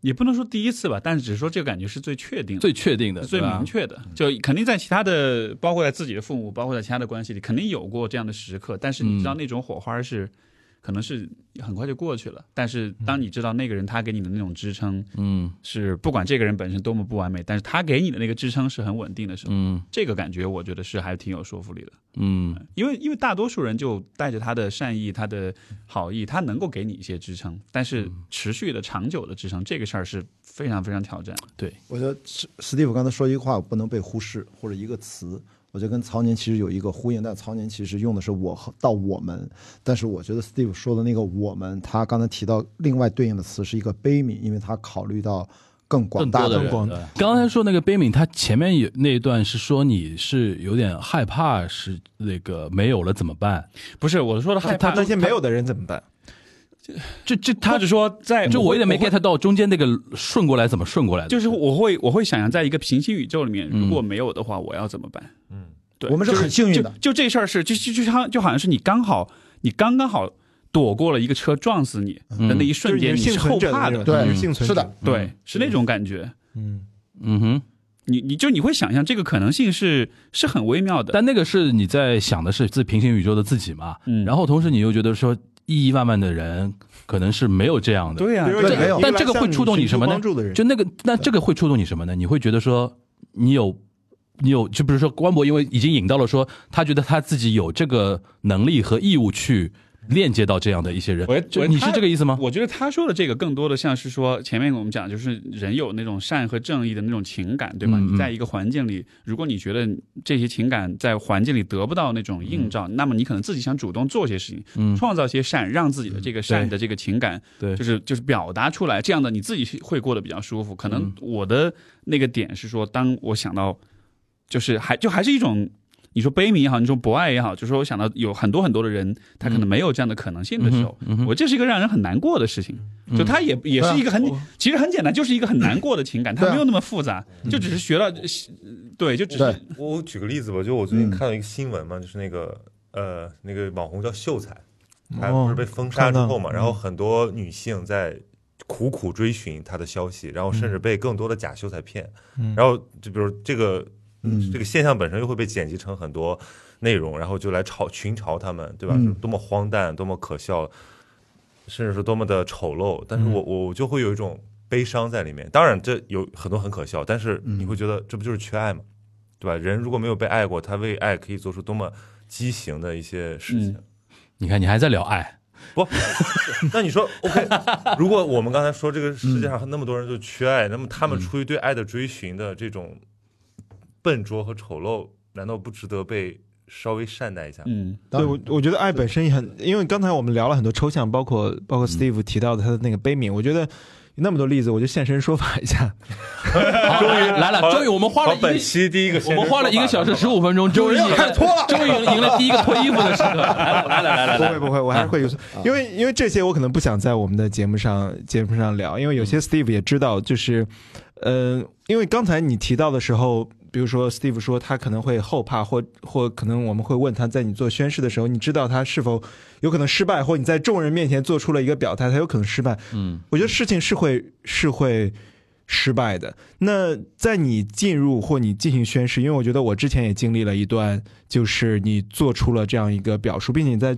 也不能说第一次吧，但是只是说这个感觉是最确定的。最确定的，最明确的，就肯定在其他的，包括在自己的父母，包括在其他的关系里，肯定有过这样的时刻。但是你知道那种火花是，可能是很快就过去了。但是当你知道那个人他给你的那种支撑嗯是，不管这个人本身多么不完美，但是他给你的那个支撑是很稳定的时候，嗯这个感觉我觉得是还挺有说服力的。嗯因为因为大多数人就带着他的善意、他的好意，他能够给你一些支撑，但是持续的、长久的支撑，这个事儿是非常非常挑战。对，我觉得史史蒂夫刚才说一句话不能被忽视，或者一个词，我觉得跟曹宁其实有一个呼应，但曹宁其实用的是我和到我们，但是我觉得 Steve 说的那个我们，他刚才提到另外对应的词是一个悲悯，因为他考虑到更广。大的人。广刚才说那个悲悯，他前面有那一段是说你是有点害怕，是那个没有了怎么办？不是我说的害怕，那些没有的人怎么办？这这他或者说在就我有点没 get 到中间那个顺过来怎么顺过来的，就是我会我会想象，在一个平行宇宙里面，嗯如果没有的话，我要怎么办？嗯，对，我们是很幸运的。就就这事儿是就就就像就好像是你刚好你刚刚好躲过了一个车撞死你的那一瞬间，就是你是后怕的。对你是幸存者是的，对，是那种感觉。嗯，嗯哼。你你就你会想象这个可能性是是很微妙的，但那个是你在想的是自平行宇宙的自己嘛？嗯。然后同时你又觉得说亿亿万万的人可能是没有这样的，对呀、但这个会触动你什么呢？就那个那这个会触动你什么呢？你会觉得说你有你有，就比如说关博，因为已经引到了说他觉得他自己有这个能力和义务去链接到这样的一些人我，就你是这个意思吗？我觉得他说的这个更多的像是说，前面我们讲就是人有那种善和正义的那种情感，对吧？嗯嗯你在一个环境里，如果你觉得这些情感在环境里得不到那种映照，那么你可能自己想主动做些事情，嗯，创造些善，让自己的这个善的这个情感，对就是就是表达出来，这样的你自己会过得比较舒服。可能嗯我的那个点是说，当我想到，就是还就还是一种。你说悲悯也好，你说博爱也好，就是说我想到有很多很多的人，他可能没有这样的可能性的时候，嗯哼嗯我这是一个让人很难过的事情。就他也也是一个很，其实很简单，就是一个很难过的情感，它没有那么复杂，就只是学了，对，就只是我举个例子吧，就我最近嗯。看到一个新闻嘛，就是那个呃那个网红叫秀才，他哦不是被封杀之后嘛，然后很多女性在苦苦追寻他的消息，然后甚至被更多的假秀才骗，嗯。然后就比如这个嗯这个现象本身又会被剪辑成很多内容，然后就来嘲群嘲他们，对吧？多么荒诞，多么可笑，甚至是多么的丑陋，但是我我我就会有一种悲伤在里面。当然，这有很多很可笑，但是你会觉得这不就是缺爱吗？对吧？人如果没有被爱过，他为爱可以做出多么畸形的一些事情。你看你还在聊爱，不，那你说 OK？如果我们刚才说这个世界上那么多人就缺爱，那么他们出于对爱的追寻的这种笨拙和丑陋，难道不值得被稍微善待一下？嗯，对我，我觉得爱本身也很，因为刚才我们聊了很多抽象，包括包括 Steve 提到的他的那个悲悯，我觉得有那么多例子，我就现身说法一下。终于来了，终于我们花了，本一。期第一个，我们花了一个小时十五分钟，终于开脱了，终于 赢了第一个脱衣服的时刻。来了来了来了 来，不会不会，我还是会有，因为因为这些我可能不想在我们的节目上节目上聊，因为有些 Steve 也知道，就是，嗯，因为刚才你提到的时候，比如说 Steve 说他可能会后怕，或或可能我们会问他在你做宣誓的时候，你知道他是否有可能失败，或你在众人面前做出了一个表态，他有可能失败。嗯我觉得事情是会是会失败的。那在你进入或你进行宣誓，因为我觉得我之前也经历了一段，就是你做出了这样一个表述，并且你在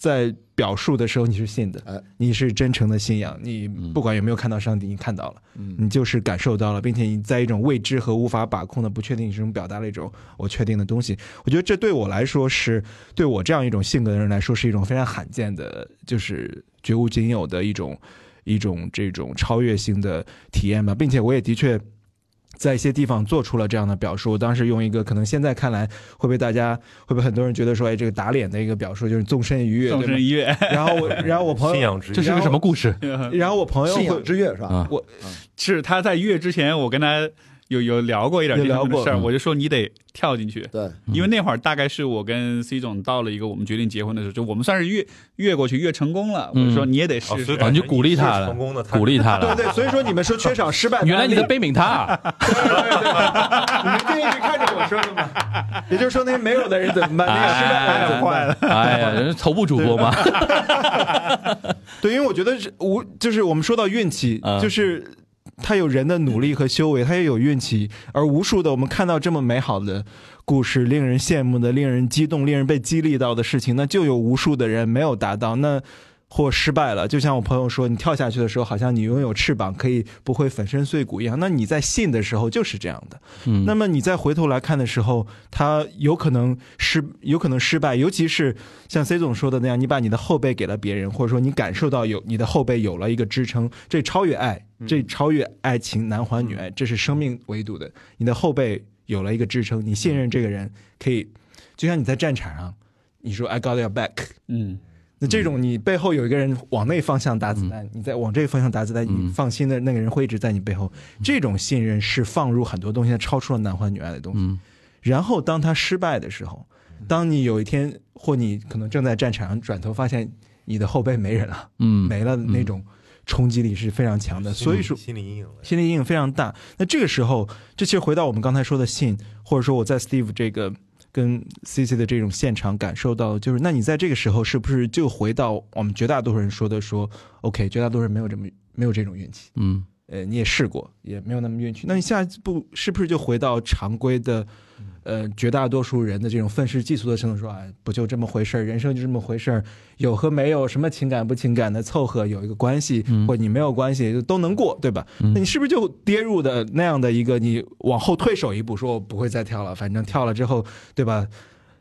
在表述的时候你是信的，哎你是真诚的信仰，你不管有没有看到上帝，你看到了，嗯你就是感受到了，并且你在一种未知和无法把控的不确定之中表达了一种我确定的东西。我觉得这对我来说是对我这样一种性格的人来说是一种非常罕见的，就是绝无仅有的一种一种这种超越性的体验吧，并且我也的确。在一些地方做出了这样的表述，当时用一个可能现在看来会被大家会被很多人觉得说，哎，这个打脸的一个表述就是纵身一跃，纵身一跃，然后我，然后我朋友，信仰之这是个什么故事然后我朋友信仰，之跃是吧？啊？我是他在跃之前，我跟他有有聊过一点有这方面的事儿，聊过嗯我就说你得跳进去。对，因为那会儿大概是我跟 C 总到了一个我们决定结婚的时候，就我们算是越越过去越成功了。我就说你也得哦试你就鼓励他了成功的，鼓励他了。对对，所以说你们说缺少失败，原来你在悲悯他啊，你们就一直看着我说的嘛。也就是说，那些没有的人怎么办？那个失败的人怎么办？哎呀，人是头部主播嘛，对，因为我觉得是我，就是我们说到运气，嗯就是他有人的努力和修为，他也有运气，而无数的我们看到这么美好的故事，令人羡慕的、令人激动、令人被激励到的事情，那就有无数的人没有达到，那或失败了。就像我朋友说，你跳下去的时候，好像你拥有翅膀，可以不会粉身碎骨一样。那你在信的时候就是这样的。嗯，那么你再回头来看的时候，他有可能失，有可能失败，尤其是像 C 总说的那样，你把你的后背给了别人，或者说你感受到有你的后背有了一个支撑，这超越爱，这超越爱情男欢女爱，这是生命维度的。你的后背有了一个支撑，你信任这个人，可以，就像你在战场上，你说 I got your back，嗯，那这种你背后有一个人往那方向打子弹，你在往这个方向打子弹，你嗯放心的那个人会一直在你背后。这种信任是放入很多东西，超出了男欢女爱的东西。嗯然后当他失败的时候，当你有一天或你可能正在战场上转头发现你的后背没人了，嗯，没了，那种冲击力是非常强的。所以说。心理阴影了。心理阴影非常大。那这个时候，这其实回到我们刚才说的信，或者说我在 Steve 这个跟 CC 的这种现场感受到，就是那你在这个时候是不是就回到我们绝大多数人说的说，OK，绝大多数人没有这么没有这种运气，嗯呃，你也试过，也没有那么运气，那你下一步是不是就回到常规的？呃，绝大多数人的这种愤世嫉俗的程度，说，哎，不就这么回事儿，人生就这么回事儿，有和没有，什么情感不情感的凑合有一个关系，嗯或者你没有关系就都能过，对吧？嗯那你是不是就跌入的那样的一个，你往后退手一步，说我不会再跳了，反正跳了之后，对吧？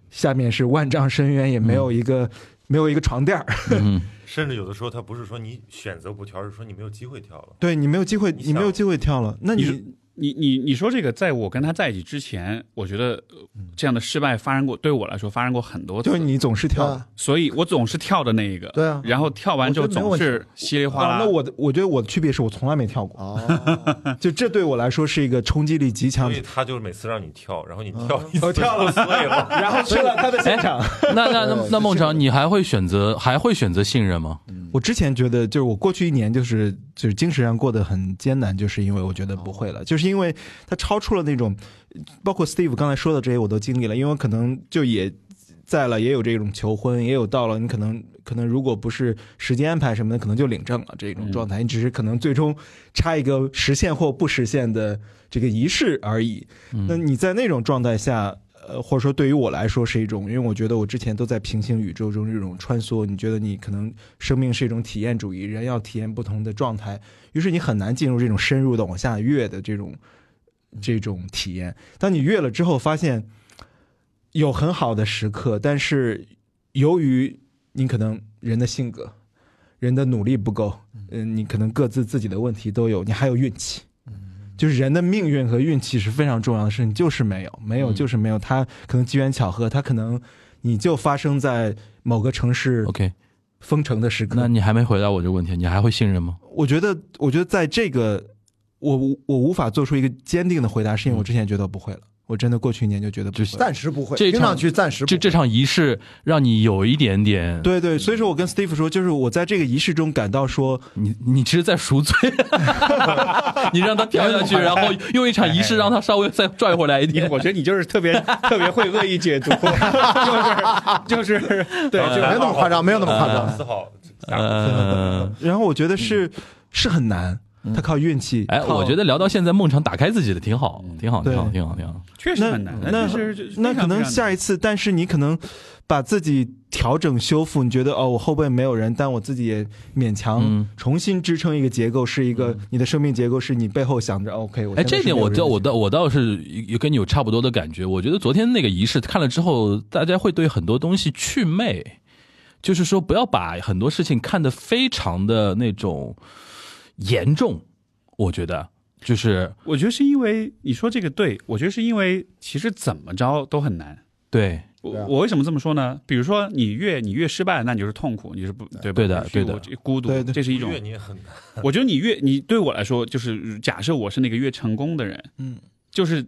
下面是万丈深渊，也没有一个、没有一个床垫儿，嗯 甚至有的时候，他不是说你选择不跳，而是说你没有机会跳了。对你没有机会，你你没有机会跳了，那你你你你你说这个，在我跟他在一起之前，我觉得呃这样的失败发生过，对我来说发生过很多次，就是你总是跳。啊，所以我总是跳的那一个，对啊然后跳完之后总是稀里哗啊，啦。那我的我觉得我的区别是我从来没跳过，哦，就这对我来说是一个冲击力极强所以他就是每次让你跳，然后你跳一嗯我跳了就碎了。然后去了他的现场。那那那 那孟尝，你还会选择还会选择信任吗？我之前觉得，就是我过去一年就是就是精神上过得很艰难，就是因为我觉得不会了，就是因为它超出了那种，包括 Steve 刚才说的这些我都经历了，因为我可能就也在了，也有这种求婚，也有到了，你可能可能如果不是时间安排什么的，可能就领证了这种状态，你只是可能最终差一个实现或不实现的这个仪式而已。那你在那种状态下，呃，或者说对于我来说是一种，因为我觉得我之前都在平行宇宙中这种穿梭，你觉得你可能生命是一种体验主义，人要体验不同的状态，于是你很难进入这种深入的往下越的这种这种体验。当你越了之后，发现有很好的时刻，但是由于你可能人的性格、人的努力不够，嗯，你可能各自自己的问题都有，你还有运气。就是人的命运和运气是非常重要的事情，就是没有，没有嗯就是没有。它可能机缘巧合，它可能你就发生在某个城市 OK，封城的时刻。那你还没回答我这个问题，你还会信任吗？我觉得，我觉得在这个，我无我无法做出一个坚定的回答，是因为我之前觉得不会了。我真的过去一年就觉得不就是会。暂时不会，这场听上去暂时不会这这场仪式让你有一点点，对对，所以说我跟 Steve 说，就是我在这个仪式中感到说，你你其实在赎罪，你让他跳下去，然后用一场仪式让他稍微再拽回来一点。我觉得你就是特别 特别会恶意解读，就是就是对，就没有那么夸张，没有那么夸张。四号，呃，然后我觉得是、是很难，他靠运气。哎，我觉得聊到现在，孟尝打开自己的挺好，挺好，挺好，挺好，挺好。确实很难。那是那可能下一一次，但是你可能把自己调整修复，你觉得哦，我后背没有人，但我自己也勉强嗯重新支撑一个结构，是一个你的生命结构，是你背后想着 OK，我哎，这点我倒我倒倒我倒是有跟你有差不多的感觉。我觉得昨天那个仪式看了之后，大家会对很多东西祛魅，就是说不要把很多事情看得非常的那种严重。我觉得就是我觉得是因为你说这个对，我觉得是因为其实怎么着都很难。对我我为什么这么说呢？比如说你越你越失败，那你就是痛苦，你是不对吧？对的对的这孤独这是一种乐。你也很难。我觉得你越你对我来说，就是假设我是那个越成功的人，嗯，就是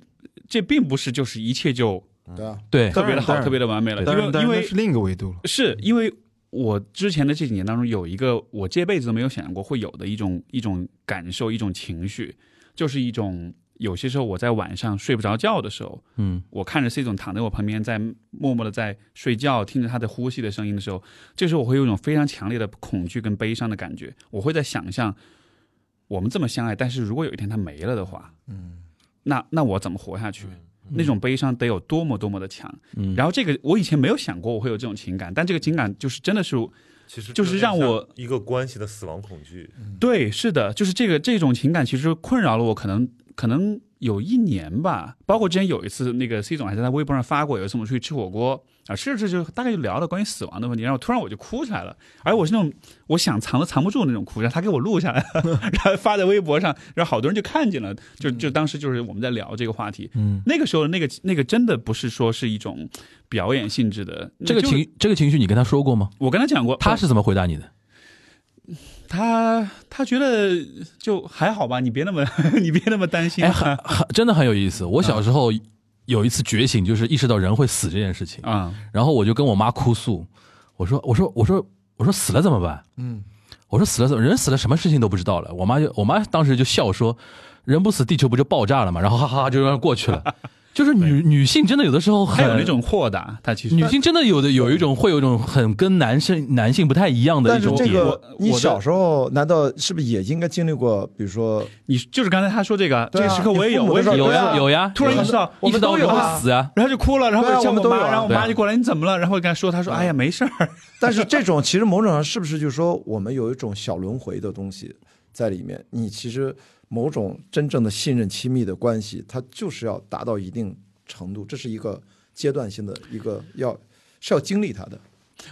这并不是就是一切就对啊，对特别的好，特别的完美了，因为因为是另一个维度了。是因为我之前的这几年当中，有一个我这辈子都没有想象过会有的一种一种感受，一种情绪，就是一种有些时候我在晚上睡不着觉的时候，嗯我看着 C 总躺在我旁边，在默默的在睡觉，听着他的呼吸的声音的时候，这时候我会有一种非常强烈的恐惧跟悲伤的感觉，我会在想象。我们这么相爱，但是如果有一天他没了的话，嗯，那那我怎么活下去？那种悲伤得有多么多么的强。嗯然后这个我以前没有想过我会有这种情感，但这个情感就是真的是其实就是让我一个关系的死亡恐惧，对，是的，就是这个这种情感其实困扰了我，可能可能有一年吧。包括之前有一次，那个 C 总还在他微博上发过，有一次我们出去吃火锅啊，吃着就大概就聊了关于死亡的问题，然后突然我就哭起来了，而我是那种我想藏都藏不住的那种哭，然后他给我录下来了，然后发在微博上，然后好多人就看见了，就就当时就是我们在聊这个话题，嗯，那个时候那个那个真的不是说是一种表演性质的这个情这个情绪你跟他说过吗？我跟他讲过，他是怎么回答你的？他他觉得就还好吧，你别那么 你别那么担心哎，很很真的很有意思。我小时候有一次觉醒，就是意识到人会死这件事情，啊。然后我就跟我妈哭诉，我说我说我说我说死了怎么办？嗯，我说死了怎么人死了什么事情都不知道了。我妈就我妈当时就笑说，人不死地球不就爆炸了吗？然后哈哈哈就让过去了。就是女女性真的有的时候很还有那种豁达，她其实女性真的有的有一种会有一种很跟男生男性不太一样的但是这一种点。个你我小时候难道是不是也应该经历过？比如说，你就是刚才他说这个，这个时刻我也有，我也有有呀有呀，突然意识到我们意识到人都有啊会死啊。然后就哭了，然后我们都有啊然后我妈就过来，你怎么了？然后我跟她说，她说，哎呀，没事儿。但是这种其实某种上是不是就是说我们有一种小轮回的东西在里面？你其实某种真正的信任、亲密的关系，它就是要达到一定程度，这是一个阶段性的一个要是要经历它的。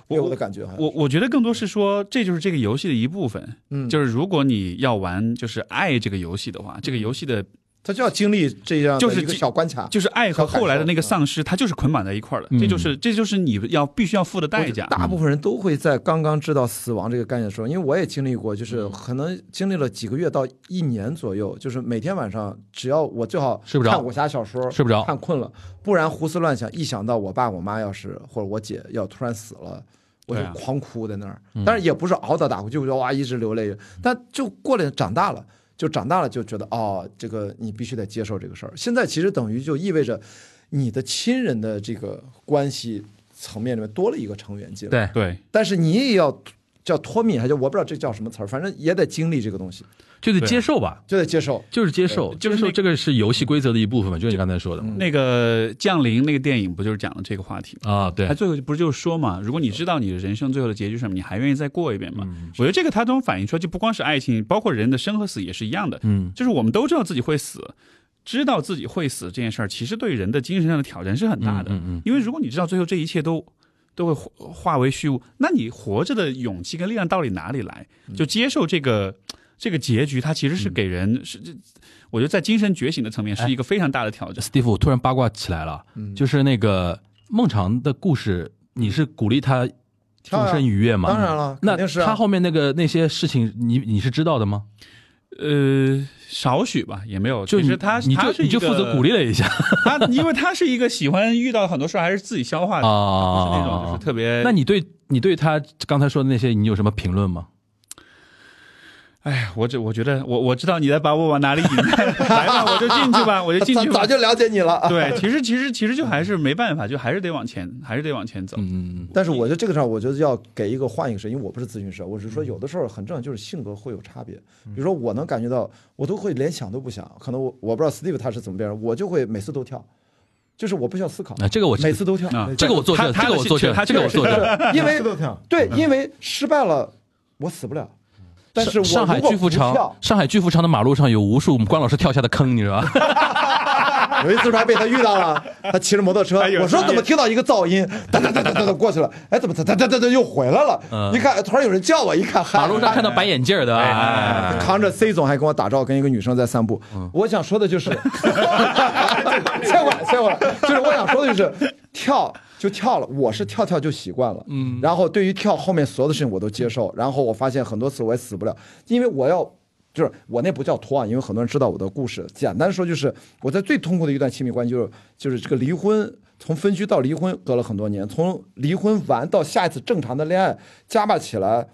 我给我的感觉哈，我我觉得更多是说，这就是这个游戏的一部分。嗯，就是如果你要玩就是爱这个游戏的话，这个游戏的他就要经历这样就是一个小关卡，就是爱和后来的那个丧失，它就是捆绑在一块儿的。嗯这就是这就是你要必须要付的代价。大部分人都会在刚刚知道死亡这个概念的时候，因为我也经历过，就是嗯可能经历了几个月到一年左右，就是每天晚上只要我最好睡不着看武侠小说，睡不着看困了，不然胡思乱想，一想到我爸我妈要是或者我姐要突然死了。我就狂哭在那儿，嗯但是也不是嗷的大哭，就是哇一直流泪。但就过了长大了，就长大了就觉得哦，这个你必须得接受这个事儿。现在其实等于就意味着你的亲人的这个关系层面里面多了一个成员进来。对，对，但是你也要叫脱敏，还叫我不知道这叫什么词儿，反正也得经历这个东西，就得接受吧，就得接受。就是接受，就是说这个是游戏规则的一部分嘛，就是你刚才说的那个降临那个电影不就是讲了这个话题吗？啊，对他，最后不是就是说嘛，如果你知道你的人生最后的结局是什么，你还愿意再过一遍吗？嗯我觉得这个它都反映出来，就不光是爱情，包括人的生和死也是一样的。嗯，就是我们都知道自己会死，知道自己会死这件事儿，其实对人的精神上的挑战是很大的。嗯嗯嗯因为如果你知道最后这一切都都会化化为虚无，那你活着的勇气跟力量到底哪里来？就接受这个这个结局，它其实是给人、是这，我觉得在精神觉醒的层面是一个非常大的挑战。Steve，我突然八卦起来了，嗯就是那个孟尝的故事，你是鼓励他终身愉悦吗？当然了，那肯定是啊他后面那个那些事情，你你是知道的吗？呃，少许吧，也没有。就你其实他你就他是你就负责鼓励了一下 他，因为他是一个喜欢遇到很多事还是自己消化的，啊，不是那种就是特别。那你对你对他刚才说的那些，你有什么评论吗？哎呀，我这我觉得我我知道你在把我往哪里引，来吧，我就进去吧，我就进去吧。早早就了解你了。啊对，其实其实其实就还是没办法，就还是得往前，还是得往前走。嗯，但是我觉得这个事儿，我觉得要给一个换一个事，因为我不是咨询师，我是说有的时候很正常，就是性格会有差别。比如说我能感觉到，我都会连想都不想，可能我我不知道 Steve 他是怎么变人，我就会每次都跳，就是我不需要思考，啊，这个我每次都跳。啊这个我作证，他这个我作证，他这个我作证。因为 都跳。对，因为失败了，我死不了。但是我上海巨富城，上海巨富城的马路上有无数我们关老师跳下的坑，你知道吧？有一次还被他遇到了，他骑着摩托车，我说怎么听到一个噪音，哒哒哒哒哒哒过去了，哎，怎么哒哒哒哒哒又回来了？嗯一看突然有人叫我，一看马路上看到白眼镜的？哎扛着 C 总还跟我打招呼，跟一个女生在散步。我想说的就是，切过来，切过来，就是我想说的就是跳就跳了，我是跳跳就习惯了，嗯，然后对于跳后面所有的事情我都接受，然后我发现很多次我也死不了，因为我要。就是我那不叫拖啊，因为很多人知道我的故事。简单说就是我在最痛苦的一段亲密关系，就是就是这个离婚，从分居到离婚隔了很多年，从离婚完到下一次正常的恋爱，加吧起来，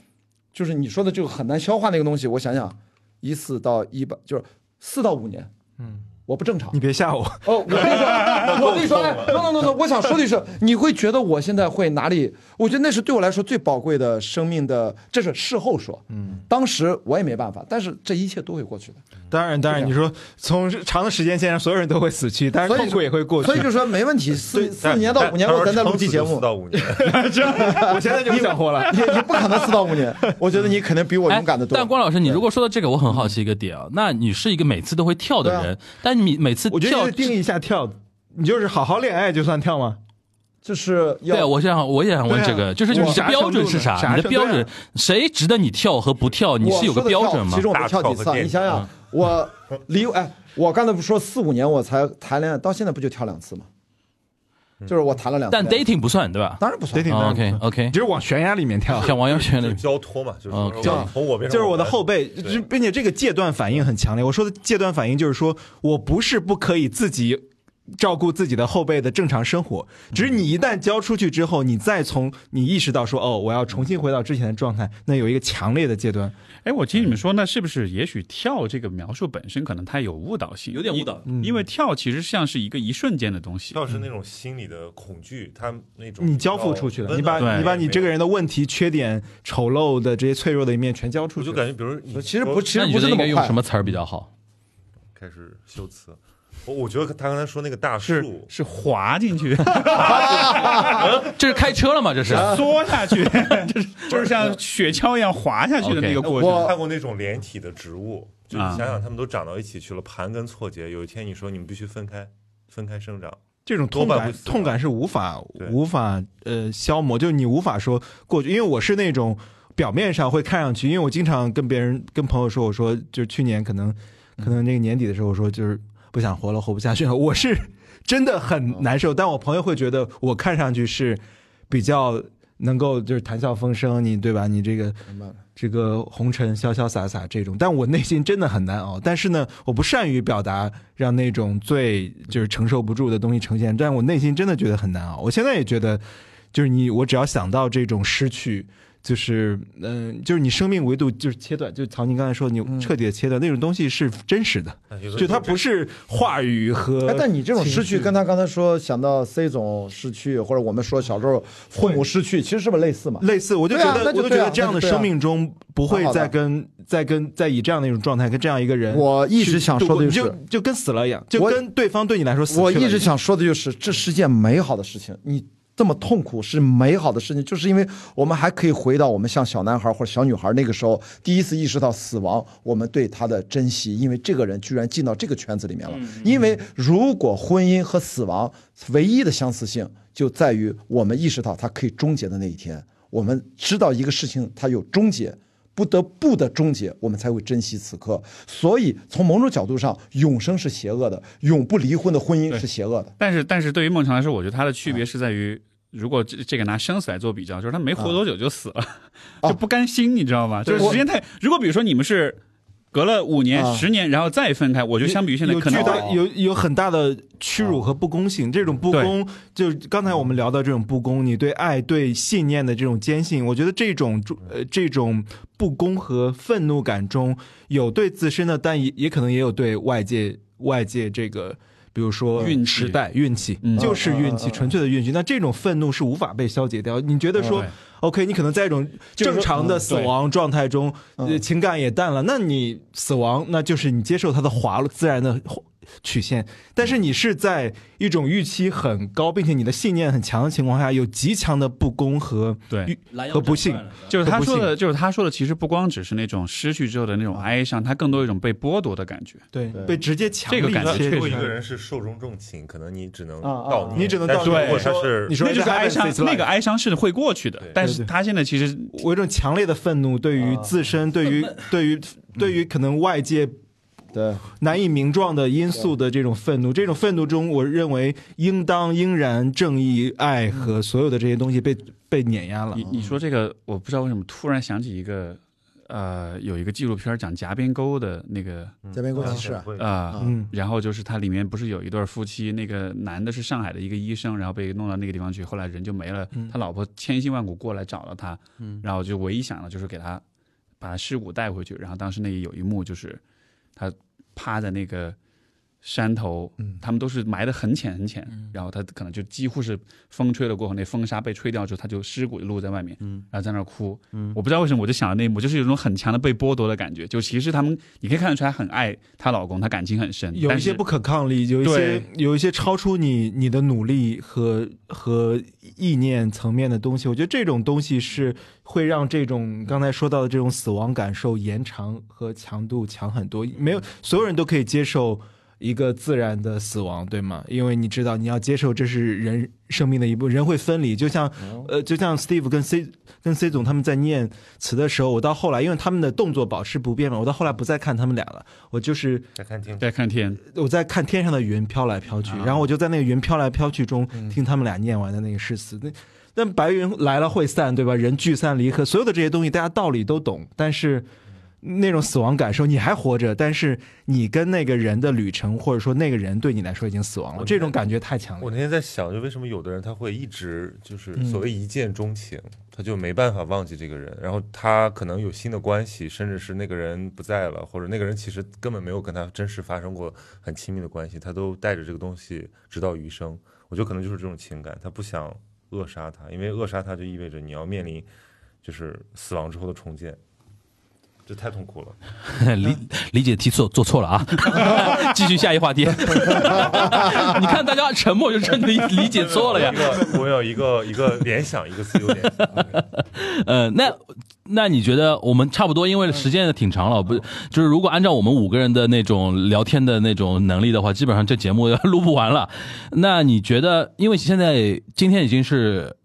就是你说的这个很难消化那个东西。我想想，一四到一八就是四到五年，嗯，我不正常你。别吓我，哦，我跟你说，我跟你说，哎，no no no no，我想说的是，你会觉得我现在会哪里？我觉得那是对我来说最宝贵的生命的，这是事后说。嗯，当时我也没办法，但是这一切都会过去的。当然当然，你说从长的时间线上，所有人都会死去，但是痛苦也会过去所以。就说没问题，四四年到五年后咱再录期节目四，到五年，我现在就不想活了。你你不可能四到五年，我觉得你肯定比我勇敢的多。哎但关老师，你如果说到这个，我很好奇一个点啊。那你是一个每次都会跳的人，但你每次我觉得定义一下跳，你就是好好恋爱就算跳吗？就是要对，我想我也想问这个，就是你的标准是啥？你的标准谁值得你跳和不跳？你是有个标准吗其？实我跳几次你想想，我离哎，我刚才不说四五年我才谈恋爱，到现在不就跳两次吗？就是我谈了两次但，dating 不算对吧？当然不算。Dating 当然不 OK 算 OK，就是往悬崖里面跳。像王阳泉那就是交托嘛，就是从我就是我的后背，并且这个戒断反应很强烈。我说的戒断反应就是说我不是不可以自己照顾自己的后辈的正常生活，只是你一旦交出去之后，你再从你意识到说哦，我要重新回到之前的状态，那有一个强烈的阶段。哎，我听你们说，那是不是也许跳这个描述本身可能它有误导性，有点误导因因为跳其实像是一个一瞬间的东西。跳是那种心理的恐惧，它那种你交付出去了，你把你把你这个人，的问题、缺点、丑陋的这些脆弱的一面全交出去。我就感觉，比如你其实不，其实那你觉得应该不是那么快。用什么词儿比较好？开始修辞，我我觉得他刚才说那个大是树，是滑进去，这是开车了吗？这是 缩下去，就是就是像雪橇一样滑下去的那个过程。我看过那种连体的植物，就你啊想想，它们都长到一起去了，盘根错节。有一天你说你们必须分开，分开生长，这种痛感痛感是无法对无法呃消磨，就是你无法说过去。因为我是那种表面上会看上去，因为我经常跟别人跟朋友说，我说就去年可能可能那个年底的时候，我说就是不想活了，活不下去了，我是真的很难受。但我朋友会觉得我看上去是比较能够就是谈笑风生，你对吧？你这个这个红尘潇潇洒洒这种，但我内心真的很难熬。但是呢，我不善于表达，让那种最就是承受不住的东西呈现，但我内心真的觉得很难熬。我现在也觉得，就是你，我只要想到这种失去。就是，嗯、就是你生命维度就是切断，就曹宁刚才说，你彻底的切断、那种东西是真实的，就它不是话语和。哎，但你这种失去，跟他刚才说想到 C 总失去，或者我们说小时候父母失去，其实是不是类似嘛？类似，我就觉得，我就觉得这样的生命中不会再跟再跟再以这样的一种状态跟这样一个人，我一直想说的就是就就跟死了一样，就跟对方对你来说死了我样。一直想说的就是，这是件美好的事情。你这么痛苦是美好的事情，就是因为我们还可以回到我们像小男孩或者小女孩那个时候，第一次意识到死亡，我们对他的珍惜，因为这个人居然进到这个圈子里面了。因为如果婚姻和死亡唯一的相似性就在于我们意识到它可以终结的那一天，我们知道一个事情它有终结。不得不的终结，我们才会珍惜此刻。所以，从某种角度上，永生是邪恶的，永不离婚的婚姻是邪恶的。但是，但是对于孟尝来说，我觉得它的区别是在于，如果这这个拿生死来做比较，就是他没活多久就死了，啊就不甘心，你知道吗？就是时间太……如果比如说你们是隔了五年、啊十年，然后再分开，我觉得相比于现在有可能巨大有有很大的屈辱和不公性。这种不公，就刚才我们聊到这种不公，你对爱、对信念的这种坚信，我觉得这种呃这种不公和愤怒感中有对自身的，但也也可能也有对外界外界这个。比如说运气。时代运气，嗯。就是运气，纯粹的运气。那这种愤怒是无法被消解掉。你觉得说，OK，你可能在一种正常的死亡状态中，情感也淡了，那你死亡，那就是你接受它的滑落自然的曲线。但是你是在一种预期很高，并且你的信念很强的情况下，有极强的不公和对。和不幸。就是他说的，就是他说的，其实不光只是那种失去之后的那种哀伤，他更多一种被剥夺的感觉。对对。被直接强这个感觉确实。如果一个人是寿终正寝，可能你只能悼念，你只能悼但是如果他是你说那就是哀伤那个哀伤是会过去的，但是他现在其实我有一种强烈的愤怒，对于啊。自身，对于对于对于可能外界对，难以名状的因素的这种愤怒，这种愤怒中，我认为应当应然正义、爱和所有的这些东西被被碾压了。你。你说这个，我不知道为什么突然想起一个，呃，有一个纪录片讲夹边沟的那个夹边给我提示啊然后就是它里面不是有一对夫妻，那个男的是上海的一个医生，然后被弄到那个地方去，后来人就没了，嗯。他老婆千辛万苦过来找了他，嗯。然后就唯一想的就是给他把他尸骨带回去，然后当时那有一幕就是他趴在那个山头，嗯他们都是埋得很浅很浅，然后他可能就几乎是风吹了过后，那风沙被吹掉之后，他就尸骨就露在外面，嗯然后在那儿哭。嗯我不知道为什么我就想到那一幕，就是有一种很强的被剥夺的感觉。就其实他们你可以看得出来很爱她老公，她感情很深，有一些不可抗力，有一些有一些超出你你的努力和和意念层面的东西。我觉得这种东西是会让这种刚才说到的这种死亡感受延长和强度强很多。没有所有人都可以接受一个自然的死亡，对吗？因为你知道你要接受这是人生命的一部分，人会分离。就像呃，就像 Steve 跟 C 跟 C 总他们在念词的时候，我到后来因为他们的动作保持不变嘛，我到后来不再看他们俩了，我就是。在看天，在看天，我在看天上的云飘来飘去，啊然后我就在那个云飘来飘去中听他们俩念完的那个诗词。那那白云来了会散，对吧？人聚散离合，所有的这些东西大家道理都懂，但是那种死亡感受，你还活着，但是你跟那个人的旅程，或者说那个人对你来说已经死亡了，这种感觉太强烈我。那天在想，就为什么有的人他会一直就是嗯所谓一见钟情，他就没办法忘记这个人，然后他可能有新的关系，甚至是那个人不在了，或者那个人其实根本没有跟他真实发生过很亲密的关系，他都带着这个东西直到余生。我觉得可能就是这种情感，他不想扼杀他，因为扼杀他就意味着你要面临就是死亡之后的重建，这太痛苦了。理理解题做做错了啊！继续下一话题。你看大家沉默，就真的理理解错了呀我有一个一个联想，一个自由联想。呃，那那你觉得我们差不多，因为时间也挺长了，不？就是如果按照我们五个人的那种聊天的那种能力的话，基本上这节目要录不完了。那你觉得，因为现在今天已经是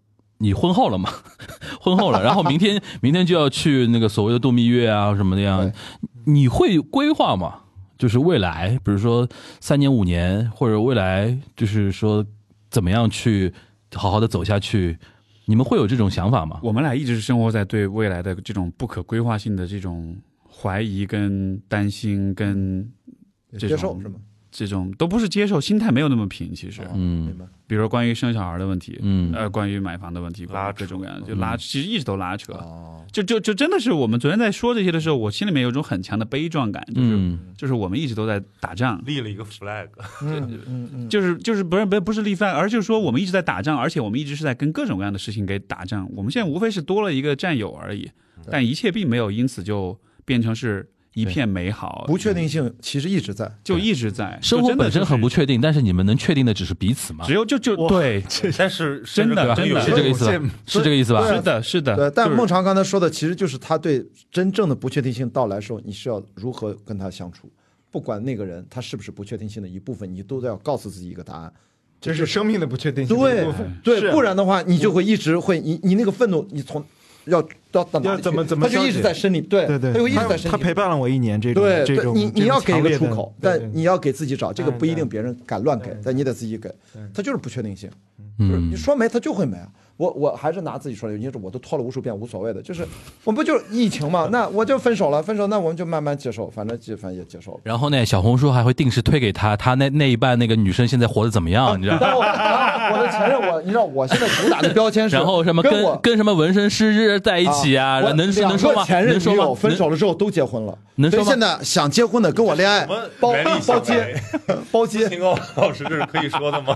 你婚后了嘛，婚后了，然后明天 明天就要去那个所谓的度蜜月啊什么的呀，你会规划吗？就是未来，比如说三年五年，或者未来就是说怎么样去好好的走下去，你们会有这种想法吗？我们俩一直是生活在对未来的这种不可规划性的这种怀疑、跟担心、跟这种接受是吗？这种都不是接受，心态没有那么平。其实，嗯。明白。比如说关于生小孩的问题，嗯。呃，关于买房的问题，拉扯。各种各样的，就拉，其实一直都拉扯。哦，就就就真的是我们昨天在说这些的时候，我心里面有一种很强的悲壮感，就是、嗯。就是我们一直都在打仗，立了一个 flag，嗯嗯嗯，就是就是不是不是不是立 flag，，而就是说我们一直在打仗，而且我们一直是在跟各种各样的事情给打仗。我们现在无非是多了一个战友而已，但一切并没有因此就变成是一片美好，不确定性其实一直在。就一直在生活本身很不确，定，但是你们能确定的只是彼此吗只？有就就对，但是真的真的有是这个意思吧？是这个意思吧？是的，是的。对，但孟尝刚才说的，其实就是他对真正的不确定性到来的时候，你是要如何跟他相处。不管那个人他是不是不确定性的一部分，你都要告诉自己一个答案。这是生命的不确定性对部分。对，不然的话，你就会一直会你你那个愤怒，你从要到到哪里去要怎么怎么他就一直在身里，对对对，他就一直在身里。他陪伴了我一年，这种对对，这种你你要给一个出口，但你你要给自己找，这个不一定别人敢乱给，但你得自己给他，就是不确定性。嗯你，说没，他就会没啊。我我还是拿自己说的，因为我都拖了无数遍，无所谓的。就是我们不就是疫情嘛？那我就分手了，分手那我们就慢慢接受，反正接反正也接受了。然后呢，小红书还会定时推给他，他那那一半那个女生现在活得怎么样？你知道？吗我我的前任，我你知道，我现在主打的标签是，然后什么跟我跟跟什么纹身师在一起啊？我能两能说吗？个前任女能说吗友？分手了之后都结婚了，能说吗现在想结婚的跟我恋爱包 包接为包接，秦高老师这是可以说的吗？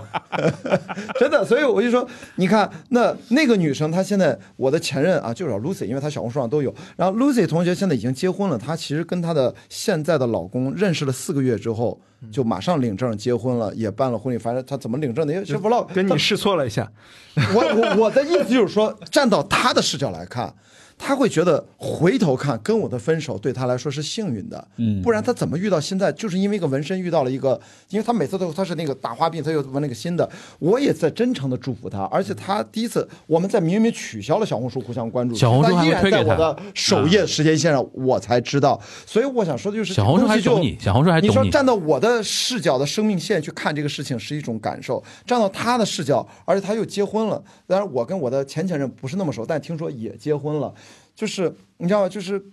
真的，所以我就说，你看那那个女生，她现在我的前任啊，就是 Lucy，因为她小红书上都有。然后 Lucy 同学现在已经结婚了，她其实跟她的现在的老公认识了四个月之后，就马上领证结婚了，也办了婚礼。反正她怎么领证的，也是 vlog 跟你试错了一下，我我我的意思就是说，站到她的视角来看，他会觉得回头看跟我的分手对他来说是幸运的，嗯不然他怎么遇到现在？就是因为一个纹身遇到了一个，因为他每次都他是那个大花臂，他又纹那个新的，我也在真诚的祝福他，而且他第一次我们在明明取消了小红书互相关注，小红书依然在我的首页时间线上我才知道，所以我想说的就是小红书还这个东西就懂你，小红书还你你说。站到我的视角的生命线去看这个事情是一种感受，站到他的视角，而且他又结婚了。当然，我跟我的前前任不是那么熟，但听说也结婚了，就是你知道吗？就是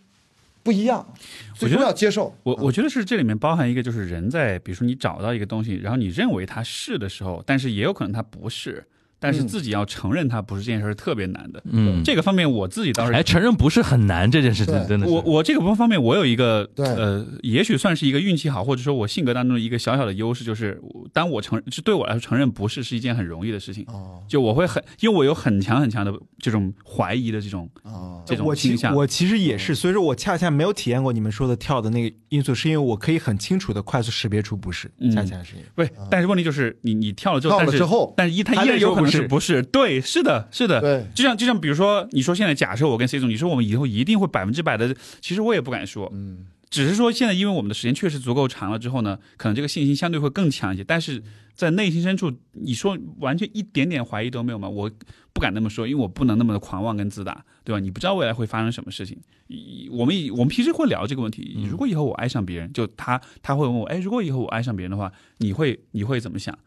不一样，我觉得要接受。我我觉得是这里面包含一个，就是人在比如说你找到一个东西，然后你认为它是的时候，但是也有可能它不是。但是嗯。自己要承认它不是这件事儿是特别难的。嗯，这个方面我自己倒是哎，承认不是很难这件事情，真的是。我我这个方面，我有一个对。呃，也许算是一个运气好，或者说我性格当中的一个小小的优势，就是我当我承就对我来说承认不是是一件很容易的事情。哦。就我会很，因为我有很强很强的这种怀疑的这种哦。这种倾向。我其实也是，所以说我恰恰没有体验过你们说的跳的那个因素，是因为我可以很清楚的快速识别出不是，嗯。恰恰是。因为不是，但是问题就是你你跳了之后，跳了但是之后但是一它还依然有可能是是不是？对，是的，是的。对就像就像比如说，你说现在假设我跟 C 总，你说我们以后一定会百分之百的，其实我也不敢说，嗯只是说现在因为我们的时间确实足够长了之后呢，可能这个信心相对会更强一些。但是在内心深处，你说完全一点点怀疑都没有吗？我不敢那么说，因为我不能那么的狂妄跟自大，对吧？你不知道未来会发生什么事情。我们以我们平时会聊这个问题，如果以后我爱上别人，就他他会问我，哎，如果以后我爱上别人的话，你会你会怎么想？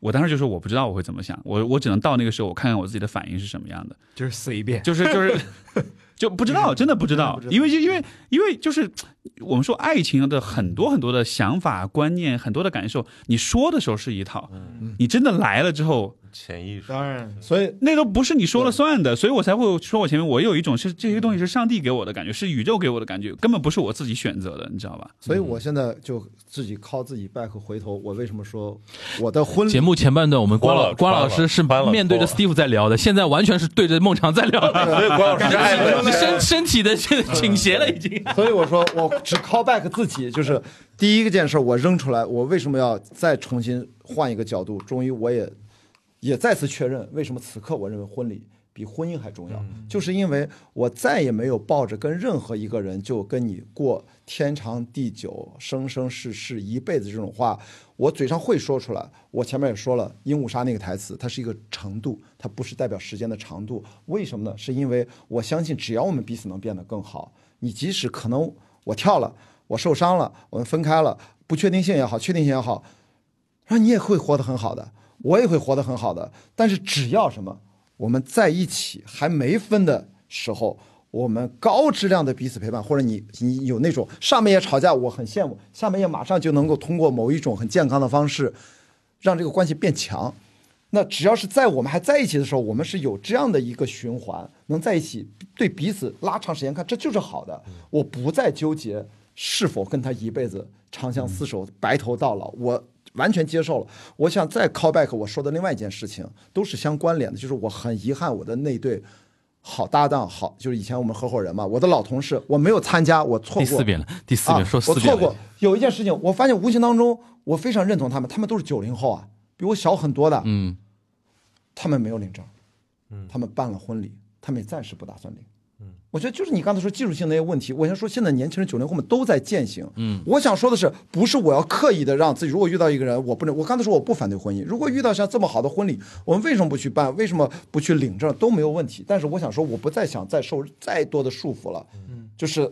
我当时就说我不知道我会怎么想，我我只能到那个时候我看看我自己的反应是什么样的。就是死一遍。就是就是 就不知道，真的不知道因为就因为因为就是我们说爱情的很多很多的想法、观念、很多的感受，你说的时候是一套，你真的来了之后，潜意识。当然，所以那都不是你说了算的，所以我才会说我前面我有一种是这些东西是上帝给我的感觉，是宇宙给我的感觉，根本不是我自己选择的，你知道吧？所以我现在就自己靠自己 back 回头，我为什么说我的婚礼节目前半段我们关老关老师是面对着 Steve 在聊的，现在完全是对着孟尝在聊的，所以关老师身身体的倾斜了已经。所以我说我只 call back 自己，就是第一个件事我扔出来，我为什么要再重新换一个角度？终于我也也再次确认，为什么此刻我认为婚礼比婚姻还重要，就是因为我再也没有抱着跟任何一个人就跟你过天长地久、生生世世一辈子这种话，我嘴上会说出来。我前面也说了，鹦鹉杀那个台词，它是一个程度，它不是代表时间的长度。为什么呢？是因为我相信，只要我们彼此能变得更好，你即使可能我跳了，我受伤了，我们分开了，不确定性也好，确定性也好，然后你也会活得很好的，我也会活得很好的。但是只要什么，我们在一起还没分的时候，我们高质量的彼此陪伴，或者你你有那种上面也吵架，我很羡慕，下面也马上就能够通过某一种很健康的方式，让这个关系变强。那只要是在我们还在一起的时候，我们是有这样的一个循环，能在一起，对彼此拉长时间看，这就是好的。我不再纠结是否跟他一辈子长相厮守、白头到老，我完全接受了。我想再 call back 我说的另外一件事情，都是相关联的，就是我很遗憾我的那对好搭档，好就是以前我们合伙人嘛，我的老同事，我没有参加，我错过第四遍了，第四啊遍说四我错过。有一件事情，我发现无形当中，我非常认同他们，他们都是九零后啊，比我小很多的，嗯，他们没有领证，嗯他们办了婚礼，他们也暂时不打算领。嗯，我觉得就是你刚才说技术性那些问题，我想说现在年轻人九零后们都在践行。嗯，我想说的是，不是我要刻意的让自己，如果遇到一个人，我不能，我刚才说我不反对婚姻，如果遇到像这么好的婚礼，我们为什么不去办？为什么不去领证都没有问题？但是我想说，我不再想再受再多的束缚了，嗯，就是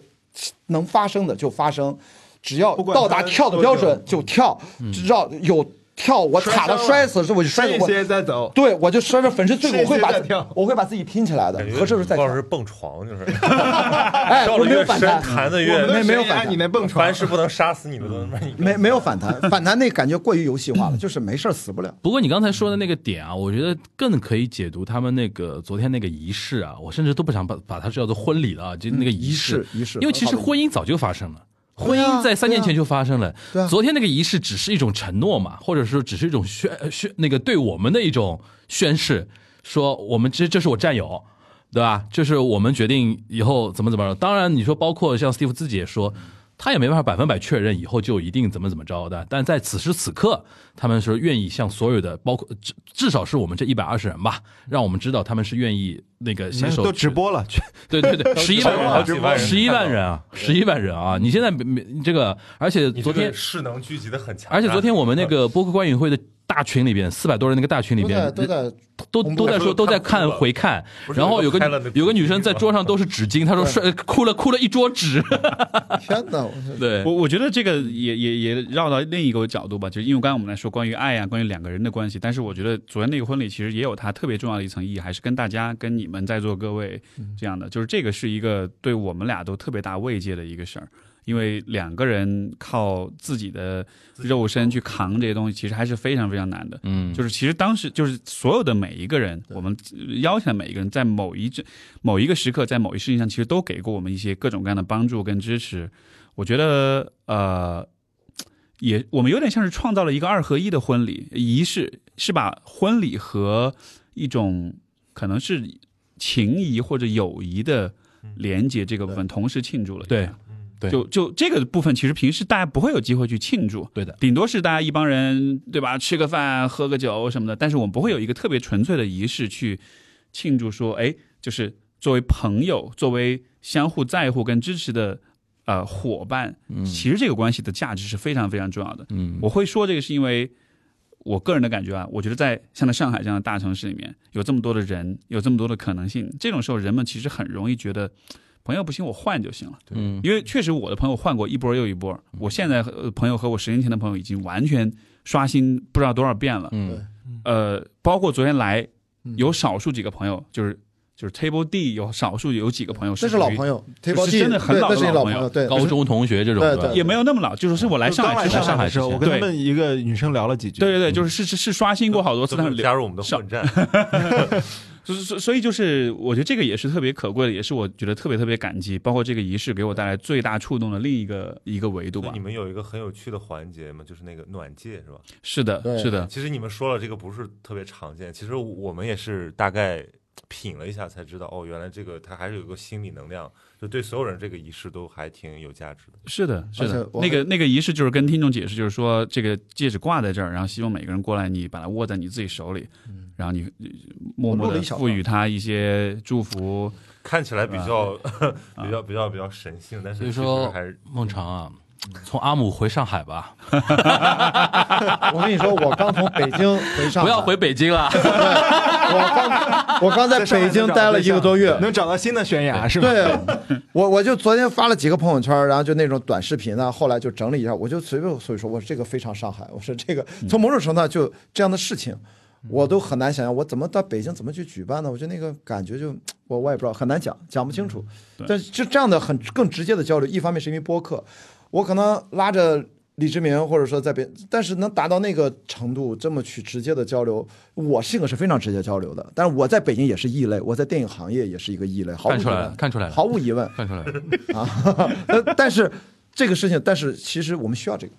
能发生的就发生，只要到达跳的标准就跳，只要有跳，我卡了摔死，是我就摔死我。走。对，我就摔着粉身碎骨，我会把我会把自己拼起来的合适是再跳。关老师蹦床就是，哎，我跳的越深，没有反弹，弹的没越没没有反弹你那蹦床凡，是不能杀死你的都能让你没没有反弹，反弹那感觉过于游戏化了，就是没事儿死不了。不过你刚才说的那个点啊，我觉得更可以解读他们那个昨天那个仪式啊，我甚至都不想把把它叫做婚礼了啊，就那个仪式，仪式，因为其实婚姻早就发生了。婚姻在三年前就发生了，对啊昨天那个仪式只是一种承诺嘛，或者说只是一种宣宣那个对我们的一种宣誓，说我们这这是我战友，对吧？这是我们决定以后怎么怎么着。当然，你说包括像 Steve 自己也说，他也没办法百分百确认以后就一定怎么怎么着的，但在此时此刻，他们是愿意向所有的，包括至至少是我们这一百二十人吧，让我们知道他们是愿意那个携手都直播了，对对对，十一万十一万人。啊，十一万人啊！你现在没没这个，而且昨天势能聚集的很强，而且昨天我们那个播客观影会的大群里边，四百多人那个大群里都在边，都在都都在说说都在看回看，然后有个有个女生在桌上都是纸巾，她说摔哭了哭了一桌纸，天哪！我对我我觉得这个也也也绕到另一个角度吧，就是因为刚刚我们来说关于爱啊，关于两个人的关系，但是我觉得昨天那个婚礼其实也有它特别重要的一层意义，还是跟大家跟你们在座各位这样的，就是这个是一个对我们俩都特别大慰藉的一个事儿。因为两个人靠自己的肉身去扛这些东西，其实还是非常非常难的。嗯，就是其实当时就是所有的每一个人，我们邀请的每一个人，在某一某一个时刻，在某一事情上，其实都给过我们一些各种各样的帮助跟支持。我觉得呃，也我们有点像是创造了一个二合一的婚礼仪式，是把婚礼和一种可能是情谊或者友谊的连接这个部分同时庆祝了。对，对就就这个部分，其实平时大家不会有机会去庆祝。对的，顶多是大家一帮人，对吧？吃个饭、喝个酒什么的，但是我们不会有一个特别纯粹的仪式去庆祝，说，哎，就是作为朋友，作为相互在乎跟支持的呃伙伴，其实这个关系的价值是非常非常重要的。嗯，我会说这个是因为我个人的感觉啊，我觉得在像在上海这样的大城市里面，有这么多的人，有这么多的可能性，这种时候人们其实很容易觉得。朋友不行，我换就行了。嗯，因为确实我的朋友换过一波又一波，我现在和朋友和我十年前的朋友已经完全刷新不知道多少遍了。嗯，呃，包括昨天来有少数几个朋友，就是就是 Table D 有少数有几个朋友是老朋友，Table 是 D，真的很老的老朋友对，高中同学这种的对对也没有那么老，就是是我来上海来海之后上海的时候，我跟他们一个女生聊了几句。对对对，就是是是是刷新过好多次，但是加入我们的混战，就是所所以就是我觉得这个也是特别可贵的，也是我觉得特别特别感激，包括这个仪式给我带来最大触动的另一个一个维度吧你。们有一个很有趣的环节嘛，就是那个暖戒是吧？是的，是的，其实你们说了这个不是特别常见，其实我们也是大概品了一下才知道，哦，原来这个它还是有个心理能量，就对所有人这个仪式都还挺有价值的。是的，是的。那个那个仪式就是跟听众解释，就是说这个戒指挂在这儿，然后希望每个人过来，你把它握在你自己手里，然后你呃默默的赋予他一些祝福。看起来比较、比较比较比较神性，但是其实所以说还是孟尝啊，从阿姆回上海吧，我跟你说，我刚从北京回上海，不要回北京 了。我刚我刚在北京待了一个多月，能找到新的悬崖是吧？对，我我就昨天发了几个朋友圈，然后就那种短视频啊，后来就整理一下，我就随便所以说，我说这个非常上海，我说这个从某种程度上就这样的事情，我都很难想象，我怎么到北京怎么去举办呢？我觉得那个感觉就 我我也不知道，很难讲，讲不清楚。但是就这样的很更直接的交流，一方面是因为播客，我可能拉着。李志明，或者说在别，但是能达到那个程度，这么去直接的交流，我性格是非常直接交流的。但是我在北京也是异类，我在电影行业也是一个异类，毫无疑看出来了问，看出来了毫无疑问。看出来了，啊，呃 但是这个事情，但是其实我们需要这个，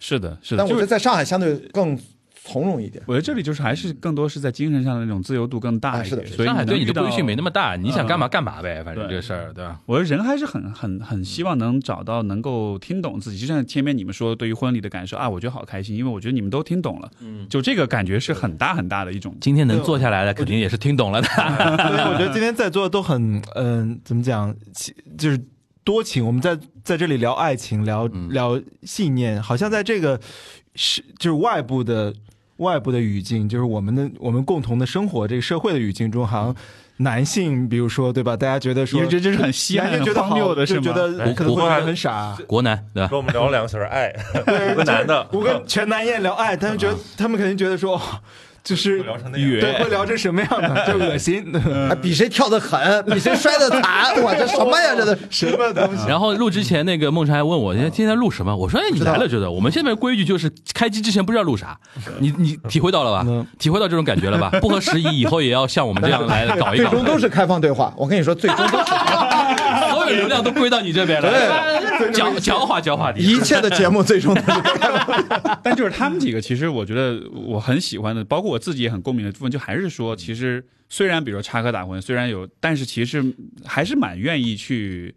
是的，是的。但我觉得在上海相对更从容一点。我觉得这里就是还是更多是在精神上的那种自由度更大一点，上海对你的规训没那么。大，你想干嘛干嘛呗，反正这个事儿，对吧？我觉得人还是很很很希望能找到能够听懂自己，就像前面你们说对于婚礼的感受啊，我觉得好开心，因为我觉得你们都听懂了，嗯，就这个感觉是很大很大的一种。今天能坐下来的，肯定也是听懂了的。我觉得今天在座的都很嗯、怎么讲，其就是多情。我们在在这里聊爱情，聊聊信念，好像在这个是就是外部的外部的语境，就是我们的我们共同的生活这个社会的语境中，好像。男性，比如说，对吧？大家觉得说，这这是很稀罕男性觉得很荒谬的是觉得哎可能会觉得很傻。国男，对吧？跟我们聊了两个 小时爱，五个男的，我 跟全男燕聊爱，他们觉得他们肯定觉得说，哦就是会聊成那样对，会聊成什么样的，就恶心，还比谁跳的狠，比谁摔的惨，我这什么呀？这都 什么东西？然后录之前，那个梦辰还问我，今天今天录什么？我说，哎，你来了，觉得。我们现在规矩就是开机之前不知道录啥，你你体会到了吧嗯？体会到这种感觉了吧？不合时宜，以后也要像我们这样来搞一搞，最终都是开放对话。我跟你说，最终都是流量都归到你这边了，狡狡猾狡猾一的。切的节目最终都是。但就是他们几个，其实我觉得我很喜欢的，包括我自己也很共鸣的部分，就还是说，其实虽然比如说插科打诨，虽然有，但是其实还是蛮愿意去。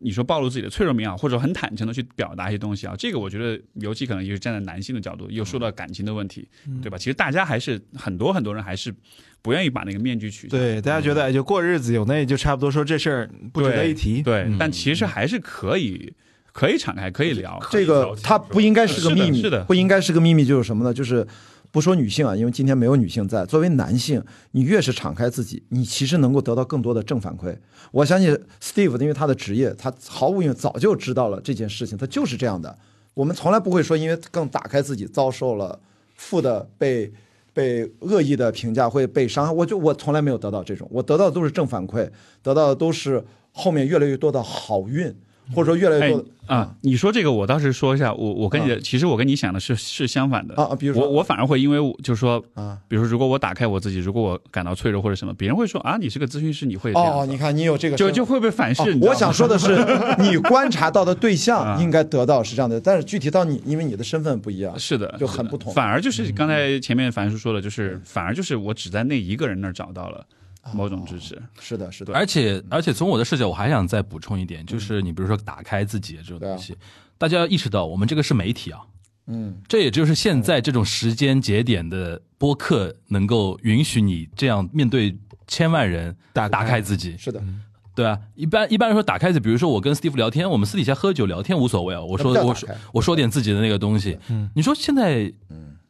你说暴露自己的脆弱面啊，或者很坦诚的去表达一些东西啊，这个我觉得，尤其可能也是站在男性的角度，又说到感情的问题，对吧？其实大家还是很多很多人还是不愿意把那个面具取下。对，大家觉得哎，就过日子有那就差不多，说这事儿不值得一提。对，嗯但其实还是可以，可以敞开，可以聊。这个它不应该是个秘密，是的是的不应该是个秘密，就是什么呢？就是不说女性啊，因为今天没有女性在。作为男性，你越是敞开自己，你其实能够得到更多的正反馈。我相信 Steve，因为他的职业，他毫无疑问早就知道了这件事情，他就是这样的。我们从来不会说，因为更打开自己，遭受了负的被被恶意的评价，会被伤害。我就我从来没有得到这种，我得到的都是正反馈，得到的都是后面越来越多的好运。或者说越来越哎多的啊，你说这个，我倒是说一下，我我跟你的，其实我跟你想的是是相反的啊啊比如说我我反而会因为我就是说，啊。比如说如果我打开我自己，如果我感到脆弱或者什么，别人会说啊，你是个咨询师，你会哦，你看你有这个就就会被反噬。我想说的是，你观察到的对象啊应该得到是这样的，但是具体到你，因为你的身份不一样，是的，就很不同嗯反而就是刚才前面樊叔说的，就是反而就是我只在那一个人那儿找到了某种支持。是的，是的，而且而且从我的视角，我还想再补充一点，就是你比如说打开自己这种东西，大家要意识到，我们这个是媒体啊，嗯，这也就是现在这种时间节点的播客能够允许你这样面对千万人打打开自己，是的，对啊，一般一般来说打开自己，比如说我跟 Steve 聊天，我们私底下喝酒聊天无所谓啊，我说我说我说点自己的那个东西，嗯，你说现在，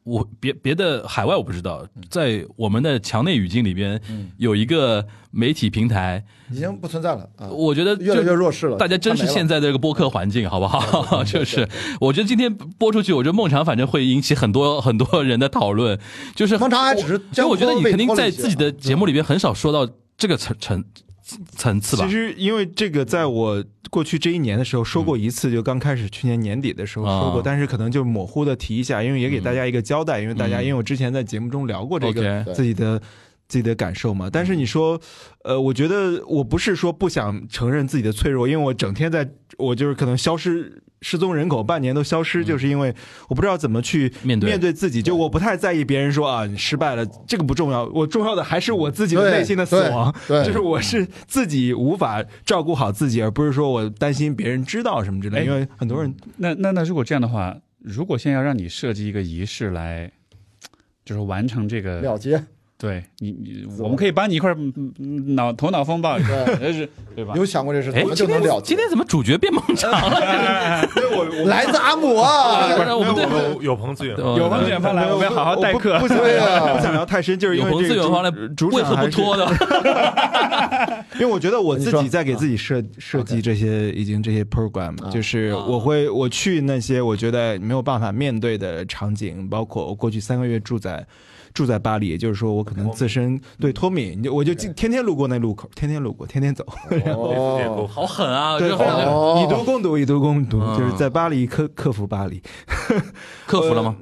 我别别的海外我不知道，在我们的墙内语境里边有一个媒体平台，已经不存在了啊，我觉得越来越弱势了。大家珍视现在的这个播客环境，好不好？就是我觉得今天播出去，我觉得孟尝反正会引起很多 很多人的讨论。就是孟尝还只是就我觉得你肯定在自己的节目里边很少说到这个层层层次吧其。实因为这个，在我过去这一年的时候说过一次，就刚开始去年年底的时候说过，啊但是可能就模糊的提一下，因为也给大家一个交代，因为大家嗯因为我之前在节目中聊过这个自己的。自己的感受嘛，但是你说，呃，我觉得我不是说不想承认自己的脆弱，因为我整天在，我就是可能消失失踪人口半年都消失，就是因为我不知道怎么去面对面对自己，就我不太在意别人说啊你失败了，这个不重要，我重要的还是我自己的内心的死亡，对对就是我是自己无法照顾好自己，而不是说我担心别人知道什么之类。哎因为很多人那那那如果这样的话，如果现在要让你设计一个仪式来，就是完成这个，了结，对你你，我我们可以帮你一块儿嗯嗯脑头脑风暴一下，对就是对吧？有想过这事，哎怎么，就今天能了？今天怎么主角变孟尝了？我来自阿姆啊，不然我们对有有朋自远有朋自远方来，我们要好好代课我不。不想聊太深，就是因有朋为这个自远方来主，主为何不场还是拖的？因为我觉得我自己在给自己设设计这些已经这些 program，啊就是我会我去那些我觉得没有办法面对的场景，包括我过去三个月住在。住在巴黎，也就是说，我可能自身对脱敏，就我就天天路过那路口，天天路过，天天走。哦，好狠啊！对，以毒攻毒，以毒攻毒，嗯。就是在巴黎克克服巴黎，克服了吗？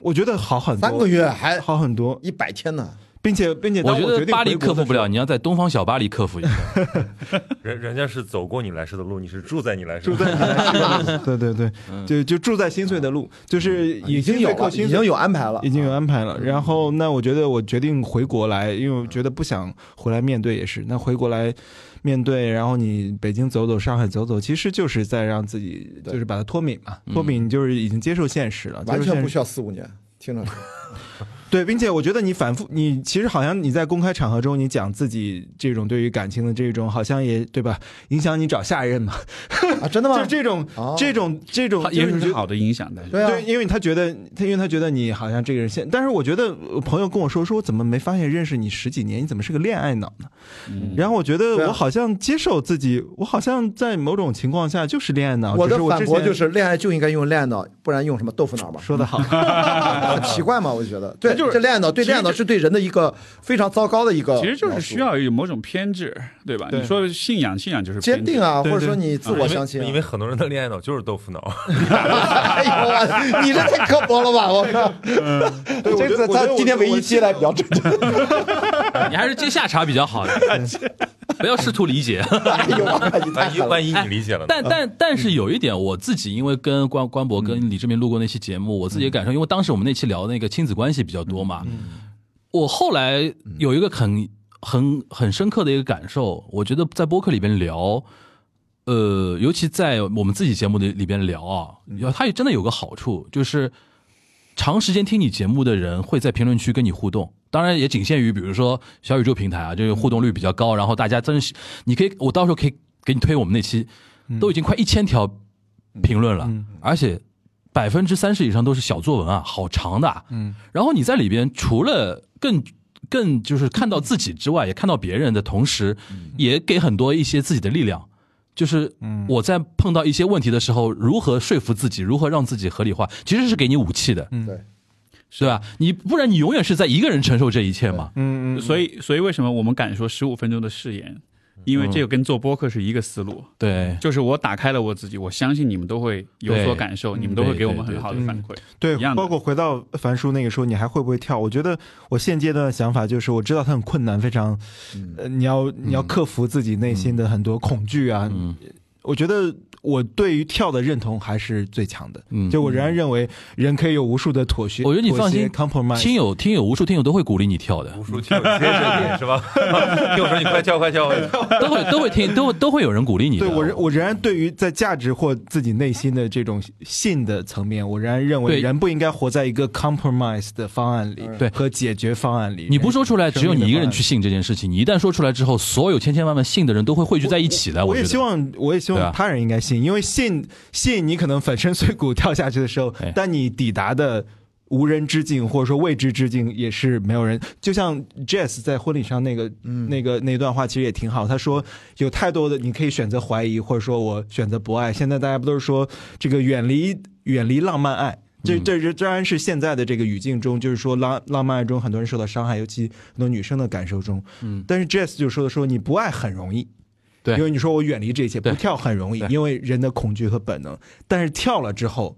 我觉得好很多，三个月还好很多，一百天呢，并且并且我觉得巴黎克服不了，你要在东方小巴黎克服一下。人人家是走过你来时的路，你是住在你来时住的路。在你来时的路对 对对，嗯就就住在心碎的路，就是已经有，已经有安排了，已经有安排了。然后那我觉得我决定回国来，因为我觉得不想回来面对也是。那回国来面对，然后你北京走走，上海走走，其实就是在让自己就是把它脱敏嘛，嗯脱敏就是已经接受现实了，完全不需要四五年，听着 对，并且我觉得你反复，你其实好像你在公开场合中，你讲自己这种对于感情的这种，好像也对吧？影响你找下一任嘛，啊，真的吗 就是？这种哦这种这种，它也就是是好的影响的。对啊，对，因为他觉得他，因为他觉得你好像这个人现，但是我觉得朋友跟我说，说我怎么没发现认识你十几年，你怎么是个恋爱脑呢？嗯然后我觉得我好像接受自己，我好像在某种情况下就是恋爱脑。我的只是我之前反驳就是，恋爱就应该用恋爱脑，不然用什么豆腐脑嘛？说的好，很奇怪嘛，我就觉得，对，就是这恋爱脑对恋爱脑是对人的一个非常糟糕的一个，其实就是需要有某种偏执，对吧？对你说信仰，信仰就是坚定。啊，或者说你自我相信啊。因为很多人的恋爱脑就是豆腐脑，哎呦我，你这太刻薄了吧！我靠，这次他今天唯一期来比较正经。你还是接下茬比较好的，不要试图理解。万一万一你理解了呢？但但但是有一点，我自己因为跟关关博跟李志明录过那期节目，我自己的感受，因为当时我们那期聊那个亲子关系比较多嘛，我后来有一个很很很深刻的一个感受，我觉得在播客里边聊。呃，尤其在我们自己节目的里边聊啊，它也真的有个好处，就是长时间听你节目的人会在评论区跟你互动，当然也仅限于比如说小宇宙平台啊，这个互动率比较高，然后大家真是，你可以，我到时候可以给你推我们那期，都已经快一千条评论了，而且百分之三十以上都是小作文啊，好长的、啊，嗯，然后你在里边除了更更就是看到自己之外，也看到别人的同时，也给很多一些自己的力量。就是我在碰到一些问题的时候，如何说服自己，如何让自己合理化，其实是给你武器的，嗯对，是吧？你不然你永远是在一个人承受这一切嘛。嗯嗯，所以，所以为什么我们敢说十五分钟的誓言？因为这个跟做播客是一个思路，对就是我打开了我自己，我相信你们都会有所感受，你们都会给我们很好的反馈。对包括回到樊叔那个时候，你还会不会跳？我觉得我现阶段的想法就是，我知道它很困难，非常，呃，你要你要克服自己内心的很多恐惧啊。嗯我觉得我对于跳的认同还是最强的，嗯就我仍然认为人可以有无数的妥协。我觉得你放心，compromise。听友听友无数听友都会鼓励你跳的，无数听友接着点是吧？听我说你快跳快跳，都会都会听都都会有人鼓励你。对我我仍然对于在价值或自己内心的这种信的层面，我仍然认为对人不应该活在一个 compromise 的方案里，对和解决方案里。你不说出来，只有你一个人去信这件事情。你一旦说出来之后，所有千千万万信的人都会汇聚在一起的。我也希望，我也希对啊望他人应该信，因为信信你可能粉身碎骨跳下去的时候哎，但你抵达的无人之境或者说未知之境也是没有人。就像 Jess 在婚礼上那个、那个那段话其实也挺好，他说有太多的你可以选择怀疑，或者说我选择不爱。现在大家不都是说这个远离远离浪漫爱？这这这当然是现在的这个语境中，就是说浪浪漫爱中很多人受到伤害，尤其很多女生的感受中。嗯，但是 Jess 就说的说你不爱很容易，对因为你说我远离这些，对不跳很容易，因为人的恐惧和本能。但是跳了之后，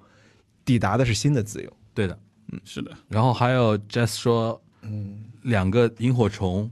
抵达的是新的自由。对的。嗯是的，然后还有 Jess 说，嗯，两个萤火虫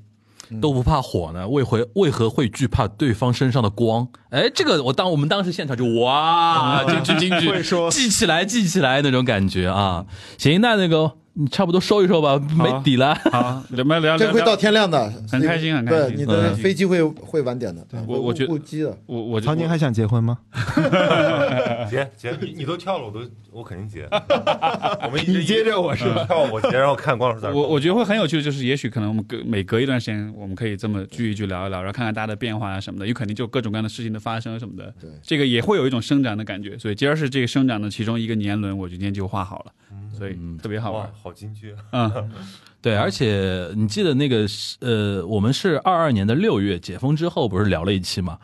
都不怕火呢，为何为何会惧怕对方身上的光？哎，这个我当我们当时现场就哇，京剧京剧会说记起来记起来那种感觉啊。行，那那个你差不多收一收吧，没底了。好，咱们聊聊聊这会到天亮的，很开心很开心对，你的飞机会会晚点的，我我觉得误机的。我我曹宁还想结婚吗？结结，你你都跳了，我都我肯定结。我们一直你接着我是吧？跳我结，然后看光老师我我觉得会很有趣的，就是也许可能我们隔每隔一段时间，我们可以这么聚一聚聊一聊，然后看看大家的变化啊什么的，有肯定就各种各样的事情的发生什么的，对这个也会有一种生长的感觉。所以今儿是这个生长的其中一个年轮，我今天就画好了，所以特别好玩。，好京剧，嗯，对，而且你记得那个是呃，我们是二二年的六月解封之后，不是聊了一期嘛？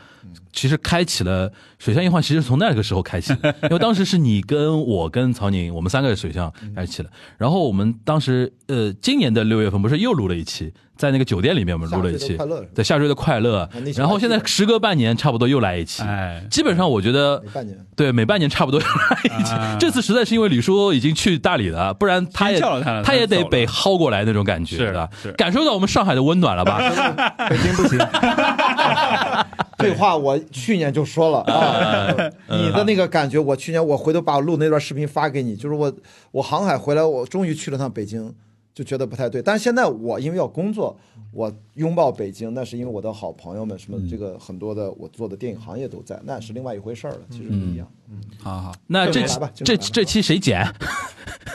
其实开启了水象硬化，其实从那个时候开启，因为当时是你跟我跟曹宁，我们三个水象开启的。然后我们当时呃，今年的六月份不是又录了一期，在那个酒店里面我们录了一期快乐，对夏日的快乐。然后现在时隔半年，差不多又来一期。哎，基本上我觉得半年。对，每半年差不多又来一期。啊这次实在是因为李叔已经去大理了，不然他也他也得被薅过来那种感觉是的，感受到我们上海的温暖了吧？北京不行，这话我去年就说了 你的那个感觉，我去年我回头把我录那段视频发给你，就是我我航海回来，我终于去了趟北京，就觉得不太对。但是现在我因为要工作，我拥抱北京，那是因为我的好朋友们，什么嗯这个很多的我做的电影行业都在，那是另外一回事儿了，其实不一样。嗯好好，那这期吧这这期谁剪？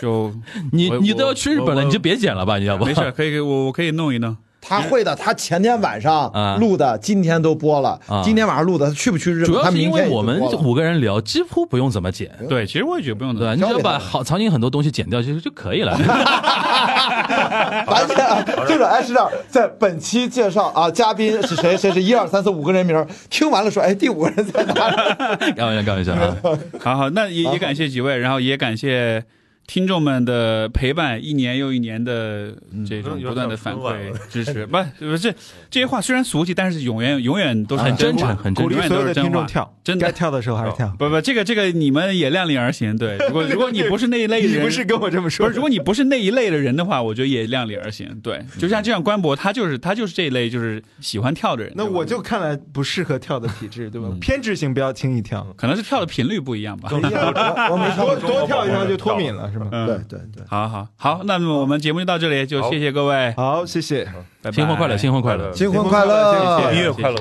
就 你你都要去日本了，你就别剪了吧，你要不？没事，可以给我我可以弄一弄。他会的，他前天晚上啊录的，今天都播了啊。今天晚上录的，他去不去日本？主要是因为我们五个人聊，几乎不用怎么剪，对，其实我也觉得不用对。你只要把好场景很多东西剪掉，其实就可以了。完全啊，就是哎是这样，在本期介绍啊，嘉宾是谁？谁是一二三四五个人名？听完了说，哎，第五个人在哪里？开玩笑，开玩笑啊！好好，那也也感谢几位，然后也感谢听众们的陪伴，一年又一年的这种嗯不断的反馈支持。不，不是这些话虽然俗气，但是永远永远都是很真诚很真诚鼓励所有的听众永远都是真话跳，真的该跳的时候还是跳。不不，这个这个你们也量力而行。对，如果如果你不是那一类人，你不是跟我这么说不是，如果你不是那一类的人的话，我觉得也量力而行。对，就像就像关博，他就是他就是这一类，就是喜欢跳的人。那我就看来不适合跳的体质，对吧？偏执型不要轻易跳，可能是跳的频率不一样吧。我我没唱多。多跳一跳就脱敏了，是吗？嗯对对对。好好好，那么我们节目就到这里，就谢谢各位，好，谢谢。新婚快乐，新婚快乐！新婚快乐！谢谢音乐快乐